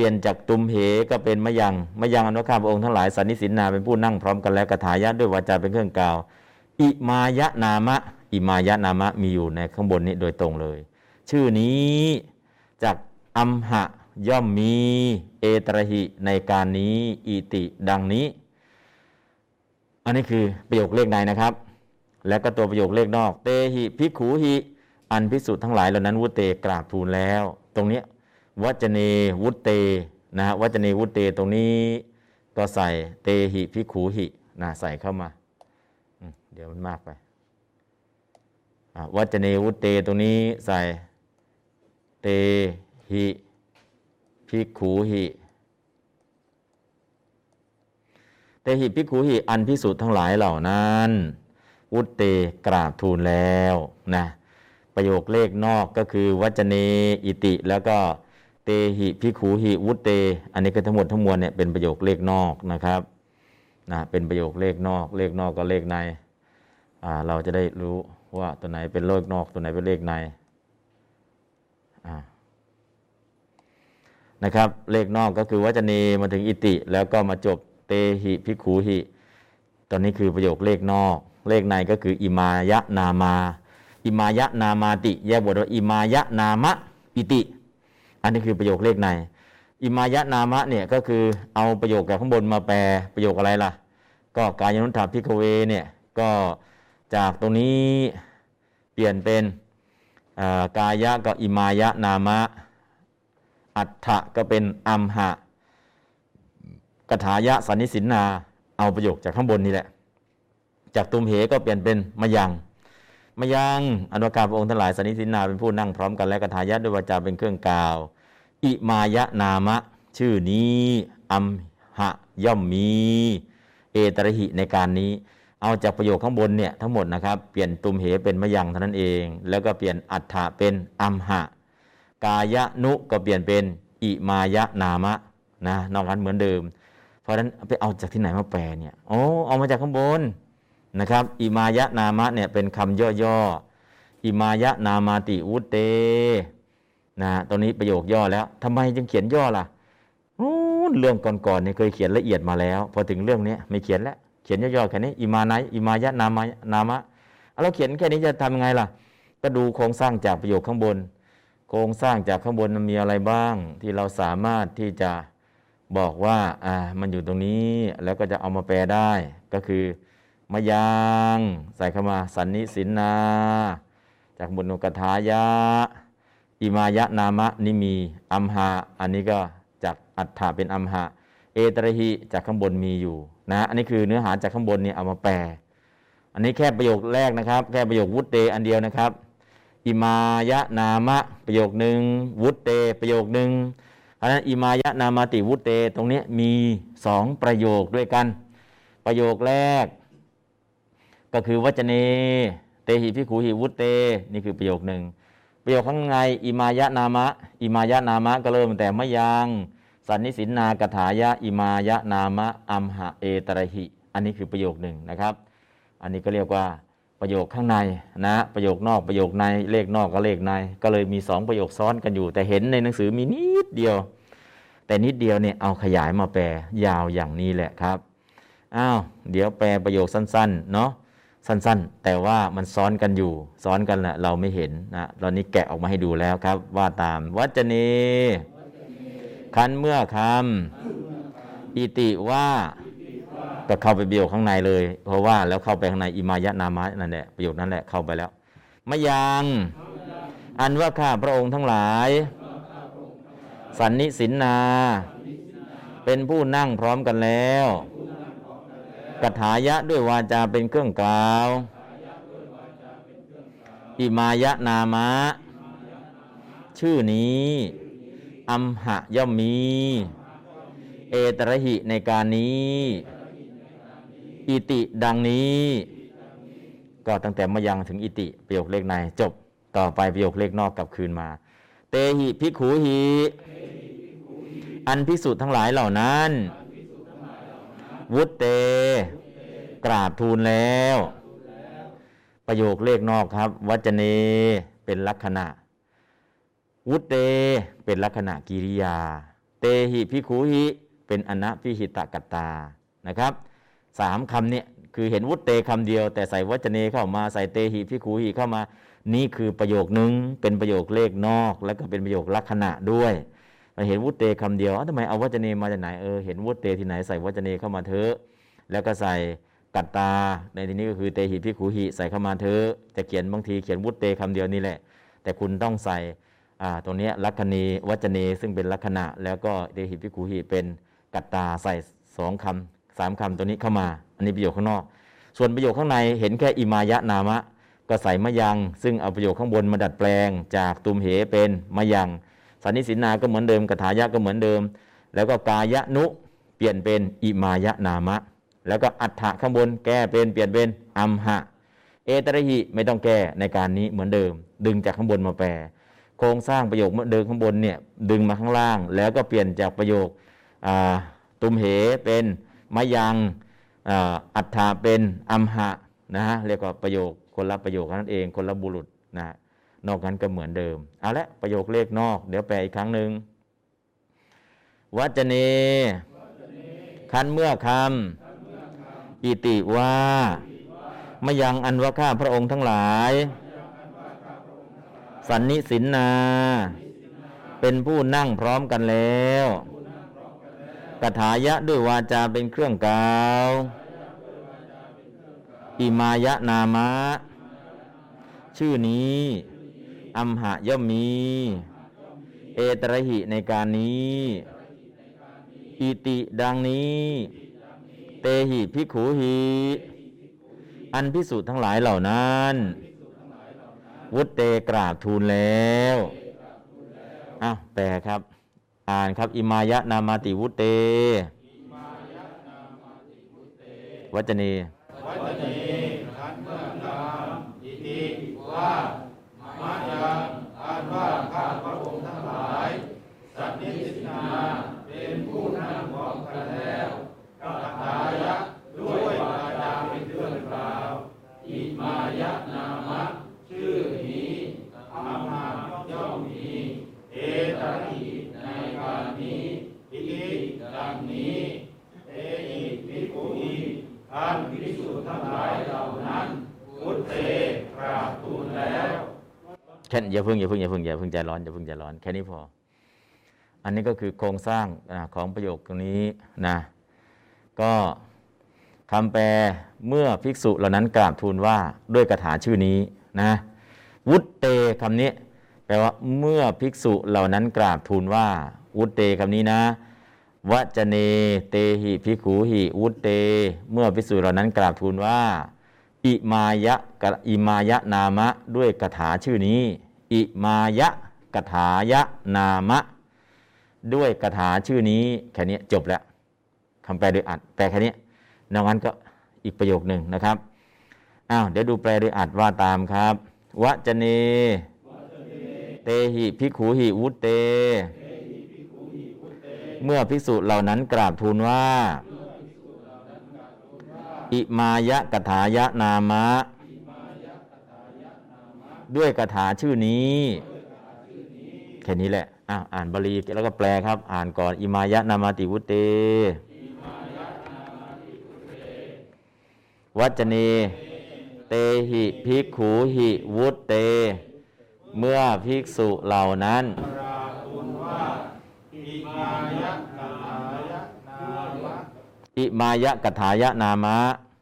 ลี่ยนจากตุมเหก็เป็นมะยังมะยังอนว่าข้าพระองค์ทั้งหลายสันนิสินนาเป็นผู้นั่งพร้อมกันแล้วกถายะด้วยวาจาเป็นเครื่องกล่าว อิมายะนามะ อิมายะนามะมีอยู่ในข้างบนนี้โดยตรงเลย ชื่อนี้จากอัมหะย่อมมีเอตระหิในการนี้อิติดังนี้ อันนี้คือประโยคเลขในนะครับ และก็ตัวประโยคเลขนอก เตหิพิขูหิอันพิสุทธ์ทั้งหลายเหล่านั้นวุเตกราบทูลแล้ว ตรงนี้ วัจเนวุตเตนะฮะวัจเนวุตเตตรงนี้ก็ใส่เตหิพิขูหินะใส่เข้ามา เดี๋ยวมันมากไปวัจเนวุตเตตรงนี้ใส่เตหิพิขูหิเตหิพิขูหิอันพิสุทธ์ทั้งหลายเหล่านั้นวุตเตกราบทูลแล้วนะประโยคเลขนอกก็คือวัจเนอิติแล้วก็ เตหิพิขูหิวุตเต อันนี้ก็ทั้งหมดทั้งมวลเนี่ยเป็นประโยคเลขนอกนะครับนะเป็นประโยคเลขนอก เลขนอกก็เลขในอ่าเราจะได้รู้ว่าตัวไหนเป็นเลขนอก ตัวไหนเป็นเลขในอ่านะครับ เลขนอกก็คือวัจเนมาถึงอิติ แล้วก็มาจบเตหิพิขูหิ ตอนนี้คือประโยคเลขนอก เลขในก็คืออิมายะนามา อิมายะนามาติ แยกบทว่าอิมายะนามะอิติ อันนี้คือประโยคเลขใน อิมายะนามะเนี่ยก็คือเอาประโยคจากข้างบนมาแปลประโยคอะไรล่ะ ก็กายนุถาพิกเวเนี่ยก็จากตรงนี้เปลี่ยนเป็นกายะก็อิมายะนามะ อัฏฐะก็เป็นอัมหะกถายะสันนิสินนา เอาประโยคจากข้างบนนี่แหละ จากตุมเหก็เปลี่ยนเป็นมะยัง มะยังอนุกาพระองค์ทั้งหลายสนิสินาเป็นผู้นั่งพร้อมกันและกถายะด้วยวาจาเป็นเครื่องกล่าว อิมายะนามะ ชื่อนี้อัมหะย่อมมี เอตระหิในการนี้ เอาจากประโยคข้างบนเนี่ยทั้งหมดนะครับ เปลี่ยนตุมเหเป็นมะยังเท่านั้นเอง แล้วก็เปลี่ยนอัฏฐะเป็นอัมหะ กายะนุก็เปลี่ยนเป็นอิมายะนามะนะนอกนั้นเหมือนเดิม เพราะฉะนั้นไปเอาจากที่ไหนมาแปลเนี่ยโอ้เอามาจากข้างบน นะครับอิมายะนามะเนี่ยเป็นคำย่อๆอิมายะนามาติวุตเตนะตรงนี้ประโยคย่อแล้วทำไมจึงเขียนย่อล่ะเรื่องก่อนๆเนี่ยเคยเขียนละเอียดมาแล้ว พอถึงเรื่องนี้ไม่เขียนแล้วเขียนย่อๆแค่นี้อิมาไนอิมายะนามะนามะเอาเราเขียนแค่นี้จะทำยังไงล่ะ ก็ดูโครงสร้างจากประโยคข้างบน โครงสร้างจากข้างบนมันมีอะไรบ้าง ที่เราสามารถที่จะบอกว่าอ่ามันอยู่ตรงนี้แล้วก็จะเอามาแปลได้ก็คือ มายางใส่เข้ามา สันนิสินนา จากบทนกถายะ อิมายะนามะนี่มี อัมหะอันนี้ก็จากอัฏฐะเป็นอัมหะเอตระหิจากข้างบนมีอยู่นะ อันนี้คือเนื้อหาจากข้างบนเนี่ยเอามาแปล อันนี้แค่ประโยคแรกนะครับ แค่ประโยควุตเตอันเดียวนะครับ อิมายะนามะ ประโยคหนึ่งวุตเตประโยคหนึ่งเพราะฉะนั้นอิมายะนามาติวุตเต ตรงนี้มีสองประโยคด้วยกัน ประโยคแรก ก็คือวัจเน เตหิพิขูหิวุตเต นี่คือประโยคหนึ่งประโยคข้างในอิมายะนามะ อิมายะนามะก็เริ่มตั้งแต่มยัง สันนิสินนากถายะ อิมายะนามะอัมหะเอตระหิ อันนี้คือประโยคหนึ่งนะครับ อันนี้ก็เรียกว่าประโยคข้างในนะประโยคนอกประโยคในเลขนอกกับเลขใน ก็เลยมีสองประโยคซ้อนกันอยู่ แต่เห็นในหนังสือมีนิดเดียว แต่นิดเดียวเนี่ยเอาขยายมาแปลยาวอย่างนี้แหละครับอ้าวเดี๋ยวแปลประโยคสั้นๆเนาะ สั้นๆ แต่ว่ามันซ้อนกันอยู่ ซ้อนกันแหละเราไม่เห็นนะตอนนี้แกะออกมาให้ดูแล้วครับ ว่าตามวัจเนคันเมื่อคำอิติว่าก็เข้าไปประโยคข้างในเลย เพราะว่าแล้วเข้าไปข้างในอิมายะนามะนั่นแหละประโยคนั้นแหละเข้าไปแล้วมะยังอันว่าข้าพระองค์ทั้งหลาย สันนิสินนา เป็นผู้นั่งพร้อมกันแล้ว กถายะด้วยวาจาเป็นเครื่องกล่าว อิมายะนามะ ชื่อนี้อัมหะย่อมมี เอตระหิในการนี้ อิติดังนี้ ก็ตั้งแต่มายังถึงอิติประโยคเลขในจบต่อไปประโยคเลขนอกกลับคืนมา เตหิพิขูหิ อันพิสุทั้งหลายเหล่านั้น วุตเต กราบทูลแล้ว ประโยคเลขนอกครับ วัจเนเป็นลักษณะ วุตเต เป็นลักษณะกิริยา เตหิพิคูหิเป็นอนะพิหิตกัตตานะครับสามคำเนี่ยคือเห็นวุตเตคำเดียว แต่ใส่วัจเนเข้ามาใส่เตหิพิคูหิเข้ามา นี่คือประโยคนึงเป็นประโยคเลขนอก แล้วก็เป็นประโยคลักษณะด้วย เราเห็นวุตเตคำเดียวทำไมเอาวัจเนมาจากไหนเออเห็นวุตเตที่ไหนใส่วัจเนเข้ามาเถอะแล้วก็ใส่กัตตา ในที่นี้ก็คือเตหิพิคูหิใส่เข้ามาเถอะจะเขียนบางทีเขียนวุตเตคำเดียวนี่แหละ แต่คุณต้องใส่ตรงนี้ลักษณีวัจเนซึ่งเป็นลักษณะ แล้วก็เตหิพิคูหิเป็นกัตตาใส่สองคำสามคำตัวนี้เข้ามา อันนี้ประโยคข้างนอก ส่วนประโยคข้างในเห็นแค่อิมายะนามะ ก็ใส่มะยัง ซึ่งเอาประโยคข้างบนมาดัดแปลง จากตุมเหเป็นมะยัง สันนิสินาก็เหมือนเดิมกถายะก็เหมือนเดิม แล้วก็กายะนุเปลี่ยนเป็นอิมายะนามะ แล้วก็อัฏฐะข้างบนแก้เป็นเปลี่ยนเป็นอัมหะ เอตระหิไม่ต้องแก้ในการนี้เหมือนเดิม ดึงจากข้างบนมาแปลโครงสร้างประโยคเมื่อเดิมข้างบนเนี่ยดึงมาข้างล่าง แล้วก็เปลี่ยนจากประโยคตุมเหเป็นมะยังอัฏฐาเป็นอัมหะนะฮะเรียกว่าประโยคคนละประโยคนั่นเองคนละบุรุษนะ นอกนั้นก็เหมือนเดิม เอาละประโยคเลขนอก เดี๋ยวแปลอีกครั้งหนึ่งวัจเนคันเมื่อคำอิติว่ามายังอันว่าข้าพระองค์ทั้งหลาย สันนิสินนา เป็นผู้นั่งพร้อมกันแล้วกถายะด้วยวาจาเป็นเครื่องกล่าวอิมายะนามะ ชื่อนี้ อัมหะย่อมมี เอตระหิในการนี้ อิติดังนี้ เตหิพิขูหิ อันพิสูจน์ทั้งหลายเหล่านั้น วุตเตกราบทูลแล้วอ้าวแปลครับ อ่านครับ อิมายะนามาติวุตเตวัจเนวัจเนคันเมื่อกามอิติว่า มายังอันว่าข้าพระองค์ทั้งหลาย สัตนิสินาเป็นผู้นั่งพร้อมกันแล้วกัตถายะด้วยวาจาเป็นเครื่องกล่าวอิมายะนามะชื่อนี้อามาย่อมมีเอตหิในการนี้อิติดังนี้เอหิภิกขุหิท่านภิกษุทั้งหลายเหล่านั้นพุทเตกราบทูลแล้ว แค่อย่าพิ่งอย่าพิ่งอย่าพิ่งอย่าพิ่งใจร้อนอย่าพิ่งใจร้อนแค่นี้พอ อันนี้ก็คือโครงสร้างของประโยคตรงนี้นะก็คำแปลเมื่อภิกษุเหล่านั้นกราบทูลว่าด้วยคาถาชื่อนี้นะวุตเตคำนี้ แปลว่าเมื่อภิกษุเหล่านั้นกราบทูลว่า วุตเตคำนี้นะวจเนเตหิภิกขูหิวุตเต เมื่อภิกษุเหล่านั้นกราบทูลว่า อิมายะกอิมายะนามะด้วยคาถาชื่อนี้ อิมายะกถายะนามะ ด้วยคาถาชื่อนี้แค่นี้จบแล้วคำแปลโดยอัดแปลแค่นี้นอกนั้นก็อีกประโยคหนึ่งนะครับอ้าวเดี๋ยวดูแปลโดยอัดว่าตามครับวจเน เตหิพิขูหิวุตเต เมื่อภิกษุเหล่านั้นกราบทูลว่า อิมายะกถายะนามะ ด้วยคาถาชื่อนี้แค่นี้แหละอ่านบาลีแล้วก็แปลครับ อ่านก่อนอิมายะนามาติวุเตวัจเน เตหิภิกขูหิวุตเต เมื่อภิกษุเหล่านั้นอิมายะ กถายะนามะ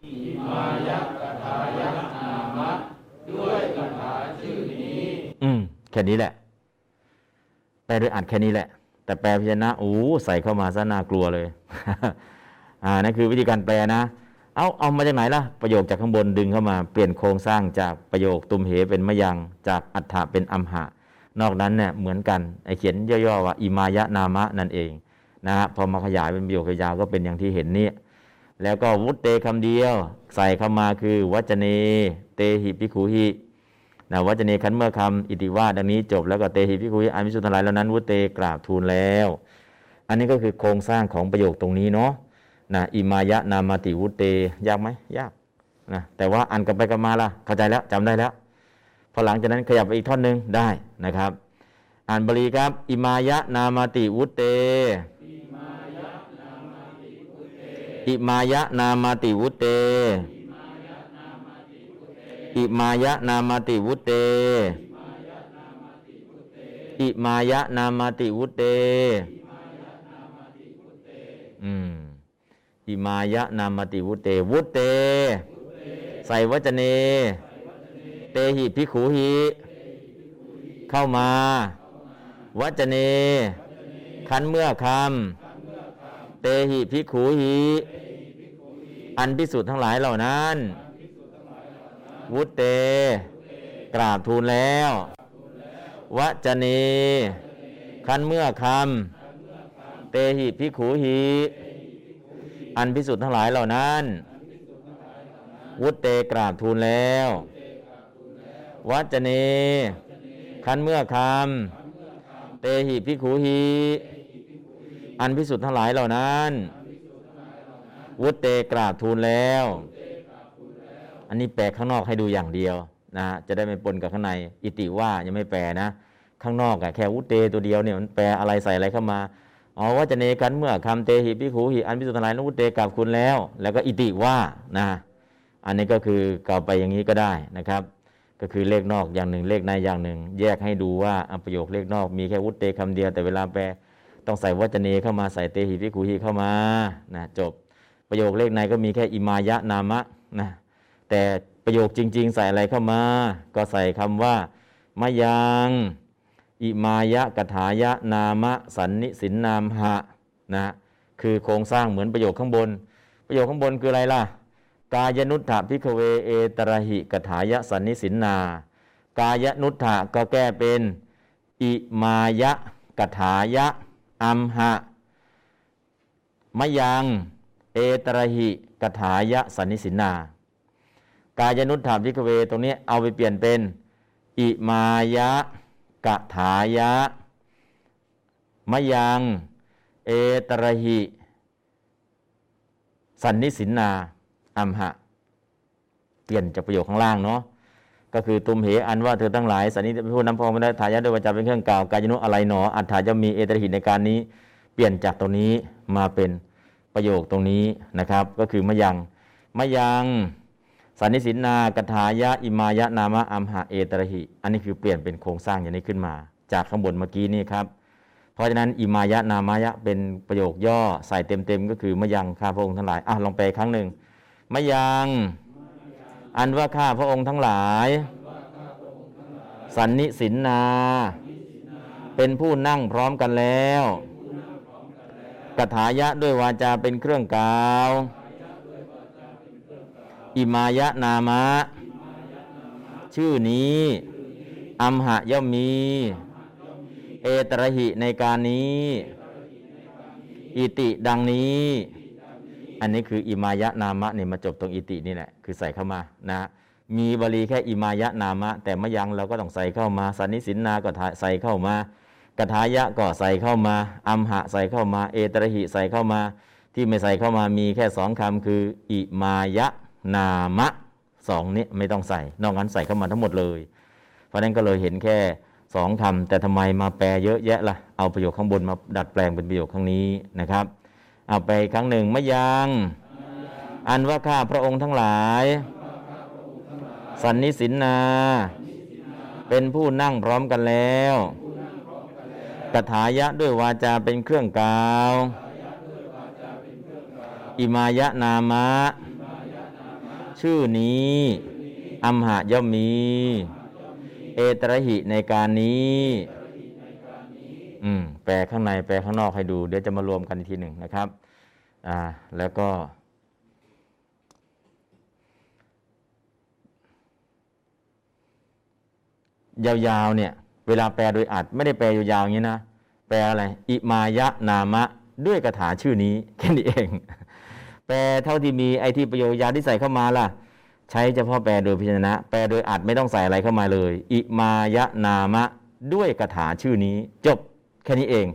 อิมายะกถายะนามะ ด้วยคาถาชื่อนี้ อืม แค่นี้แหละ แปลโดยอัดแค่นี้แหละ แต่แปลพิจารณาโอ้ใส่เข้ามาซะน่ากลัวเลย อ่า นั่นคือวิธีการแปลนะ เอาเอามาจากไหนล่ะ ประโยคจากข้างบนดึงเข้ามา เปลี่ยนโครงสร้างจากประโยคตุมเหเป็นมะยัง จากอัฏฐะเป็นอัมหะ นอกนั้นเนี่ยเหมือนกัน ไอเขียนย่อๆว่าอิมายะนามะนั่นเอง นะฮะพอมาขยายเป็นประโยคยาวก็เป็นอย่างที่เห็นนี่แล้วก็วุตเตคำเดียว ใส่เข้ามาคือ วัจเน เตหิพิขุหินะวัจเนคันเมื่อคำอิติวาดังนี้จบแล้วก็เตหิพิขุหิอันมิสุทธลายแล้วนั้นวุตเตกราบทูลแล้ว อันนี้ก็คือโครงสร้างของประโยคตรงนี้เนาะนะอิมายะนามาติวุตเตยากไหมยากนะแต่ว่าอันกันไปกันมาล่ะเข้าใจแล้วจำได้แล้วพอหลังจากนั้นขยับไปอีกท่อนหนึ่งได้นะครับ อ่านบาลีครับ อิมายะนามาติวุตเต อิมายะนามาติวุเต อิมายะนามาติวุเต อิมายะนามาติวุเต อืม อิมายะนามาติวุเต วุเต ใส่วัจเน เตหิพิขูหิ เข้ามาวัจเน คันเมื่อคำเตหิพิขูหิ อันพิสุทธ์ทั้งหลายเหล่านั้น วุตเตกราบทูลแล้ววัจเน คันเมื่อคำเตหิพิขูหิอันพิสุทธ์ทั้งหลายเหล่านั้นวุตเตกราบทูลแล้ววัจเนคันเมื่อคำเตหิพิขูหิอันพิสุทธ์ทั้งหลายเหล่านั้น วุตเตกราบทูลแล้ว อันนี้แปลข้างนอกให้ดูอย่างเดียวนะจะได้ไม่ปนกับข้างใน อิติว่ายังไม่แปลนะ ข้างนอกอะแค่วุตเตตัวเดียวเนี่ยมันแปลอะไรใส่อะไรเข้ามาอ๋อว่าจะเนกันเมื่อคำเตหิพิขูหิอันพิสุทธิ์ทั้งหลายนวุตเตกราบคุณแล้ว แล้วก็อิติว่านะอันนี้ก็คือกล่าวไปอย่างนี้ก็ได้นะครับ ก็คือเลขนอกอย่างหนึ่งเลขในอย่างหนึ่ง แยกให้ดูว่าอประโยคเลขนอกมีแค่วุตเตคำเดียวแต่เวลาแปลต้องใส่วัจเนเข้ามาใส่เตหิพิคุหิเข้ามานะจบ ประโยคเลขในก็มีแค่อิมายะนามะนะแต่ประโยคจริง ๆ ใส่อะไรเข้ามา ก็ใส่คำว่ามะยังอิมายะกถายะนามะ สันนิสินนามหะนะคือโครงสร้างเหมือนประโยคข้างบน ประโยคข้างบนคืออะไรล่ะ กายนุทธพิกเวเอตระหิกถายะสันนิสินนา กายนุทธะก็แก้เป็นอิมายะกถายะอัมหะมะยัง ตระหิกถายะสันนิสินากายนุทธพิกเวตรงนี้เอาไปเปลี่ยนเป็น อิมายะกถายะมยัง เอตระหิ สันนิสินนาอัมหะ เปลี่ยนจากประโยคข้างล่างเนาะก็คือตุมเหอันว่าเธอทั้งหลายสันนิเป็นผู้นำพองไม่ได้ทายะโดยวาจาเป็นเครื่องกล่าวกายนุอะไรหนออัฏฐาจะมีเอตระหิในการนี้ เปลี่ยนจากตรงนี้มาเป็น ประโยคตรงนี้นะครับ ก็คือมะยังมะยังสันนิสินนากถายะอิมายะนามะอัมหะเอตระหิ อันนี้คือเปลี่ยนเป็นโครงสร้างอย่างนี้ขึ้นมา จากข้างบนเมื่อกี้นี่ครับ เพราะฉะนั้นอิมายะนามายะเป็นประโยคย่อใส่เต็มๆก็คือมะยังข้าพระองค์ทั้งหลายอะลองไปครั้งหนึ่งมะยังอันว่าข้าพระองค์ทั้งหลาย สันนิสินนา เป็นผู้นั่งพร้อมกันแล้ว กถายะด้วยวาจาเป็นเครื่องกล่าว อิมายะนามะ ชื่อนี้อัมหะย่อมมี เอตระหิในการนี้ อิติดังนี้ อันนี้คืออิมายะนามะเนี่ยมาจบตรงอิตินี่แหละ คือใส่เข้ามานะ มีบาลีแค่อิมายะนามะ แต่มะยังเราก็ต้องใส่เข้ามา สันนิสินนาก็ใส่เข้ามา กถายะก็ใส่เข้ามา อัมหะใส่เข้ามา เอตระหิใส่เข้ามา ที่ไม่ใส่เข้ามามีแค่สองคำคือ อิมายะ นามะสองนี้ไม่ต้องใส่ นอกนั้นใส่เข้ามาทั้งหมดเลย เพราะนั้นก็เลยเห็นแค่สองคำแต่ทำไมมาแปลเยอะแยะละ่ะ เอาประโยคข้างบนมาดัดแปลงเป็นประโยคข้างนี้นะครับ เอาไปครั้งหนึ่งมะยัง อันว่าข้าพระองค์ทั้งหลาย สันนิสินนา เป็นผู้นั่งพร้อมกันแล้ว กถายะด้วยวาจาเป็นเครื่องกล่าว อิมายะนามะ ชื่อนี้อัมหะย่อมมี เอตระหิในการนี้อืมแปลข้างในแปลข้างนอกให้ดู เดี๋ยวจะมารวมกันอีกทีหนึ่งนะครับ อ่า แล้วก็ ยาวๆเนี่ย เวลาแปลโดยอัดไม่ได้แปลยาวๆอย่างนี้นะ แปลอะไร อิมายะนามะด้วยคาถาชื่อนี้แค่นี้เอง แปลเท่าที่มีไอที่ประโยคยาวที่ใส่เข้ามาล่ะ ใช้เฉพาะแปลโดยพิจารณะแปลโดยอัดไม่ต้องใส่อะไรเข้ามาเลย อิมายะนามะด้วยคาถาชื่อนี้ จบแค่นี้เอง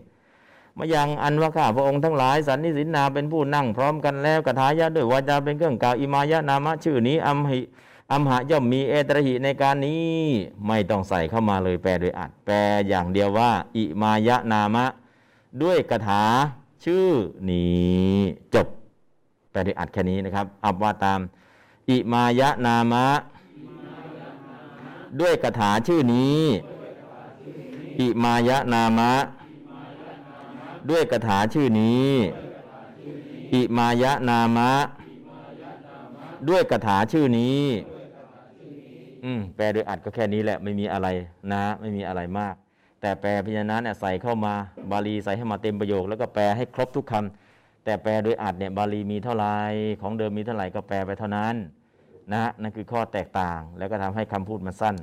มายังอันว่าข้าพระองค์ทั้งหลายสันนิสินนาเป็นผู้นั่งพร้อมกันแล้วคาถายะด้วยวาจาเป็นเครื่องกล่าวอิมายะนามะชื่อนี้อัมหิ อัมหะย่อมมีเอตระหิในการนี้ ไม่ต้องใส่เข้ามาเลยแปลโดยอัดแปลอย่างเดียวว่า อิมายะนามะ ด้วยคาถาชื่อนี้จบ แปลโดยอัดแค่นี้นะครับเอาว่าตาม อิมายะนามะ ด้วยคาถาชื่อนี้ อิมายะนามะ ด้วยคาถาชื่อนี้ อิมายะนามะ ด้วยคาถาชื่อนี้ อืมแปลโดยอัดก็แค่นี้แหละไม่มีอะไรนะ ไม่มีอะไรมาก แต่แปลพยัญชนะเนี่ยใส่เข้ามาบาลีใส่ให้มาเต็มประโยค แล้วก็แปลให้ครบทุกคำแต่แปลโดยอัดเนี่ยบาลีมีเท่าไหร่ของเดิมมีเท่าไหร่ก็แปลไปเท่านั้นนะฮะนั่นคือข้อแตกต่างแล้วก็ทำให้คำพูดมันสั้น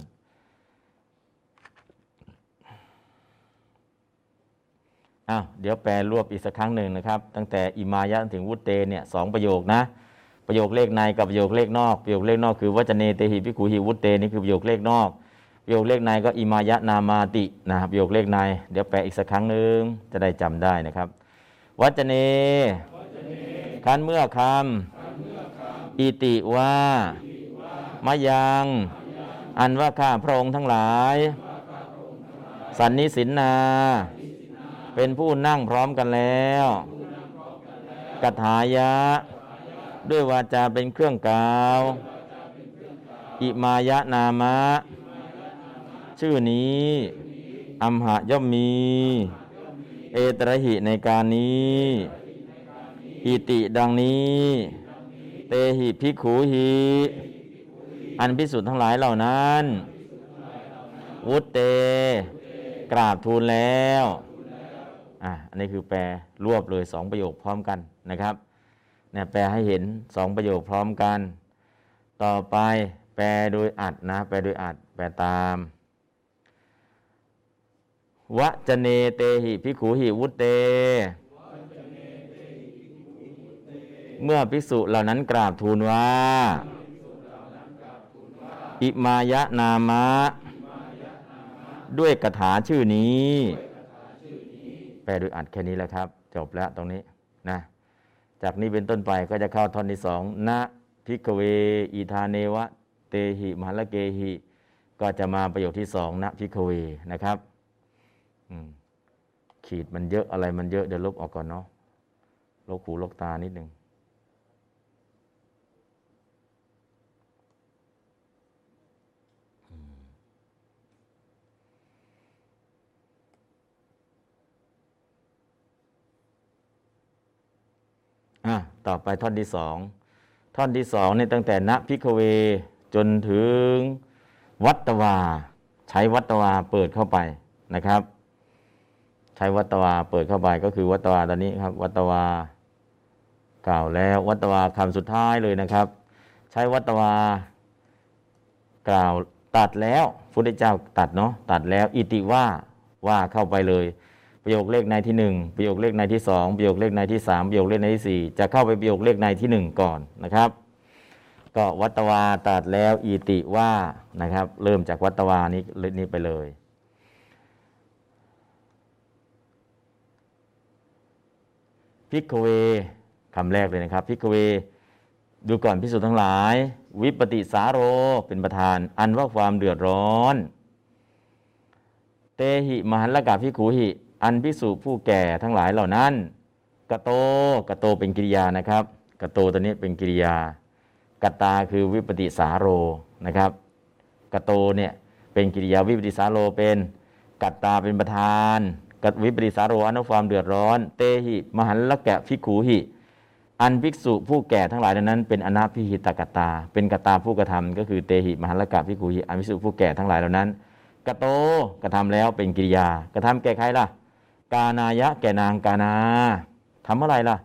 อ้าวเดี๋ยวแปลรวบอีกสักครั้งหนึ่งนะครับ ตั้งแต่อิมายะถึงวุตเตเนี่ยสองประโยคนะ ประโยคเลขในกับประโยคเลขนอก ประโยคเลขนอกคือวัจเนเตหิพิขุหิวุตเตนี่คือประโยคเลขนอก ประโยคเลขในก็อิมายะนามาตินะครับประโยคเลขใน เดี๋ยวแปลอีกสักครั้งหนึ่งจะได้จำได้นะครับ วัจเนคันเมื่อคำอิติว่ามายัง อันว่าข้าพระองค์ทั้งหลาย สันนิสินนา เป็นผู้นั่งพร้อมกันแล้วกถายะ ด้วยวาจาเป็นเครื่องกล่าว อิมายะนามะ ชื่อนี้อัมหะย่อมมี เอตระหิในการนี้อิติดังนี้ เตหิภิขุหิ อันพิสุทธ์ทั้งหลายเหล่านั้น วุตเต กราบทูลแล้ว อะอันนี้คือแปลรวบเลยสองประโยคพร้อมกันนะครับ เนี่ยแปลให้เห็นสองประโยคพร้อมกัน ต่อไปแปลโดยอัดนะ แปลโดยอัดแปลตามวะจเนเตหิพิกขุหิวุตเต เมื่อภิกษุเหล่านั้นกราบทูลว่า อิมายะนามะ ด้วยคาถาชื่อนี้ แปลโดยอัดแค่นี้แหละครับ จบแล้วตรงนี้นะ จากนี้เป็นต้นไปก็จะเข้าท่อนที่สองนะพิกเวอีธาเนวะ เตหิมหลเกหิ ก็จะมาประโยคที่สองนะพิกเวนะครับขีดมันเยอะอะไรมันเยอะเดี๋ยวลบออกก่อนเนาะลบหูลบตานิดหนึ่ง อะต่อไปท่อนที่สองท่อนที่สองเนี่ยตั้งแต่ณพิกเวจนถึงวัตวา ใช้วัตวาเปิดเข้าไปนะครับ ใช้วัตวาเปิดเข้าไปก็คือวัตวาตอนนี้ครับ วัตวากล่าวแล้ววัตวาคำสุดท้ายเลยนะครับ ใช้วัตวากล่าวตัดแล้วพุทธเจ้าตัดเนาะตัดแล้ว อิติว่าว่าเข้าไปเลย ประโยคเลขในที่หนึ่งประโยคเลขในที่สองประโยคเลขในที่สามประโยคเลขในที่สี่จะเข้าไปประโยคเลขในที่หนึ่งก่อนนะครับ ก็วัตวาตัดแล้วอิติว่านะครับ เริ่มจากวัตวานี้นี้ไปเลยพิกเวคำแรกเลยนะครับพิกเว ดูก่อนพิสุทั้งหลาย วิปติสาโรเป็นประธาน อันว่าความเดือดร้อน เตหิมหันละกาพิขูหิ อันพิสุผู้แก่ทั้งหลายเหล่านั้นกะโตกะโตเป็นกิริยานะครับกะโตตัวนี้เป็นกิริยากตาคือวิปติสาโรนะครับกะโตเนี่ยเป็นกิริยาวิปติสาโรเป็นกัตตาเป็นประธานกัวิปติสาโรอนุความเดือดร้อน เตหิมหันละแกะพิขูหิ อันภิกษุผู้แก่ทั้งหลายนั้น เป็นอนาพิหิตกตา เป็นกตาผู้กระทำก็คือเตหิมหันละกะพิขูหิอันภิกษุผู้แก่ทั้งหลายเหล่านั้นกะโตกระทำแล้วเป็นกิริยากระทำแก่ใครล่ะ กานายะแก่นางกานาทำอะไรล่ะ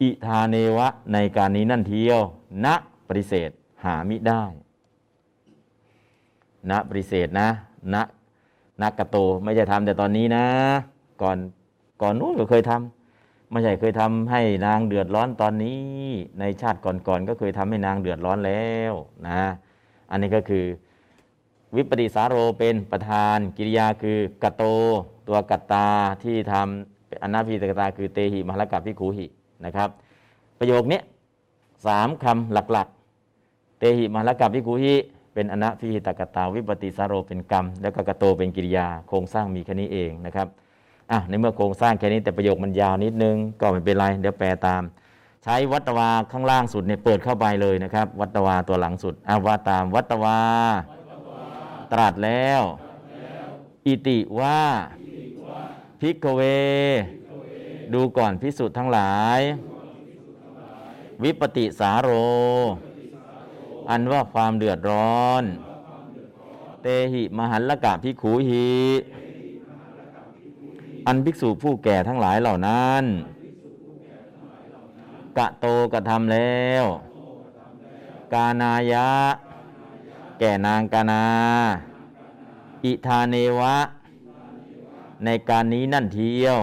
อิธาเนวะในการนี้นั่นเทียว ณปฏิเสธหามิได้ ณปฏิเสธนะณณกะโตไม่ใช่ทำแต่ตอนนี้นะ ก่อนก่อนนู้นก็เคยทำไม่ใช่เคยทำให้นางเดือดร้อนตอนนี้ ในชาติก่อนๆก็เคยทำให้นางเดือดร้อนแล้วนะ อันนี้ก็คือ วิปปิสาโรเป็นประธานกิริยาคือกะโต ตัวกัตตาที่ทำอนาพิตกตาคือเตหิมหลกับพิขูหินะครับ ประโยคนี้สามคำหลักๆ เตหิมหลกับพิขูหิเป็นอนาพิหิตกตาวิปปิสาโรเป็นกรรม แล้วก็กะโตเป็นกิริยาโครงสร้างมีแค่นี้เองนะครับอะในเมื่อโครงสร้างแค่นี้แต่ประโยคมันยาวนิดนึงก็ไม่เป็นไรเดี๋ยวแปลตาม ใช้วัตวาข้างล่างสุดเนี่ยเปิดเข้าไปเลยนะครับ วัตวาตัวหลังสุดอะว่าตามวัตวาตรัสแล้ว อิติว่า พิกเว ดูก่อนพิสุทธ์ทั้งหลาย วิปติสาโร อันว่าความเดือดร้อน เตหิมหันละกะพิขูหิอันภิกษุผู้แก่ทั้งหลายเหล่านั้น กะโตกระทำแล้ว กานายะ แก่นางกานา อิธาเนวะ ในการนี้นั่นเทียว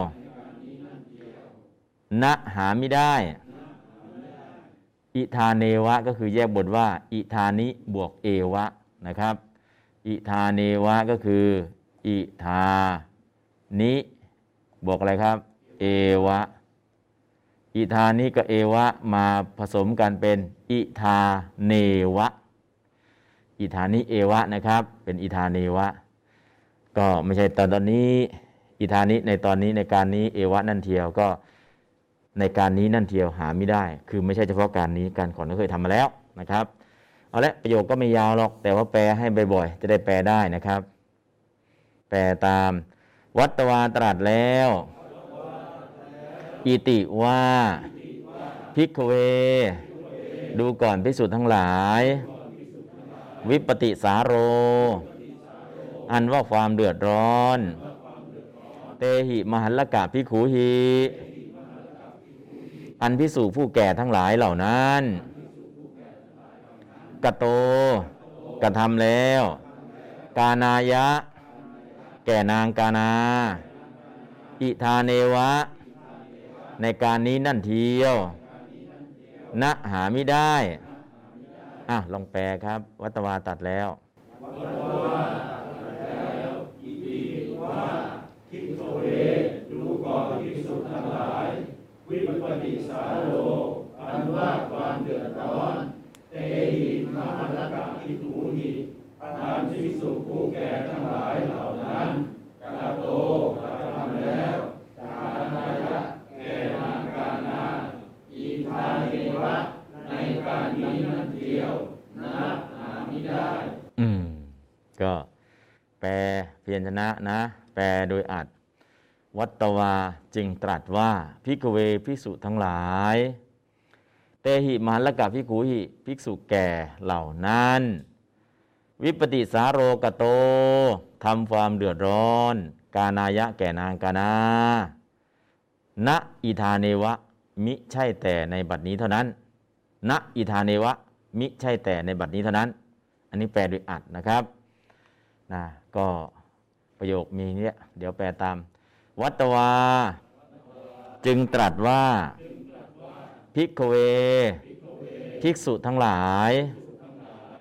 ณหาไม่ได้ อิธาเนวะก็คือแยกบทว่า อิธานิบวกเอวะนะครับ อิธาเนวะก็คืออิธานิบวกอะไรครับ เอวะ อิธานิกับเอวะมาผสมกันเป็น อิธาเนวะ อิธานิเอวะนะครับ เป็นอิธาเนวะ ก็ไม่ใช่ตอนตอนนี้ อิธานิในตอนนี้ในการนี้เอวะนั่นเทียวก็ในการนี้นั่นเทียวหาไม่ได้ คือไม่ใช่เฉพาะการนี้การก่อนก็เคยทำมาแล้วนะครับเอาละประโยคก็ไม่ยาวหรอก แต่ว่าแปลให้บ่อยๆ จะได้แปลได้นะครับ แปลตาม วัตวาตรัสแล้ว อิติว่าพิกเว ดูก่อนพิสุทธ์ทั้งหลาย วิปติสาโร อันว่าความเดือดร้อน เตหิมหันละกะพิขูหิอันพิสูผู้แก่ทั้งหลายเหล่านั้นกะโตกระทำแล้ว กานายะ แก่นางกานา อิธาเนวะ ในการนี้นั่นเทียวณหาไม่ได้ อะ ลองแปลครับ วัตวาตัดแล้วดู ก่อภิกษุทั้งหลาย วิปปิสาโรอันว่าความเดือดร้อน เตหิมหลกะพิถูหิอันภิกษุผู้แก่ทั้งหลายเหล่านั้นกะโตกระทำแล้วกานายะแก่นางกานาอิทาเนวะในการนี้นั้นเดียวนับหาไม่ได้ อืม ก็แปลเพียรชนะนะ แปลโดยอัด วัตวาจึงตรัสว่าพิกเวภิกษุทั้งหลาย เตหิมหันละกะพิกขูหิภิกษุแก่เหล่านั้น วิปติสาโรกโตทำความเดือดร้อน กานายะแก่นางกานาณอิธาเนวะ มิใช่แต่ในบัดนี้เท่านั้นณอิธาเนวะ มิใช่แต่ในบัดนี้เท่านั้น อันนี้แปลโดยอัดนะครับนะก็ประโยคมีเนี้ยเดี๋ยวแปลตาม วัตวา จึงตรัสว่าพิกเว ภิกษุทั้งหลาย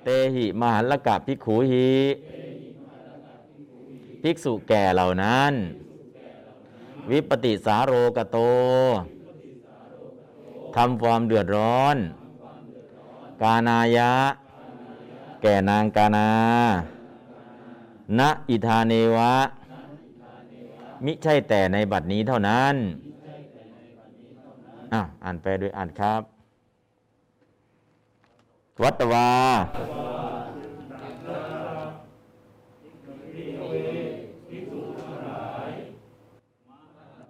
เตหิมหันละกะภิกขูหิภิกษุแก่เหล่านั้น วิปติสาโรกโตทำความเดือดร้อน กานายะ แก่นางกานา ณ อิธาเนวะ มิใช่แต่ในบัดนี้เท่านั้นอะอ่านแปลโดยอ่านครับ วัตวา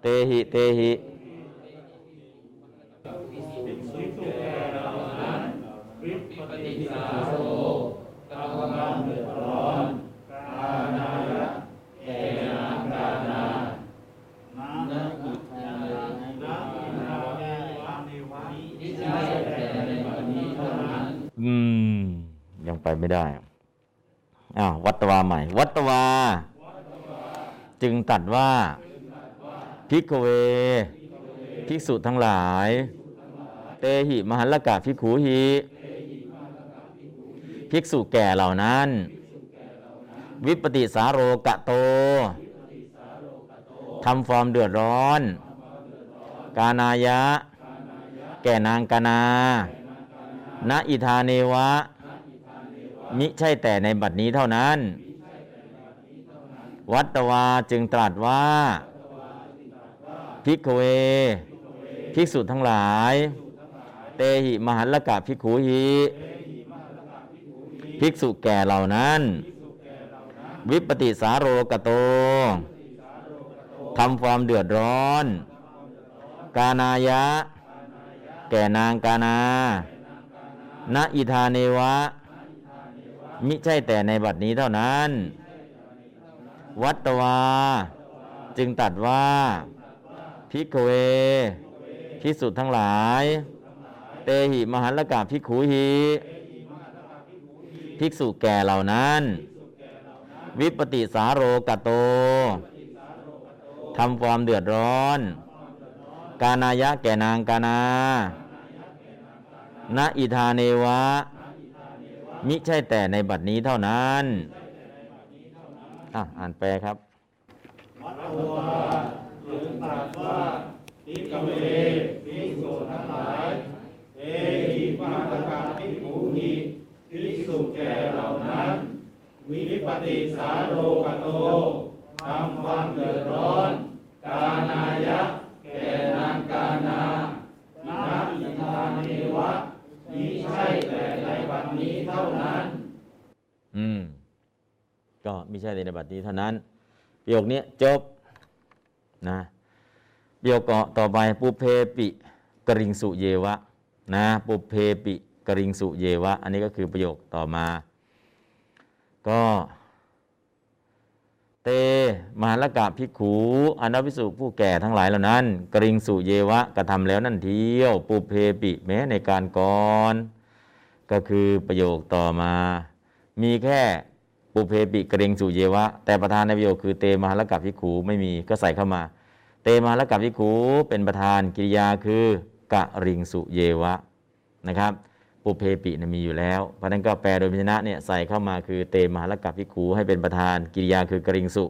เตหิ เตหิ ไปไม่ได้อ้าววัตวาใหม่ วัตวา จึงตัดว่าพิกเว ภิกษุทั้งหลาย เตหิมหัลลกะภิกขุหิภิกษุแก่เหล่านั้น วิปติสาโรกะโตทำฟอร์มเดือดร้อน กานายะ แก่นางกานาณอิธาเนวะ มิใช่แต่ในบัดนี้เท่านั้น วัตวาจึงตรัสว่าพิกขเว ภิกษุทั้งหลาย เตหิมหัลลกะภิกขุหิภิกษุแก่เหล่านั้น วิปติสาโรกโตทำความเดือดร้อน กานายะ แก่นางกานาณอิธาเนวะ มิใช่แต่ในบัดนี้เท่านั้น วัตวา จึงตัดว่าพิกเวพิสุทั้งหลาย เตหิมหันลกาภิขุหิภิกษุแก่เหล่านั้น วิปติสาโรกโตทำความเดือดร้อน กานายะแก่นางกานาณอิธาเนวะ มิใช่แต่ในบัดนี้เท่านั้นอะอ่านแปลครับวัตวาจึงตรัสว่าทิกเวภิกษุทั้งหลาย เอหิมาตกาภิกขุหิภิกษุแก่เหล่านั้น วิปติสาโรกโตทำความเดือดร้อน กานายะแก่นางกานานาอิทาเนวะ มิใช่แต่ในบัดนี้เท่านั้น อืม ก็ไม่ใช่ในบัดนี้เท่านั้น ประโยคนี้จบนะประโยคต่อไปปุเพปิกริงสุเยวะ นะปุเพปิกริงสุเยวะ อันนี้ก็คือประโยคต่อมา ก็ เตมหาลกะภิขูอนัวิสุผู้แก่ทั้งหลายเหล่านั้น กริงสุเยวะกระทำแล้วนั่นเที่ยวปุเพปิแม้ในการก่อน ก็คือประโยคต่อมา มีแค่ปุเพปิกริงสุเยวะ แต่ประธานในประโยคคือเตมหาลกะภิขูไม่มีก็ใส่เข้ามา เตมหาลกะภิขูเป็นประธานกิริยาคือกะริงสุเยวะนะครับ ปุเพปินะมีอยู่แล้วเพราะนั้นก็แปลโดยพยัญชนะเนี่ยใส่เข้ามาคือเตมหาลกัปพิขูให้เป็นประธานกิริยาคือกริงสุ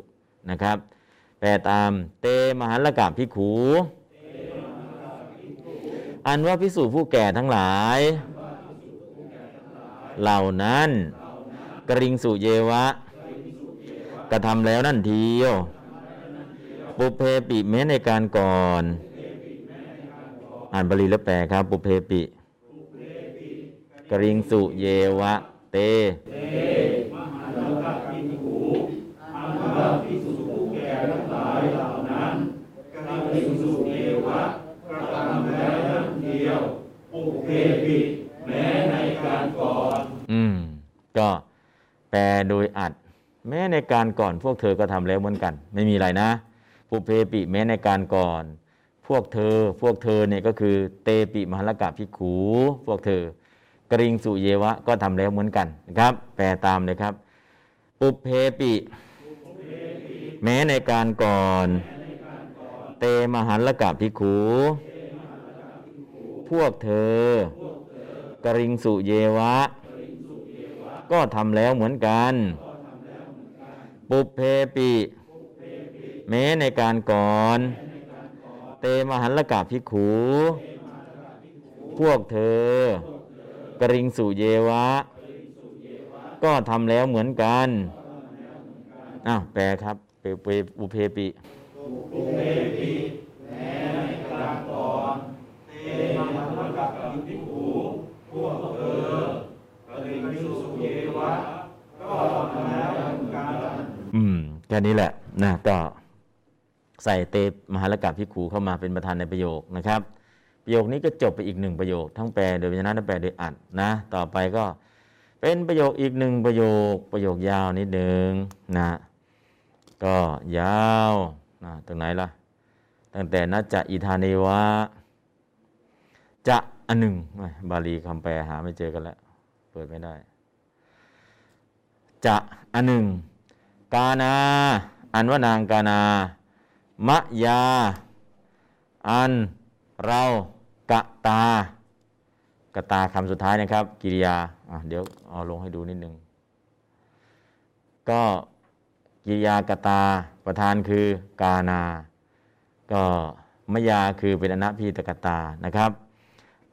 นะครับ แปลตามเตมหาลกัปพิขูอันว่าพิสูจผู้แก่ทั้งหลาย เหล่านั้นกริงสุเยวะ กระทำแล้วนั่นเทียว ปุเพปิแม้ในการก่อน อ่านบาลีแล้วแปลครับ ปุเพปิ กริงสุเยวะเตมหาลักภิกขุอันว่าภิกษุผู้แก่ทั้งหลายเหล่านั้นกริงสุเอวะกระทำแล้วทั้งเดียวปุเพปิแม้ในการก่อน อืม ก็แปลโดยอัด แม้ในการก่อนพวกเธอก็ทำแล้วเหมือนกัน ไม่มีอะไรนะปุเพปิแม้ในการก่อน พวกเธอ พวกเธอเนี่ยก็คือเตปิมหลกะพิขูพวกเธอ กริงสุเยวะก็ทำแล้วเหมือนกันนะครับ แปลตามเลยครับปุเพปิ แม้ในการก่อน เตมหันละกะพิกขูพวกเธอกริงสุเยวะ ก็ทำแล้วเหมือนกัน ปุเพปิ แม้ในการก่อน เตมหันละกะพิกขูพวกเธอ กริงสุเยวะ ก็ทำแล้วเหมือนกันอ้าวแปลครับเปเปอุเพปิปุเพปิแม้ในการก่อนเตมหาลักภิกขุพวกเธอกริงสุเยวะก็ทำแล้วทั้งการอืมแค่นี้แหละนะก็ใส่เตมหาลกะพิกขูเข้ามาเป็นประธานในประโยคนะครับ ประโยคนี้ก็จบไปอีกหนึ่งประโยค ทั้งแปลโดยพยัญชนะและแปลโดยอัดนะ ต่อไปก็เป็นประโยคอีกหนึ่งประโยค ประโยคยาวนิดหนึ่งนะ ก็ยาวนะตรงไหนล่ะ ตั้งแต่นัจจะอิธาเนวะจะอันหนึ่งไม่บาลีคำแปลหาไม่เจอกันแล้ว เปิดไม่ได้ จะอันหนึ่ง กานา อันว่านางกานามะยา อันเรา กะตากะตาคำสุดท้ายนะครับ กิริยาอะเดี๋ยวเอาลงให้ดูนิดนึง ก็กิริยากตาประธานคือกานา ก็มยาคือเป็นอนัพีตกตานะครับ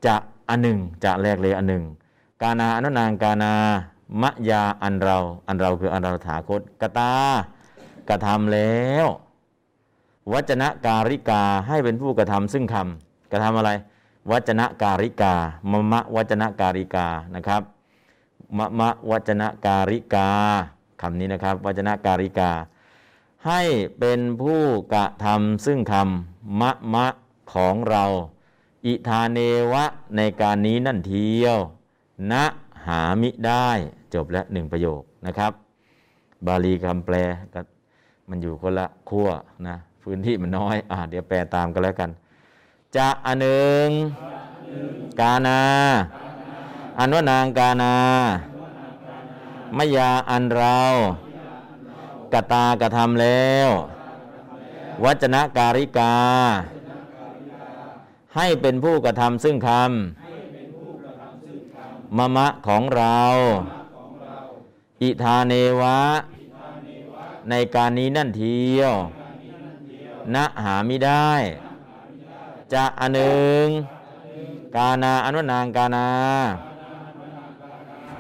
จะอันหนึ่งจะแรกเลยอันหนึ่ง กานาอนุนางกานามะยาอันเราอันเราคืออันเราถาคตกตากระทำแล้ววจนะการิกาให้เป็นผู้กระทำซึ่งคำกระทำอะไร วจนะการิกามะมะวจนะการิกานะครับมะมะวจนะการิกาคำนี้นะครับวจนะการิกา ให้เป็นผู้กระทำซึ่งคำมะมะของเรา อิธาเนวะในการนี้นั่นเทียวณหามิได้จบแล้วหนึ่งประโยคนะครับ บาลีคำแปลก็มันอยู่คนละขั้วนะพื้นที่มันน้อยอ่าเดี๋ยวแปลตามกันแล้วกัน จะอันหนึ่งกานา อันว่านางกานามยาอันเรากตากระทำแล้ววจนะการิกา ให้เป็นผู้กระทำซึ่งคำมะมะของเรา อิธาเนวะ ในการนี้นั่นเทียว ณหาไมิได้ จะอันหนึ่งกานาอนุนางกานา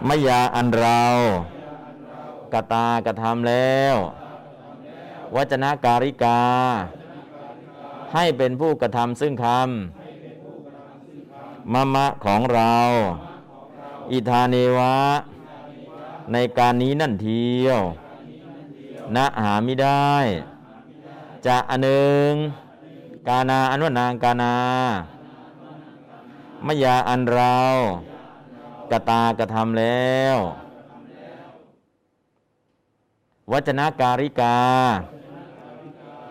มยาอันเรากตากระทำแล้ววจนะการิกา ให้เป็นผู้กระทำซึ่งคำมะมะของเรา อิธาเนวะ ในการนี้นั่นเทียวณหาไมิได้ จะอันหนึ่ง กานาอนุนางกานามยาอันเรากตากระทำแล้ววจนะการิกา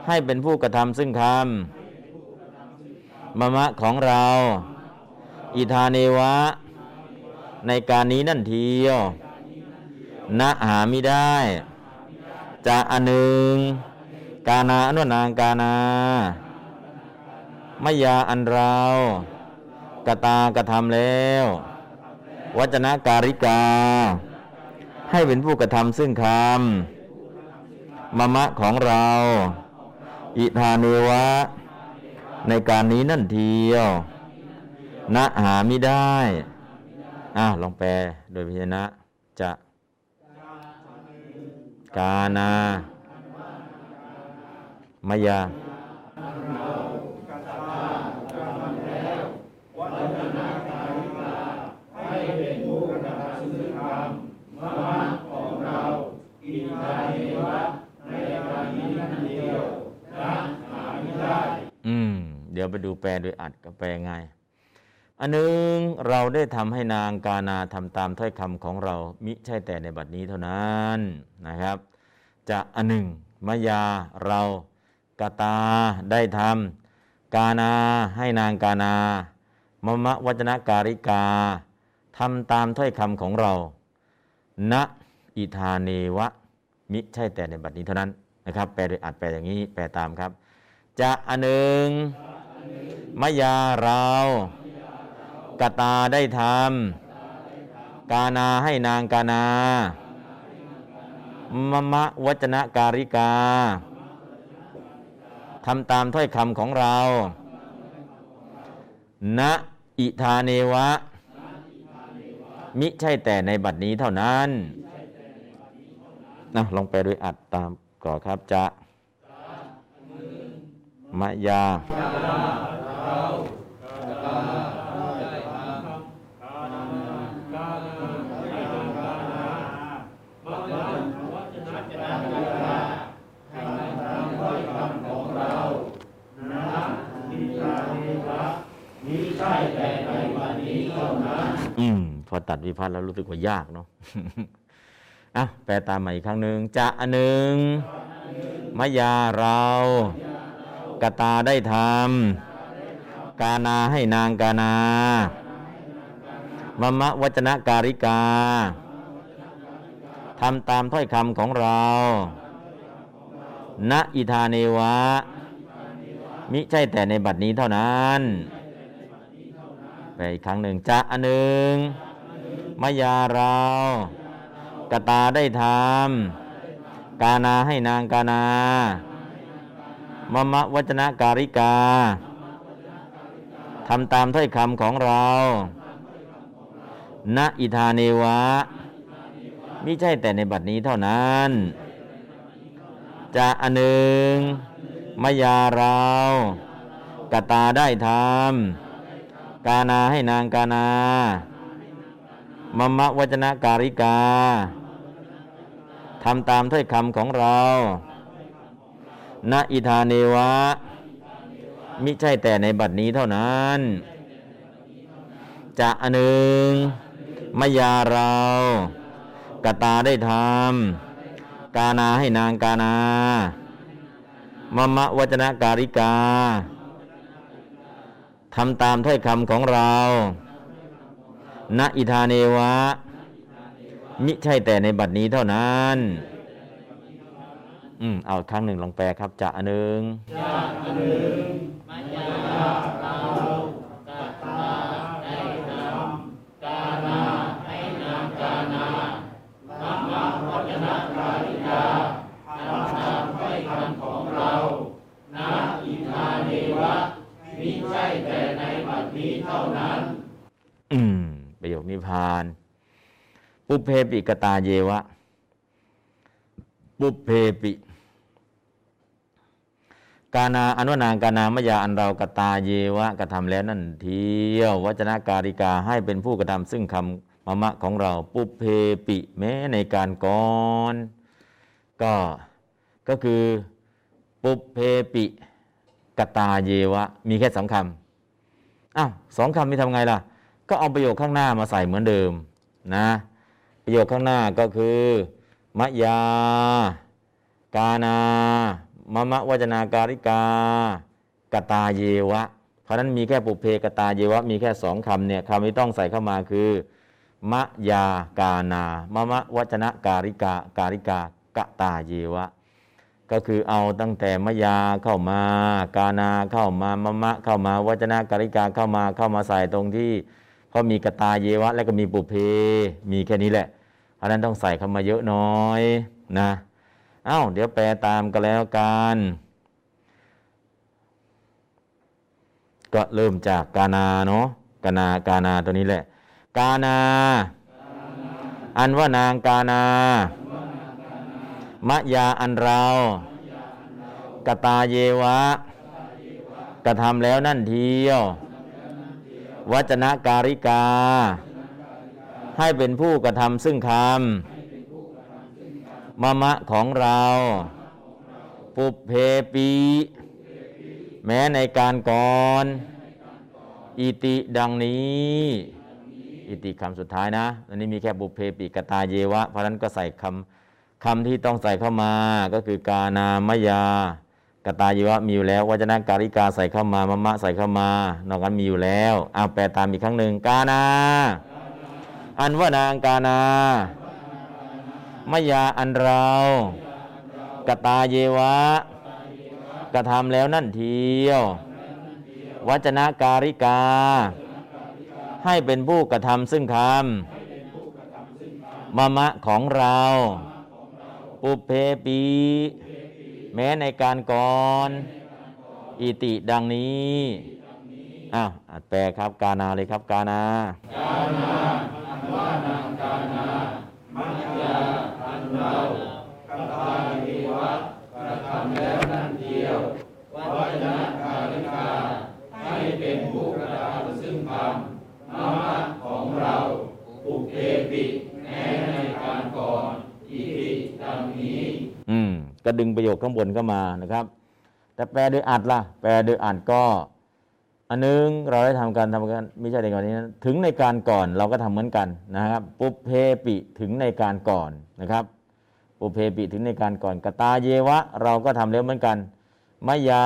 ให้เป็นผู้กระทำซึ่งคำมะมะของเรา อิธาเนวะ ในการนี้นั่นเทียวณหามิได้ จะอันหนึ่ง กานาอนุนางกานา มยาอันเรากตากระทำแล้ววจนะการิกา ให้เป็นผู้กระทำซึ่งคำมะมะของเรา อิธาเนวะ ในการนี้นั่นเทียวณหาไมิได้อะลองแปลโดยพิจารณะจะกานา มายา เดี๋ยวไปดูแปลโดยอัดกับแปลไงอันหนึ่งเราได้ทำให้นางกานาทำตามถ้อยคำของเรา มิใช่แต่ในบัดนี้เท่านั้นนะครับ จะอันหนึ่งมายาเรากาตาได้ทำกานาให้นางกานามมะวัจนะการิกาทำตามถ้อยคำของเรา ณ อิธาเนวะ มิใช่แต่ในบัดนี้เท่านั้นนะครับ แปลโดยอัดแปลอย่างนี้ แปลตามครับ จะอันหนึ่ง มายาเรา กตาได้ทำกานาให้นางกานามมะวัจนะการิกาทำตามถ้อยคำของเราณอิธาเนวะ มิใช่แต่ในบัดนี้เท่านั้นนะลองไปด้วยอัดตามก่อครับจะ มะยาอืมพอตัดวิพัฒน์แล้วรู้สึกว่ายากเนาะอะแปลตามใหม่อีกครั้งหนึ่งจะอันหนึ่งมายาเรา กตาได้ทำกานาให้นางกานามมะวัจนะการิกาทำตามถ้อยคำของเราณอิธาเนวะ มิใช่แต่ในบัดนี้เท่านั้น ไปอีกครั้งหนึ่งจะอันหนึ่งมายาเรากตาได้ทำกานาให้นางกานา มมะวัจนะการิกาทำตามถ้อยคำของเราณอิธาเนวะมิใช่แต่ในบัดนี้เท่านั้น จะอันหนึ่งมายาเรากตาได้ทำกานาให้นางกานามมะวัจนะการิกาทำตามถ้อยคำของเรา ณอิธาเนวะ มิใช่แต่ในบัดนี้เท่านั้น จะอันหนึ่งมายาเรากตาได้ทำกานาให้นางกานามมะวัจนะการิกาทำตามถ้อยคำของเราณอิธาเนวะ มิใช่แต่ในบัดนี้เท่านั้น อืมเอาครั้งหนึ่งลองแปลครับจะอันหนึ่งจาอันหนึ่งมัจจาเราตัตตาได้นำกานาให้นำกานาธรรมวัจนะกาลิกาธรรมนำให้คำของเรานาอินาเนวะมิใช่แต่ในบัดนี้เท่านั้น อืม ประโยคนิพาน ปุเพปิกตาเยวะ ปุเพปิ กานาอนุนางกานามยาอันเรากตาเยวะกระทำแล้วนั่นเที่ยววจนะการิกาให้เป็นผู้กระทำซึ่งคำมะมะของเราปุเพปิแม้ในการก่อนก็ก็คือปุเพปิกตาเยวะ มีแค่สองคำอ้าวสองคำนี้ทำไงล่ะ ก็เอาประโยคข้างหน้ามาใส่เหมือนเดิมนะ ประโยคข้างหน้าก็คือมะยากานามะมะวจนาการิกากตาเยวะ เพราะนั้นมีแค่ปุเพกตาเยวะ มีแค่สองคำเนี่ยคำที่ต้องใส่เข้ามาคือ มะยากานามะมะวจนะการิกาการิกากตาเยวะ ก็คือเอาตั้งแต่มะยาเข้ามากานาเข้ามามะมะเข้ามาวัจนะการิกาเข้ามาเข้ามาใส่ตรงที่เพรามีกตาเยวะ แล้วก็มีปุเพ มีแค่นี้แหละเพราะนั้นต้องใส่เข้ามาเยอะน้อยนะ อ้าเดี๋ยวแปลตามกันแล้วกัน ก็เริ่มจากกานาเนาะกานากานาตัวนี้แหละ กานา อันว่านางกานามะยาอันเรากตาเยวะกระทำแล้วนั่นเที่ยว วัจนะการิกา ให้เป็นผู้กระทำซึ่งคำ มะมะของเรา ปุเพปี แม้ในการก่อน อิติดังนี้ อิติคำสุดท้ายนะอันนี้มีแค่บุเพปิกตาเยวะ เพราะนั้นก็ใส่คำคำที่ต้องใส่เข้ามา ก็คือกานามยากตาเยวะมีอยู่แล้ววัจนะการิกาใส่เข้ามามะมะใส่เข้ามานอกนั้นมีอยู่แล้วเอาแปลตามอีกครั้งหนึ่งกานา อันว่านางกานา มยาอันเรากตาเยวะกระทำแล้วนั่นเทียว วัจนะการิกา ให้เป็นผู้กระทำซึ่งคำมะมะของเรา ปุเพปี แม้ในการก่อน อิติดังนี้อ้าวอะแปลครับกานาเลยครับกานา มัจจาอันเรากตานิวัตกระทำแล้วนั่นเดียว วัจนะกาลิกา ให้เป็นผู้กระทำซึ่งธรรมนามะของเราปุกเทปิแม้ในการก่อนอิติดังนี้ อืม ก็ดึงประโยคข้างบนเข้ามานะครับ แต่แปลโดยอัดล่ะ แปลโดยอ่านก็ อันนึงเราได้ทำการทำกันไม่ใช่ในกรณีนั้นถึงในการก่อนเราก็ทำเหมือนกันนะครับ ปุเพปิถึงในการก่อนนะครับ ปุเพปิถึงในการก่อนกตาเยวะ เราก็ทำแล้วเหมือนกันมะยา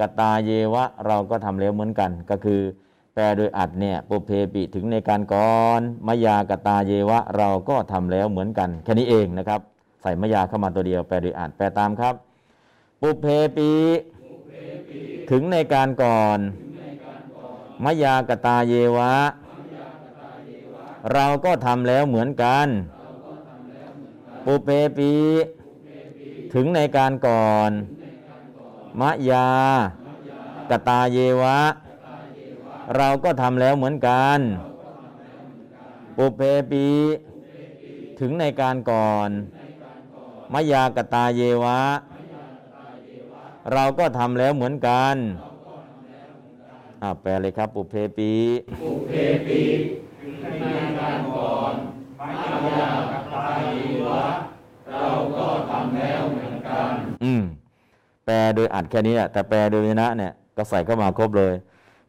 กตาเยวะ เราก็ทำแล้วเหมือนกัน ก็คือ แปลโดยอัดเนี่ยปุเพปิถึงในการก่อนมะยากตาเยวะ เราก็ทำแล้วเหมือนกันแค่นี้เองนะครับ ใส่มะยาเข้ามาตัวเดียวแปลโดยอัดแปลตามครับ ปุเพปิถึงในการก่อน มยากตาเยวะ เราก็ทำแล้วเหมือนกัน ปุเพปีถึงในการก่อน มะยากตาเยวะ เราก็ทำแล้วเหมือนกัน ปุเพปีถึงในการก่อนมะยากตาเยวะ เราก็ทำแล้วเหมือนกัน อ่าแปลเลยครับ ปุเพปีปุเพปีในการก่อนมายากับตายีวะเราก็ทำแล้วเหมือนกัน อืม แปลโดยอัดแค่นี้แหละแต่แปลโดยชนะเนี่ยก็ใส่เข้ามาครบเลย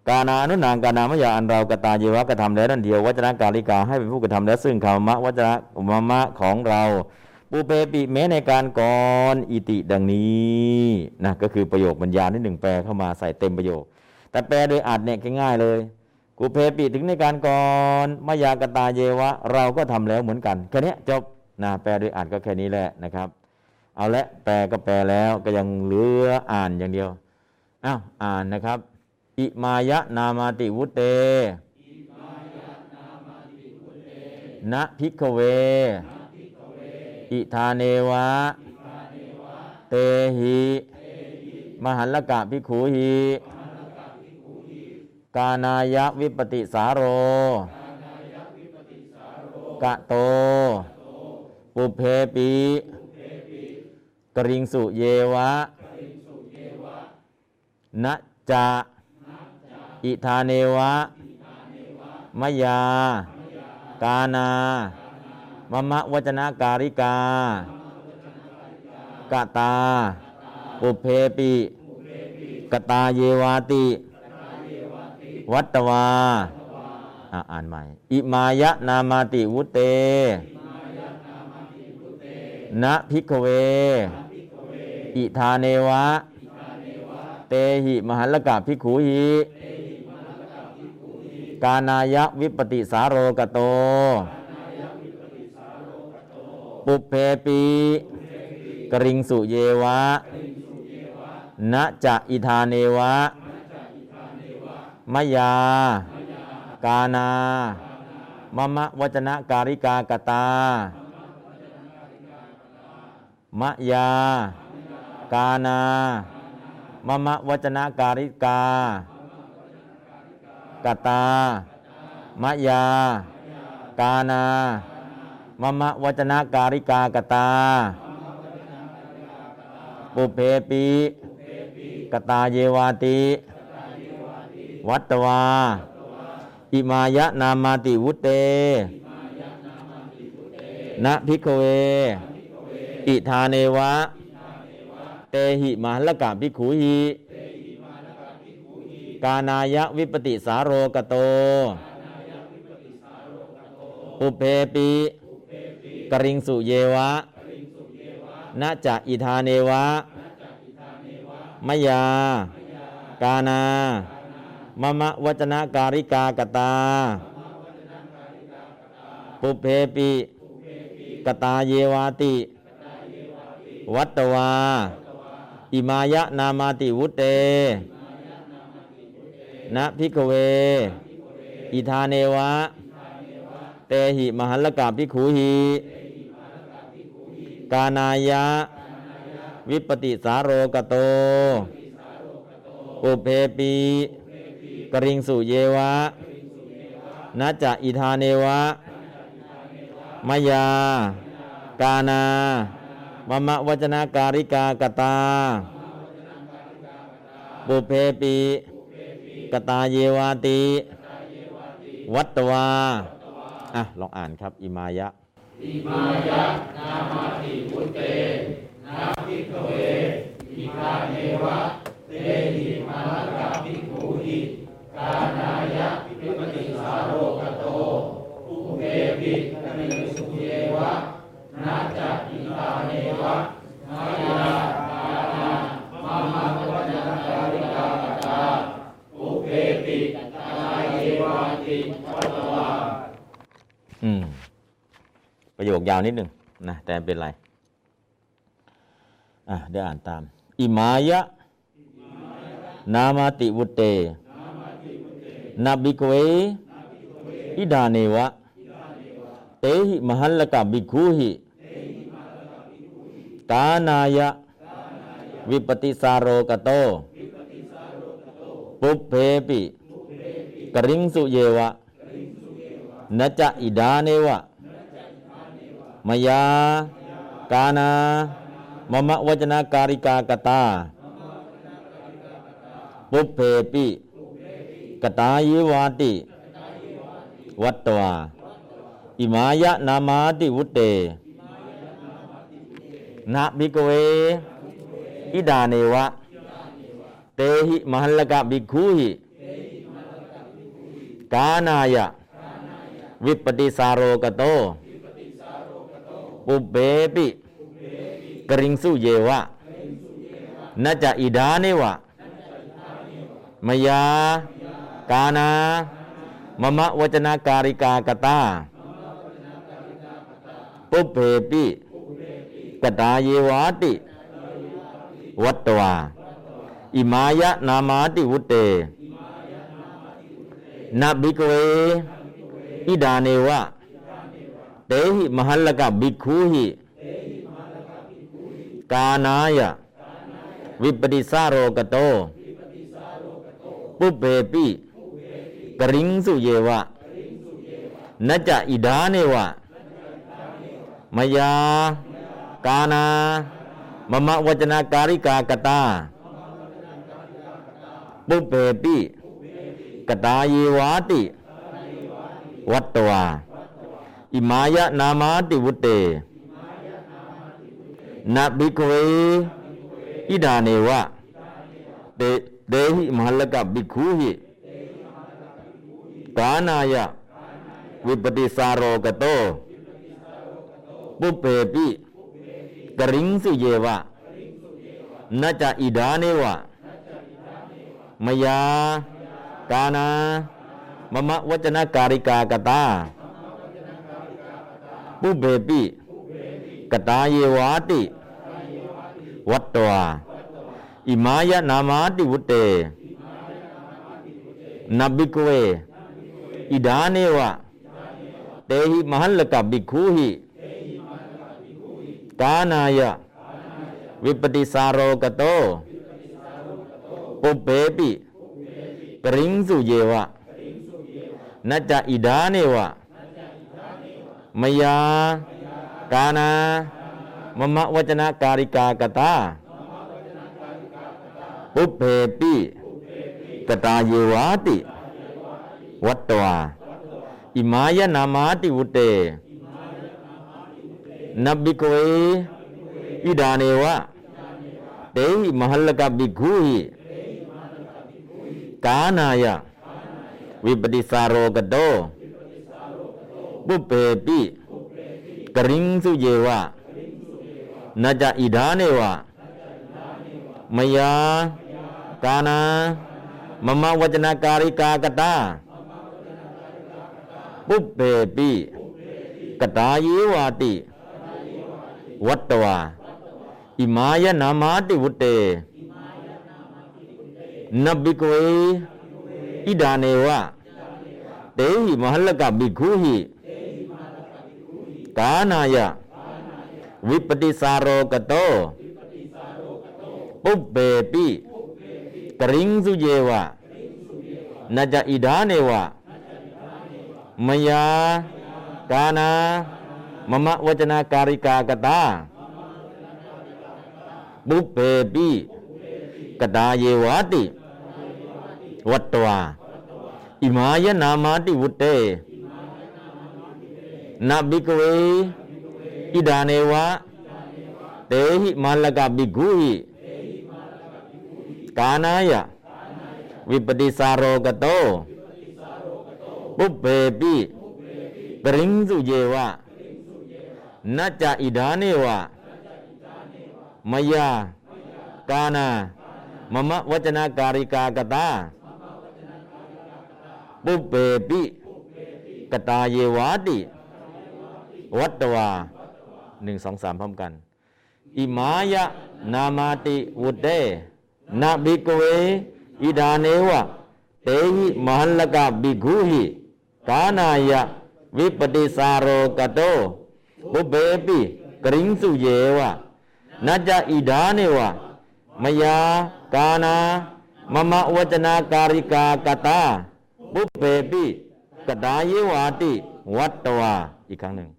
กานานุนางกานามยาอันเรากตาเยวะกระทำแล้วนั่นเดียววัจนะกาลิกาให้เป็นผู้กระทำแล้วซึ่งคำมะวัจนะอุมามะของเราปูเปปิแม้ในการก่อนอิติดังนี้นะก็คือประโยคบรรยายที่หนึ่งแปลเข้ามาใส่เต็มประโยค แต่แปลโดยอัดเนี่ยง่ายเลย กูเพปิถึงในการก่อนมายากตาเยวะ เราก็ทำแล้วเหมือนกันแค่นี้จบนะแปลโดยอัดก็แค่นี้แหละนะครับ เอาละแปลก็แปลแล้วก็ยังเหลืออ่านอย่างเดียวอ้าวอ่านนะครับ อิมายะนามาติวุตเตนะพิกเว อิธาเนวะ เตหิ มหันลกะพิขูหิ กานายะวิปติสาโร กะโต ปุเพปีกริงสุเยวะนะจะอิธาเนวะ มยา กานา มมะวจนาการิกา กตาปุเพปิ กตาเยวาติ วัตวาอ่านใหม่ อิมายะนามาติวุเตนะพิกเว อิธาเนวะ เตหิมหันลกะพิขูหิกานายะวิปติสาโรกโต ปุเพปีกริงสุเยวะนะจะอิธาเนวะ มยา กานามะมะวจนะการิกากตามะยา กานามะมะวจนะการิกากตามะยา กานามะมะวจนะการิกากตา ปุเพปีกตาเยวาติ วัตวา อิมายะนามาติวุเต นะพิกเว อิธาเนวะ เตหิมหัลกะพิกขุหิกานายะวิปติสาโรกโต อุเพปีกริงสุเยวะนะจะอิธาเนวะ มยากานา มะมะวจนะการิกากตา ปุเพปิกตาเยวาติ วัตตวา อิมายะนามาติวุตเต นะพิกเว อิธาเนวะ เตหิมหัลกาพิขูหิกานายะ วิปติสาโรกโต อุเพปี กริงสุเยวะนะจะอิธาเนวะ มายา กานามมะวจนาการิกากตาปุเพปีกตาเยวาติ วัตวา อะ ลองอ่านครับ อิมายะ อิมายะ นามาติพุเต นาภิกเวอิทาเนวะ เตหิมาลกะภิกขุหิ กานายะวิปติสาโรกโตอุเปปิกนิสุเยวะนาจะอิทาเนวะมายากานามามาวัจนะการิกาตาอุเปปิกตาเยวาติวัตวาอืม ประโยคยาวนิดหนึ่งนะแต่เป็นไร อะเดี๋ยวอ่านตาม อิมายะ นามาติวุเต นาบิกเวอิดาเนวะเตหิมหัลลกะบิกขุหิกานายะวิปติสารโรกโตปุพเพปิกริงสุเยวะนะจะอิดาเนวะมยากานามมะวจนาการิกากตาปุพเพปิ กตายิวาติ วัตตวาอิมายะนามาติวุเตนะบิกเว อิดาเนวะ เตหิมหัลกะบิกขุหิ กานายะ วิปติสารโรกโต ปุเบปิกริงสุเยวะนะจะอิดาเนวะมยา กานามมะวจนาการิกากตาปุเพปิกตาเยวาติ วัตตวาอิมายะนามาติวุเตนะบิกเวอิดาเนวะเตหิมหัลลกะบิกขุหิกานายะวิปติสารโรกโต ปุเพปิ กริงสุเยวะนะจะอิดาเนวะมายากานา มมะวจนาการิกากตา ปุพเพปิกตาเยวาติ วัตวาอิมายะนามาติวุตเตนะ ภิกขเวอิทาเนวะเตเตหิมหัลลกะภิกขูหิ กาณายะวิปปฏิสาโรกโต ปุพเพปิกริงสุเยวะนะจะอิดาเนวะมยากานามมะวจนาการิกากตาปุเพปิกตาเยวาติ วัตตวาอิมายะนามาติวุตเตนบิกเวอิดาเนวะเตหิมหัลลกะบิกเวะนะจะอิดาเนวะมยากานามมะ วัตตวาอิมายะนามาติวุตเตนบิโกเวอิดาเนวะเตหิมหัลกะบิกขุหิกานายะวิปติสารโรกโตปุเพปิกริงสุเยวะนะจะอิดาเนวะมยากานา มมวจนาการิกากตา ปุเพปิกตาเยวาติ วัตตวา อิมายะนามาติวุตเตนบิกเวอิดาเนวะเตหิมหัลลกะบิกขุหิกานายะวิปติสารโรกโต ปุเปปิกริงสุเยวะนะจะอิดาเนวะ มยากานามมะวจนาการิกากตาปุพเพปิกตาเยวาติ วัตวาอิมายนามาติวุตเตนะ ภิกขเวอิทาเนวะเตหิมหัลลกะภิกขูหิกาณายะวิปปฏิสาโรกโต ปุพเพปิกริงสุเยวะนะจะอิดาเนวะมยากานามมะวจนาการิกากตาปุเปปิกตาเยวาติ วัตวาหนึ่งสองสามพร้อมกัน อิมายะนามาติวุเตนะบิกเวอิดาเนวะเตหิมหันลกะบิกุหิ กานายะวิปติสารโรกโตบุเบปิกริงสุเยวะนัจจะอิดาเนวะมยากานามมะวจนาการิกากตาบุเบปิกดาเยวาติวัตตวา อีกครั้งหนึ่ง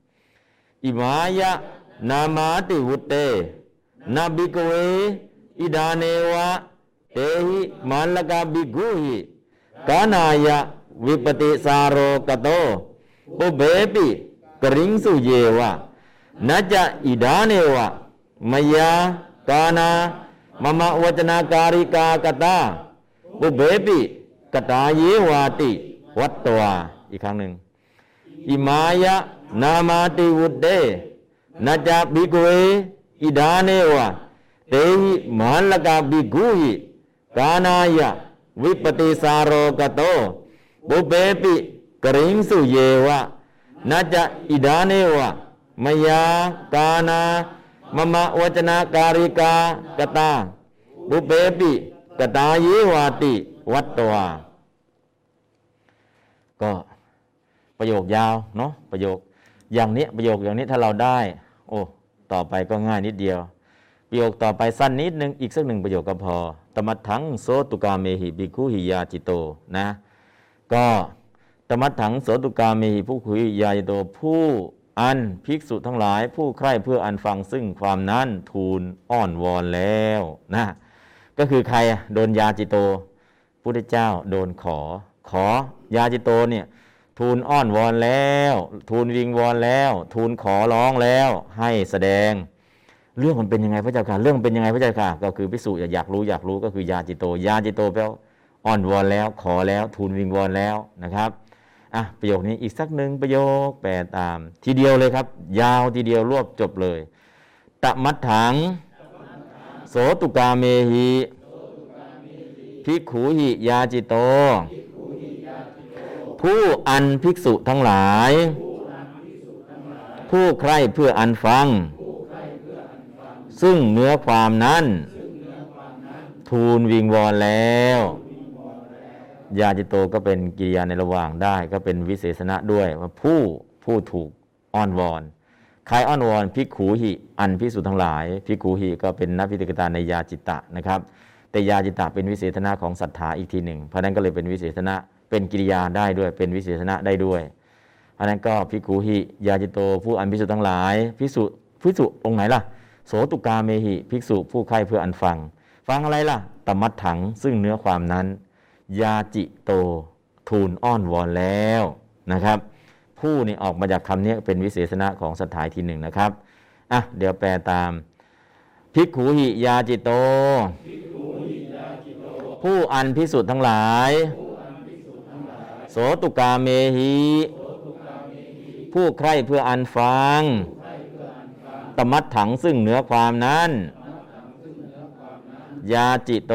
อิมายะนามาติวุตเตนาบิกเวอิดาเนวะเตหิมาลกาบิกุหิกานายะ วิปติสารโรกโตปุเบปิกริงสุเยวะนัจจะอิดาเนวะมยากานามมะวจนาการิกากตาปุเบปิกตาเยวาติ วัตตวาอีกครั้งหนึ่งอิมายะนามาติวุตเตนัจจบิกเวอิดาเนวะเตหิมหันลกาบิกุหิกานายะวิปติสารโรกโต บุเปปิกริงสุเยวะนัจจอิดาเนวะมยากานามมะวจนาการิกากตาบุเปปิกตาเยวาติ วัตตวาก็ประโยคยาวเนาะประโยคอย่างนี้ประโยคอย่างนี้ถ้าเราได้ โอ้ต่อไปก็ง่ายนิดเดียว ประโยคต่อไปสั้นนิดนึงอีกสักหนึ่งประโยคก็พอตมัดถังโสตุกาเมหิบิคุหิยาจิโตนะ ก็ตมัดถังโสตุกามหิผู้คุหิยาจิโตผู้อันภิกษุทั้งหลาย ผู้ใคร่เพื่ออันฟังซึ่งความนั้นทูลอ้อนวอนแล้วนะก็คือใครโดนยาจิโตพุทธเจ้าโดนขอ ขอยาจิโตเนี่ยทูลอ้อนวอนแล้ว ทูลวิงวอนแล้ว ทูลขอร้องแล้ว ให้แสดง เรื่องมันเป็นยังไงพระเจ้าค่ะ เรื่องเป็นยังไงพระเจ้าค่ะ ก็คือพิสูจน์อยากรู้อยากรู้ก็คือยาจิโต ยาจิโตแปลว่า อ้อนวอนแล้วขอแล้วทูลวิงวอนแล้วนะครับอะประโยคนี้อีกสักหนึ่งประโยคแปลตาม ทีเดียวเลยครับ ยาวทีเดียวรวบจบเลยตะมัดถัง โสตุกาเมหิภิกขุหิยาจิโต ผู้อันภิกษุทั้งหลาย ผู้ใคร่เพื่ออันฟัง ซึ่งเนื้อความนั้น ทูลวิงวอนแล้ว ยาจิโตก็เป็นกิริยาในระหว่างได้ ก็เป็นวิเศษณะด้วยว่าผู้ผู้ถูกอ้อนวอนใครอ้อนวอนพิกขูหิอันพิสุทั้งหลายพิกขูหิก็เป็นนักพิติกตาในยาจิตตะนะครับ แต่ยาจิตตะเป็นวิเศษณะของศรัทธาอีกทีหนึ่ง เพราะนั้นก็เลยเป็นวิเศษณะเป็นกิริยาได้ด้วยเป็นวิเศษณะได้ด้วยเพราะนั้นก็พิกขูหิยาจิโต ผู้อันพิสุทั้งหลายพิสุพิสุองค์ไหนล่ะโสตุกาเมหิภิกษุผู้ใคร่เพื่ออันฟัง ฟังอะไรล่ะตมัดถังซึ่งเนื้อความนั้น ยาจิโตทูลอ้อนวอนแล้วนะครับ ผู้นี่ออกมาจากคำนี้เป็นวิเศษณะของสถายทีหนึ่งนะครับอะเดี๋ยวแปลตามภิกขูหิยาจิโต ผู้อันพิสุทธ์ทั้งหลาย โสตุกาเมหิผู้ใคร่เพื่ออันฟัง ตมัดถังซึ่งเหนือความนั้น ยาจิโต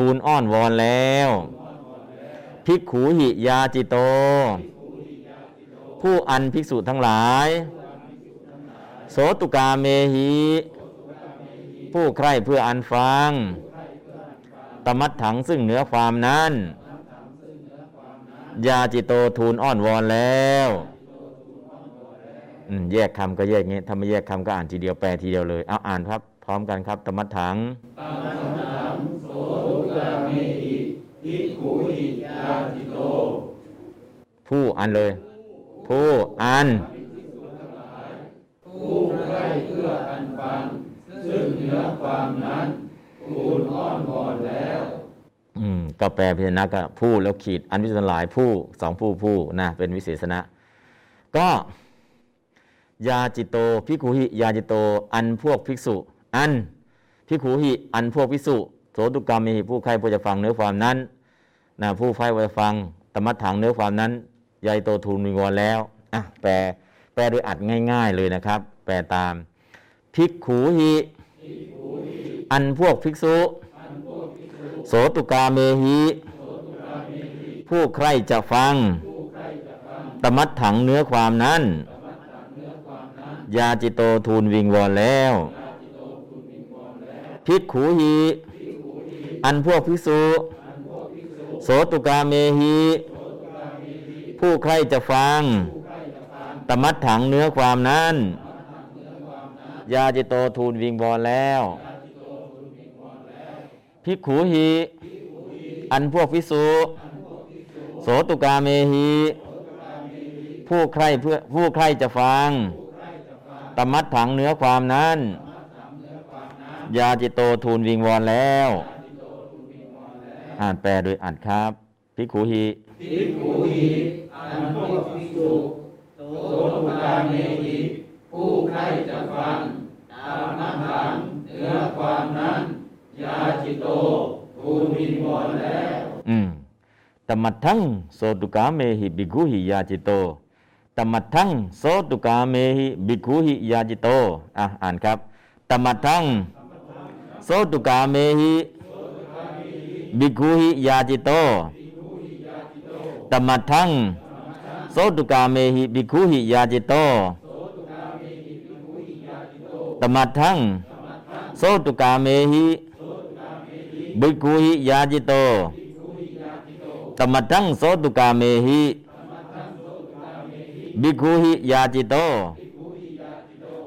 ทูลอ้อนวอนแล้ว ภิกขูหิยาจิโต ผู้อันภิกษุทั้งหลาย โสตุกาเมหิ ผู้ใคร่เพื่ออันฟัง ตมัดถังซึ่งเหนือความนั้น ยาจิโตทูลอ้อนวอนแล้วแยกคำก็แยกงี้ถ้าไม่แยกคำก็อ่านทีเดียวแปลทีเดียวเลย เอาอ่านครับ ร้อมกันครับตมัดถังภิกขุหิยาจิโต ผู้อันเลย ผู้อันผู้ใคร่เพื่ออันฟัง ซึ่งเนื้อความนั้นทูลอ้อนวอนแล้ว อืมก็แปลพิจารณาก็ผู้แล้วขีดอันวิเศษหลายผู้สองผู้ผู้นะเป็นวิเศษณะ ก็ยาจิโตพิกขุหิยาจิโต อันพวกภิกษุ อันพิกขุหิอันพวกภิกษุโสตุกรรมมีผู้ใครผู้จะฟังเนื้อความนั้นนะผู้ใครผู้จะฟังตมัดถังเนื้อความนั้นยาจิโตทูลมีวอนแล้วอะแปลแปลโดยอัดง่าย ๆเลยนะครับ แปลตามภิกขุหิอันพวกภิกษุ โสตุกาเมหิผู้ใครจะฟังตมัดถังเนื้อความนั้น ยาจิโตทูลวิงวอนแล้ว ภิกขูหีอันพวกภิกษุโสตุกาเมหิผู้ใครจะฟัง ตมัดถังเนื้อความนั้น ยาจิโตทูลวิงบอลแล้วพิกขูหิอันพวกพิสุโสตุกาเมหิผู้ใครเพื่อผู้ใครจะฟัง ตมัดถังเนื้อความนั้น ยาจิโตทูลวิงวอนแล้วอ่านแปลโดยอ่านครับพิกขูหิภิกขุหิอันพวกภิกษุโสตุกาเมหิผู้ใครจะฟังตามนักขังเนื้อความนั้นยาจิโตทูลวิงวอนแล้วอืมตมัดทั้งโสตุกาเมหิบิกขุหิยาจิโตตมัดทั้งโสตุกาเมหิบิกขุหิยาจิโตอะอ่านครับตมัดทั้ง โสตุกကာမေဟိဘိက္ခုဟိจิโตောတမထံစောတုကာမေဟိဘိက္ခုဟိယာจิโตောตมัทังโสตุกาเมหิบิกุหิยาจิโตตมัดทังโสตุกาเมหิบิกุหิยาจิโต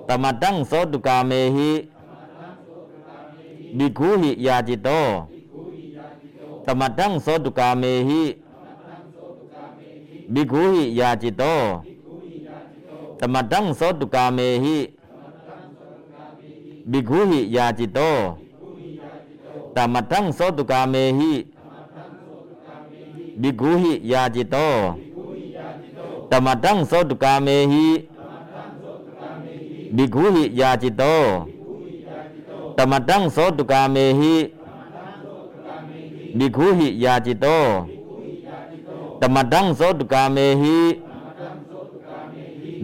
ตมัดทังโสตุกาเมหิ บิกุหิยาจิโตตมัทังโสตุกาเมหิบิกุหิยาจิโตตมัทังโสตุกาเมหิบิกุหิยาจิโตตมัทังโสตุกาเมหิบิกุหิยาจิโตตมัทังโสตุกาเมหิบิกุหิยาจิโต ตมัทังโสตุกาเมหิบิกขุหิยาจิโตตมัทังโสตุกาเมหิ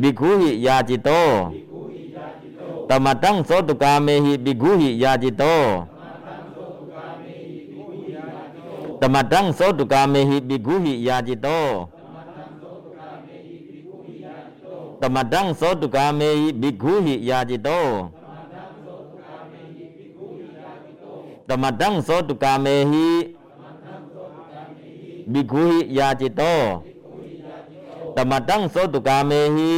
บิกขุหิยาจิโตตมัทังโสตุกาเมหิบิกขุหิยาจิโต ตมตังโสตุกาเมหิบิกขุหิยาจิโต ตมตังโสตุกาเมหิบิกขุหิยาจิโต ตมัตถังโสตุกาเมหิ ภิกขูหิยาจิโตตมัตถังโสตุกาเมหิ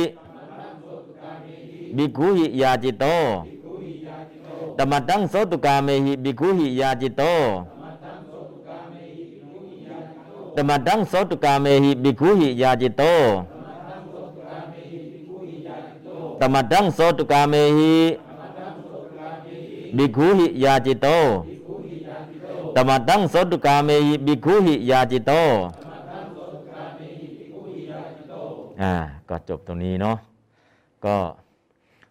ภิกขูหิยาจิโตตมัตถังโสตุกาเมหิ ภิกขูหิยาจิโตตมัตถังโสตุกาเมหิ ภิกขูหิยาจิโตตมัตถังโสตุกาเมหิบิกุหิยาจิโต ตมัดังสตุกาเมหิบิกขุหิยาจิโตอ่าก็จบตรงนี้เนาะก็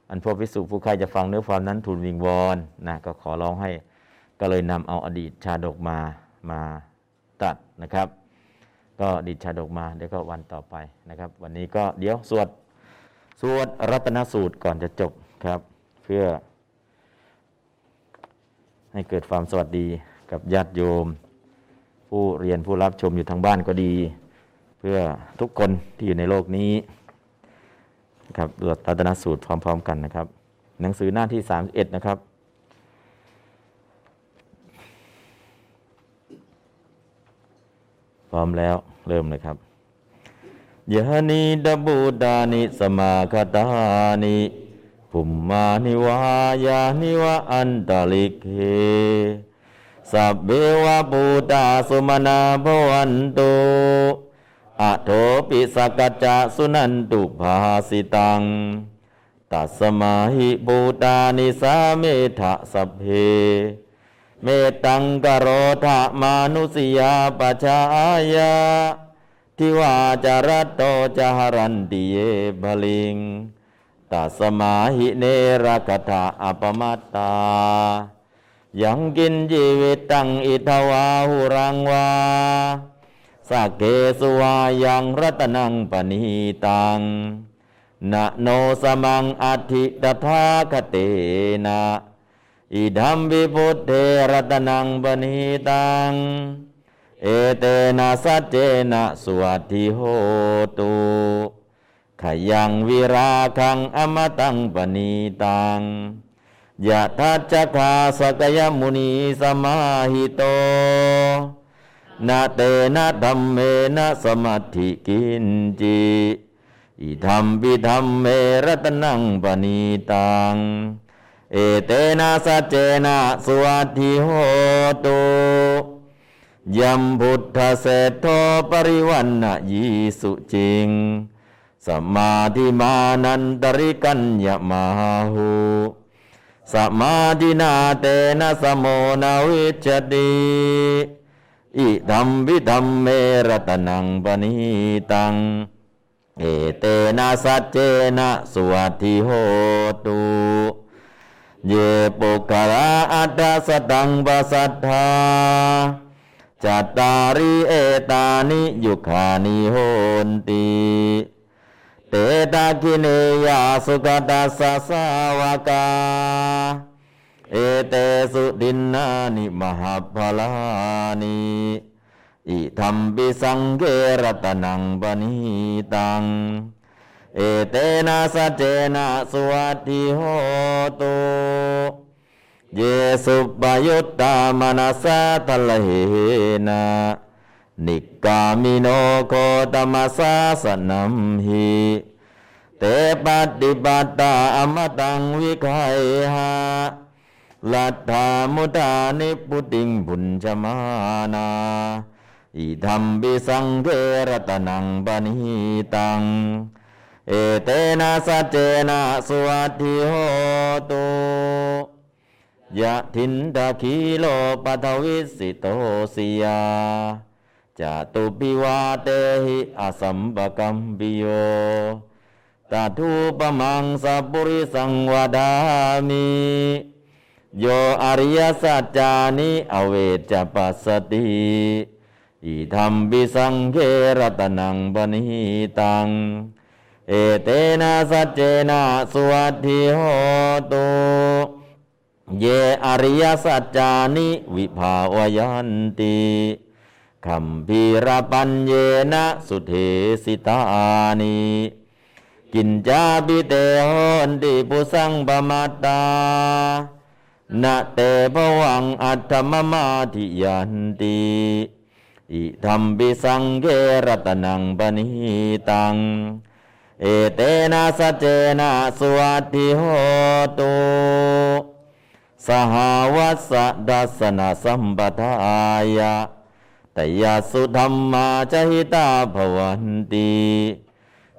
อันพวกพิสุผู้ใครจะฟังเนื้อความนั้นทูลวิงวอนนะก็ขอร้องให้ก็เลยนำเอาอดีตชาดกมามาตัดนะครับ ก็อดิดชาดกมาเดี๋ยวก็วันต่อไปนะครับ วันนี้ก็เดี๋ยวสวดสวดรัตนสูตรก่อนจะจบครับ เพื่อให้เกิดความสวัสดี กับญาติโยม ผู้เรียนผู้รับชมอยู่ทางบ้านก็ดี เพื่อทุกคนที่อยู่ในโลกนี้ครับสวดรัตนสูตรพร้อม ๆ กันนะครับ หนังสือหน้าที่ 31 นะครับพร้อมแล้วเริ่มเลยครับยะนีดบุดานิสมาคตานิภุมมานิวายานิวะอันตลิกเฮ สัพเบวะปูตาสุมานาภวันตุอะโทปิสกัจจะสุนันตุภาสิตัง ตัสมาหิปูตานิสาเมทะสัพเพ เมตังกโรธามานุสยาปชายาทิวาจารัตโตจหรันติเยบลิงตัสมาหิเนรคถาอปมัตตา ยังกินชีวิตตังอิทวาหุรังวาสักเกสวายังรัตนังปณีตังนะโนสมังอธิตถาคเตนะอิดัมวิพุทเทรัตนังปณีตัง เอเตนะสัจเจนะสวัสดิโหตุขยังวิราคังอมตังปณีตัง ยะทัจจคาสกยมุนีสมาหิโตนาเตนะธรรมเมนะสมัติกินจิอิธรรมปิธรรมเมรัตนังปณีตัง เอเตนะสัจเจนะสวัสดิโหตุยัมพุทธเศธโทปริวันนะยีสุจิงสมาธิมานันตริกัญญมาหู สมาธินาเตนะสโมนาวิจติอิธรรมวิธรรมเมรตนังปณีตัง เอเตนะสัจเจนะสวัสดิโหตุเยปุกระอัตตสตังปัสสัทธาจัตตาริเอตานิยุคานิโหนติ เตตาคิเนยาสุกตัสสะสาวกาเอเตสุดิ นิกามิโนโคตมัสสะสนัมหิเตปฏิปัตตาอมตังวิคัยหาลัทธามุตานิพุติงบุญชมานาอิธรรมบิสังเกรตนังปณิตัง เอเตนะสัจเจนะสวัสดิโหตุยะทินดาคีโลปัทวิสิโตสิยา จตุปิวาเตหิอสัมปกัมปิโยตาทุปมังสัพปุริสังวดามิโยอริยสัจจานิอเวจปัสสติอิธรรมบิสังเกรตนังปณิตัง เอเตนะสัจเจนะสวัสดิโหตุเยอริยสัจจานิวิภาวยันติ คัมภีรปัญเยนะสุเทสิตานิกินจาปิเตหนติปุสังปมัตตานะเตภวังอัตถมมาทิยันติอิธรรมปิสังเกรตนังปณิตัง เอเตนะสัจเจนะสวัสดิโหตุสหวัสดัสนาสัมปทายะ ตยาสุธรรมาจหิตาภวันติ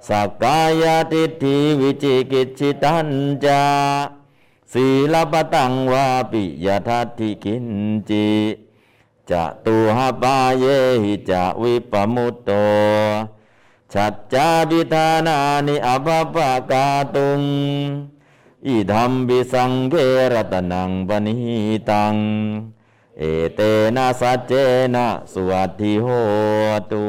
สักกายติทิวิจิกิจิตันจาศีลปตังวาปิยทัตถิกินจิจะตุหปาเยหิจะวิปมุตโตชัจจาบิธานานิอภปะกาตุงอิธรรมบิสังเกรตนังปณิตัง เอเตนะสัจเจนะสวัสดิโหตุ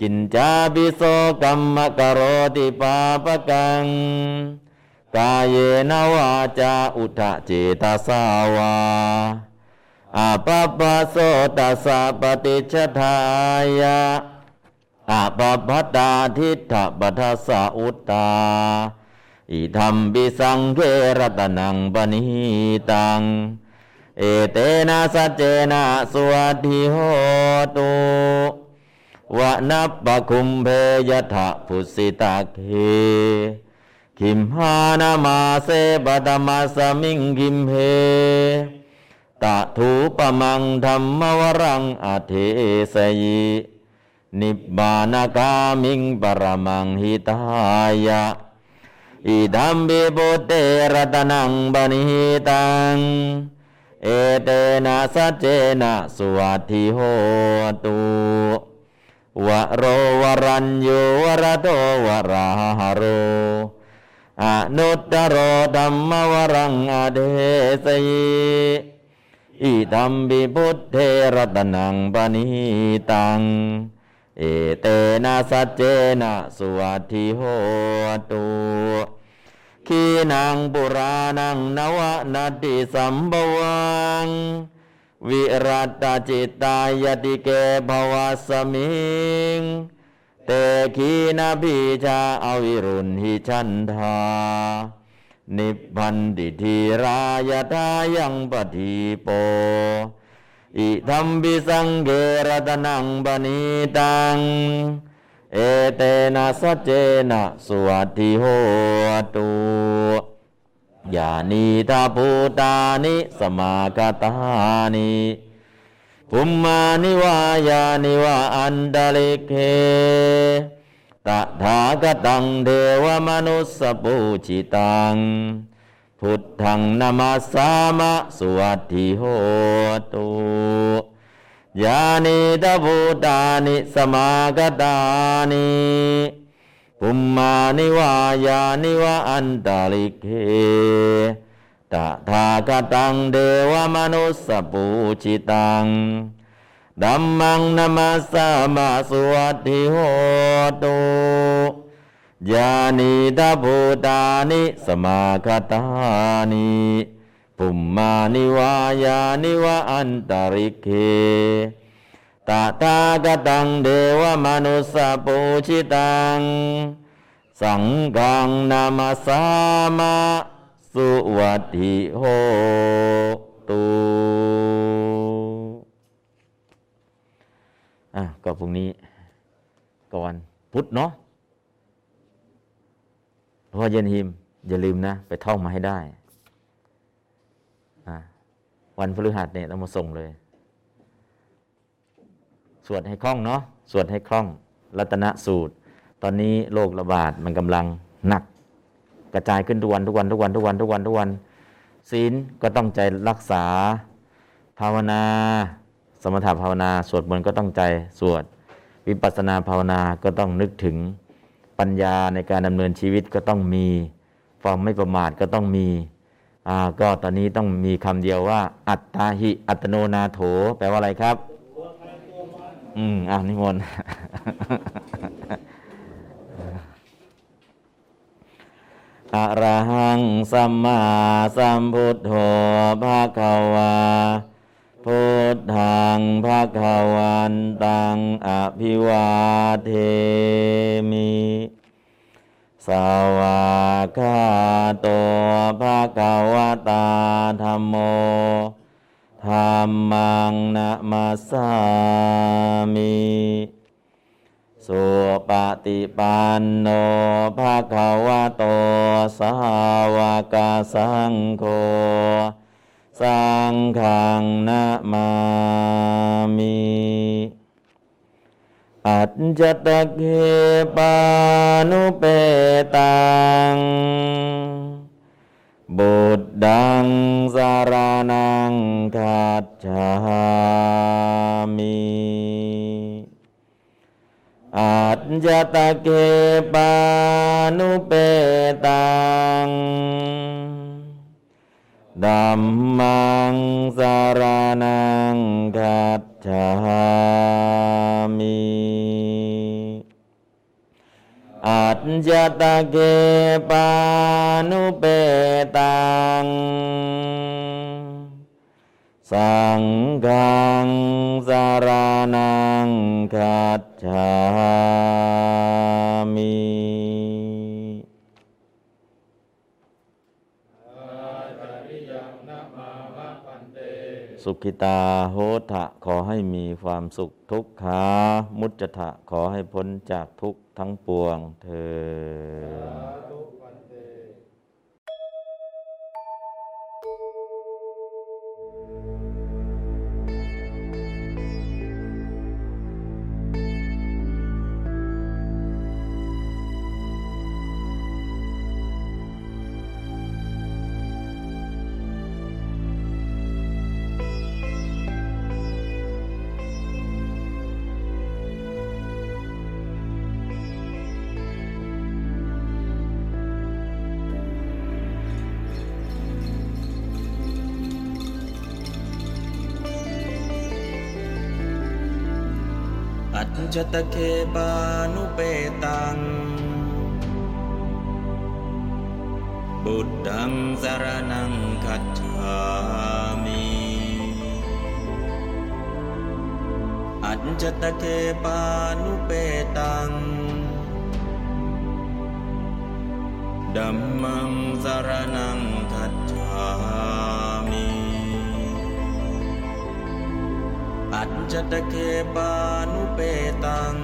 กินจาบิโสกัมมกโรติปาปกัง กายเยนวาจาอุทะเจตสาวาอาปปะโสตัสสะปฏิชทายะอาปปัตตาทิฏฐปัทสะอุตตาอิธรรมปิสังเกรตนังปณิตัง เอเตนะสัจเจนะสวัสดิโหตุวะนับปะคุมเพยทะพุสิตาเคคิมหานามาเสบตมาสมิงคิมเพตะถูปมังธรรมวรังอเทสยินิบบานากามิงปรมังหิตายะอิดัมบิบุเตรตนังบณิตัง เอเตนะสัจเจนะสวัตถิโหตุวะโรวรัญโยวรโตวราหโรอนุตตโรธรรมวรังอเดสยิอิดัมบิบุทเทรตนังปณิตัง เอเตนะสัจเจนะสวัตถิโหตุ ขีนังปุรานังนวนาติสัมบวัง วิรัตจิตตายติเกภวสมิง เตขีนาพิชาอวิรุณหิชันธานิพพันติธีรายทายังปฏิโป อิธัมปิสังเกรตนังปณิตัง เอเตนะสัจเจนะสวัสดิโหตุยานีทาภูตานิสมากตานิภุมมานิวายานิวาอันดลิกเคตถาคตังเทวมนุสสปูจิตัง พุทธังนามาสามะสวัสดิโหตุ ยานิตาภูตานิสมากตานิภุมมานิวายานิวาอันตลิเคตถาคตังเทวมนุสสปูจิตังดัมมังนามาสามาสวัสดิโหตุยานิตาภูตานิสมาคตานิ ปุมมานิวายานิวะอันตริเคตถาคตังเดวมนุสสปูชิตัง สังฆังนามาสามาสุวัสดิโหตุอะก็พรุ่งนี้ก่อนพุธเนาะเพราะว่าเย็นหิม อย่าลืมนะ ไปท่องมาให้ได้ วันพฤหัสเนี่ยต้องมาส่งเลย สวดให้คล่องเนาะสวดให้คล่อง รัตนสูตร ตอนนี้โรคระบาดมันกำลังหนัก กระจายขึ้นทุกวันทุกวันทุกวันทุกวันทุกวันทุกวันศีลก็ต้องใจรักษา ภาวนา สมถภาวนาสวดมนต์ก็ต้องใจสวด วิปัสสนาภาวนาก็ต้องนึกถึงปัญญาในการดำเนินชีวิตก็ต้องมีความไม่ประมาทก็ต้องมี อ่าก็ตอนนี้ต้องมีคำเดียวว่า อัตตาหิ อัตโนนาโถ แปลว่าอะไรครับ อืมอ่านิมนต์อะระหังสัมมาสัมพุทโธภาควาพุทธังภาควันตังอภิวาเทมิ สวากขาโตภาควตาธรรมโมธรรมังนะมาสามิสุปฏิปันโนภาควะโตสาวกสังโฆสังฆังนะมามิ අච්චතකේ පානුපේතං බුද්ධං සරණං ගච්ඡාමි අච්චතකේ පානුපේතං ดังสารนังคัจฉามิอัจจตะเกปานุเปตังดัมมังสารนังคัจฉามิอัจจตะเกปานุเปตัง สังฆังสารนังคัจฉามิ สุขิตาโหทะขอให้มีความสุขทุกขามุจจะขอให้พ้นจากทุกทั้งปวงเธอ อัจตเคปานุเปตังบุตังสารนังคัจฉามิอัจจตเคปานุเปตังดัมมังสารนังคัจฉา อัจตเคปานุเปตัง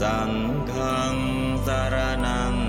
สังฆังสารนัง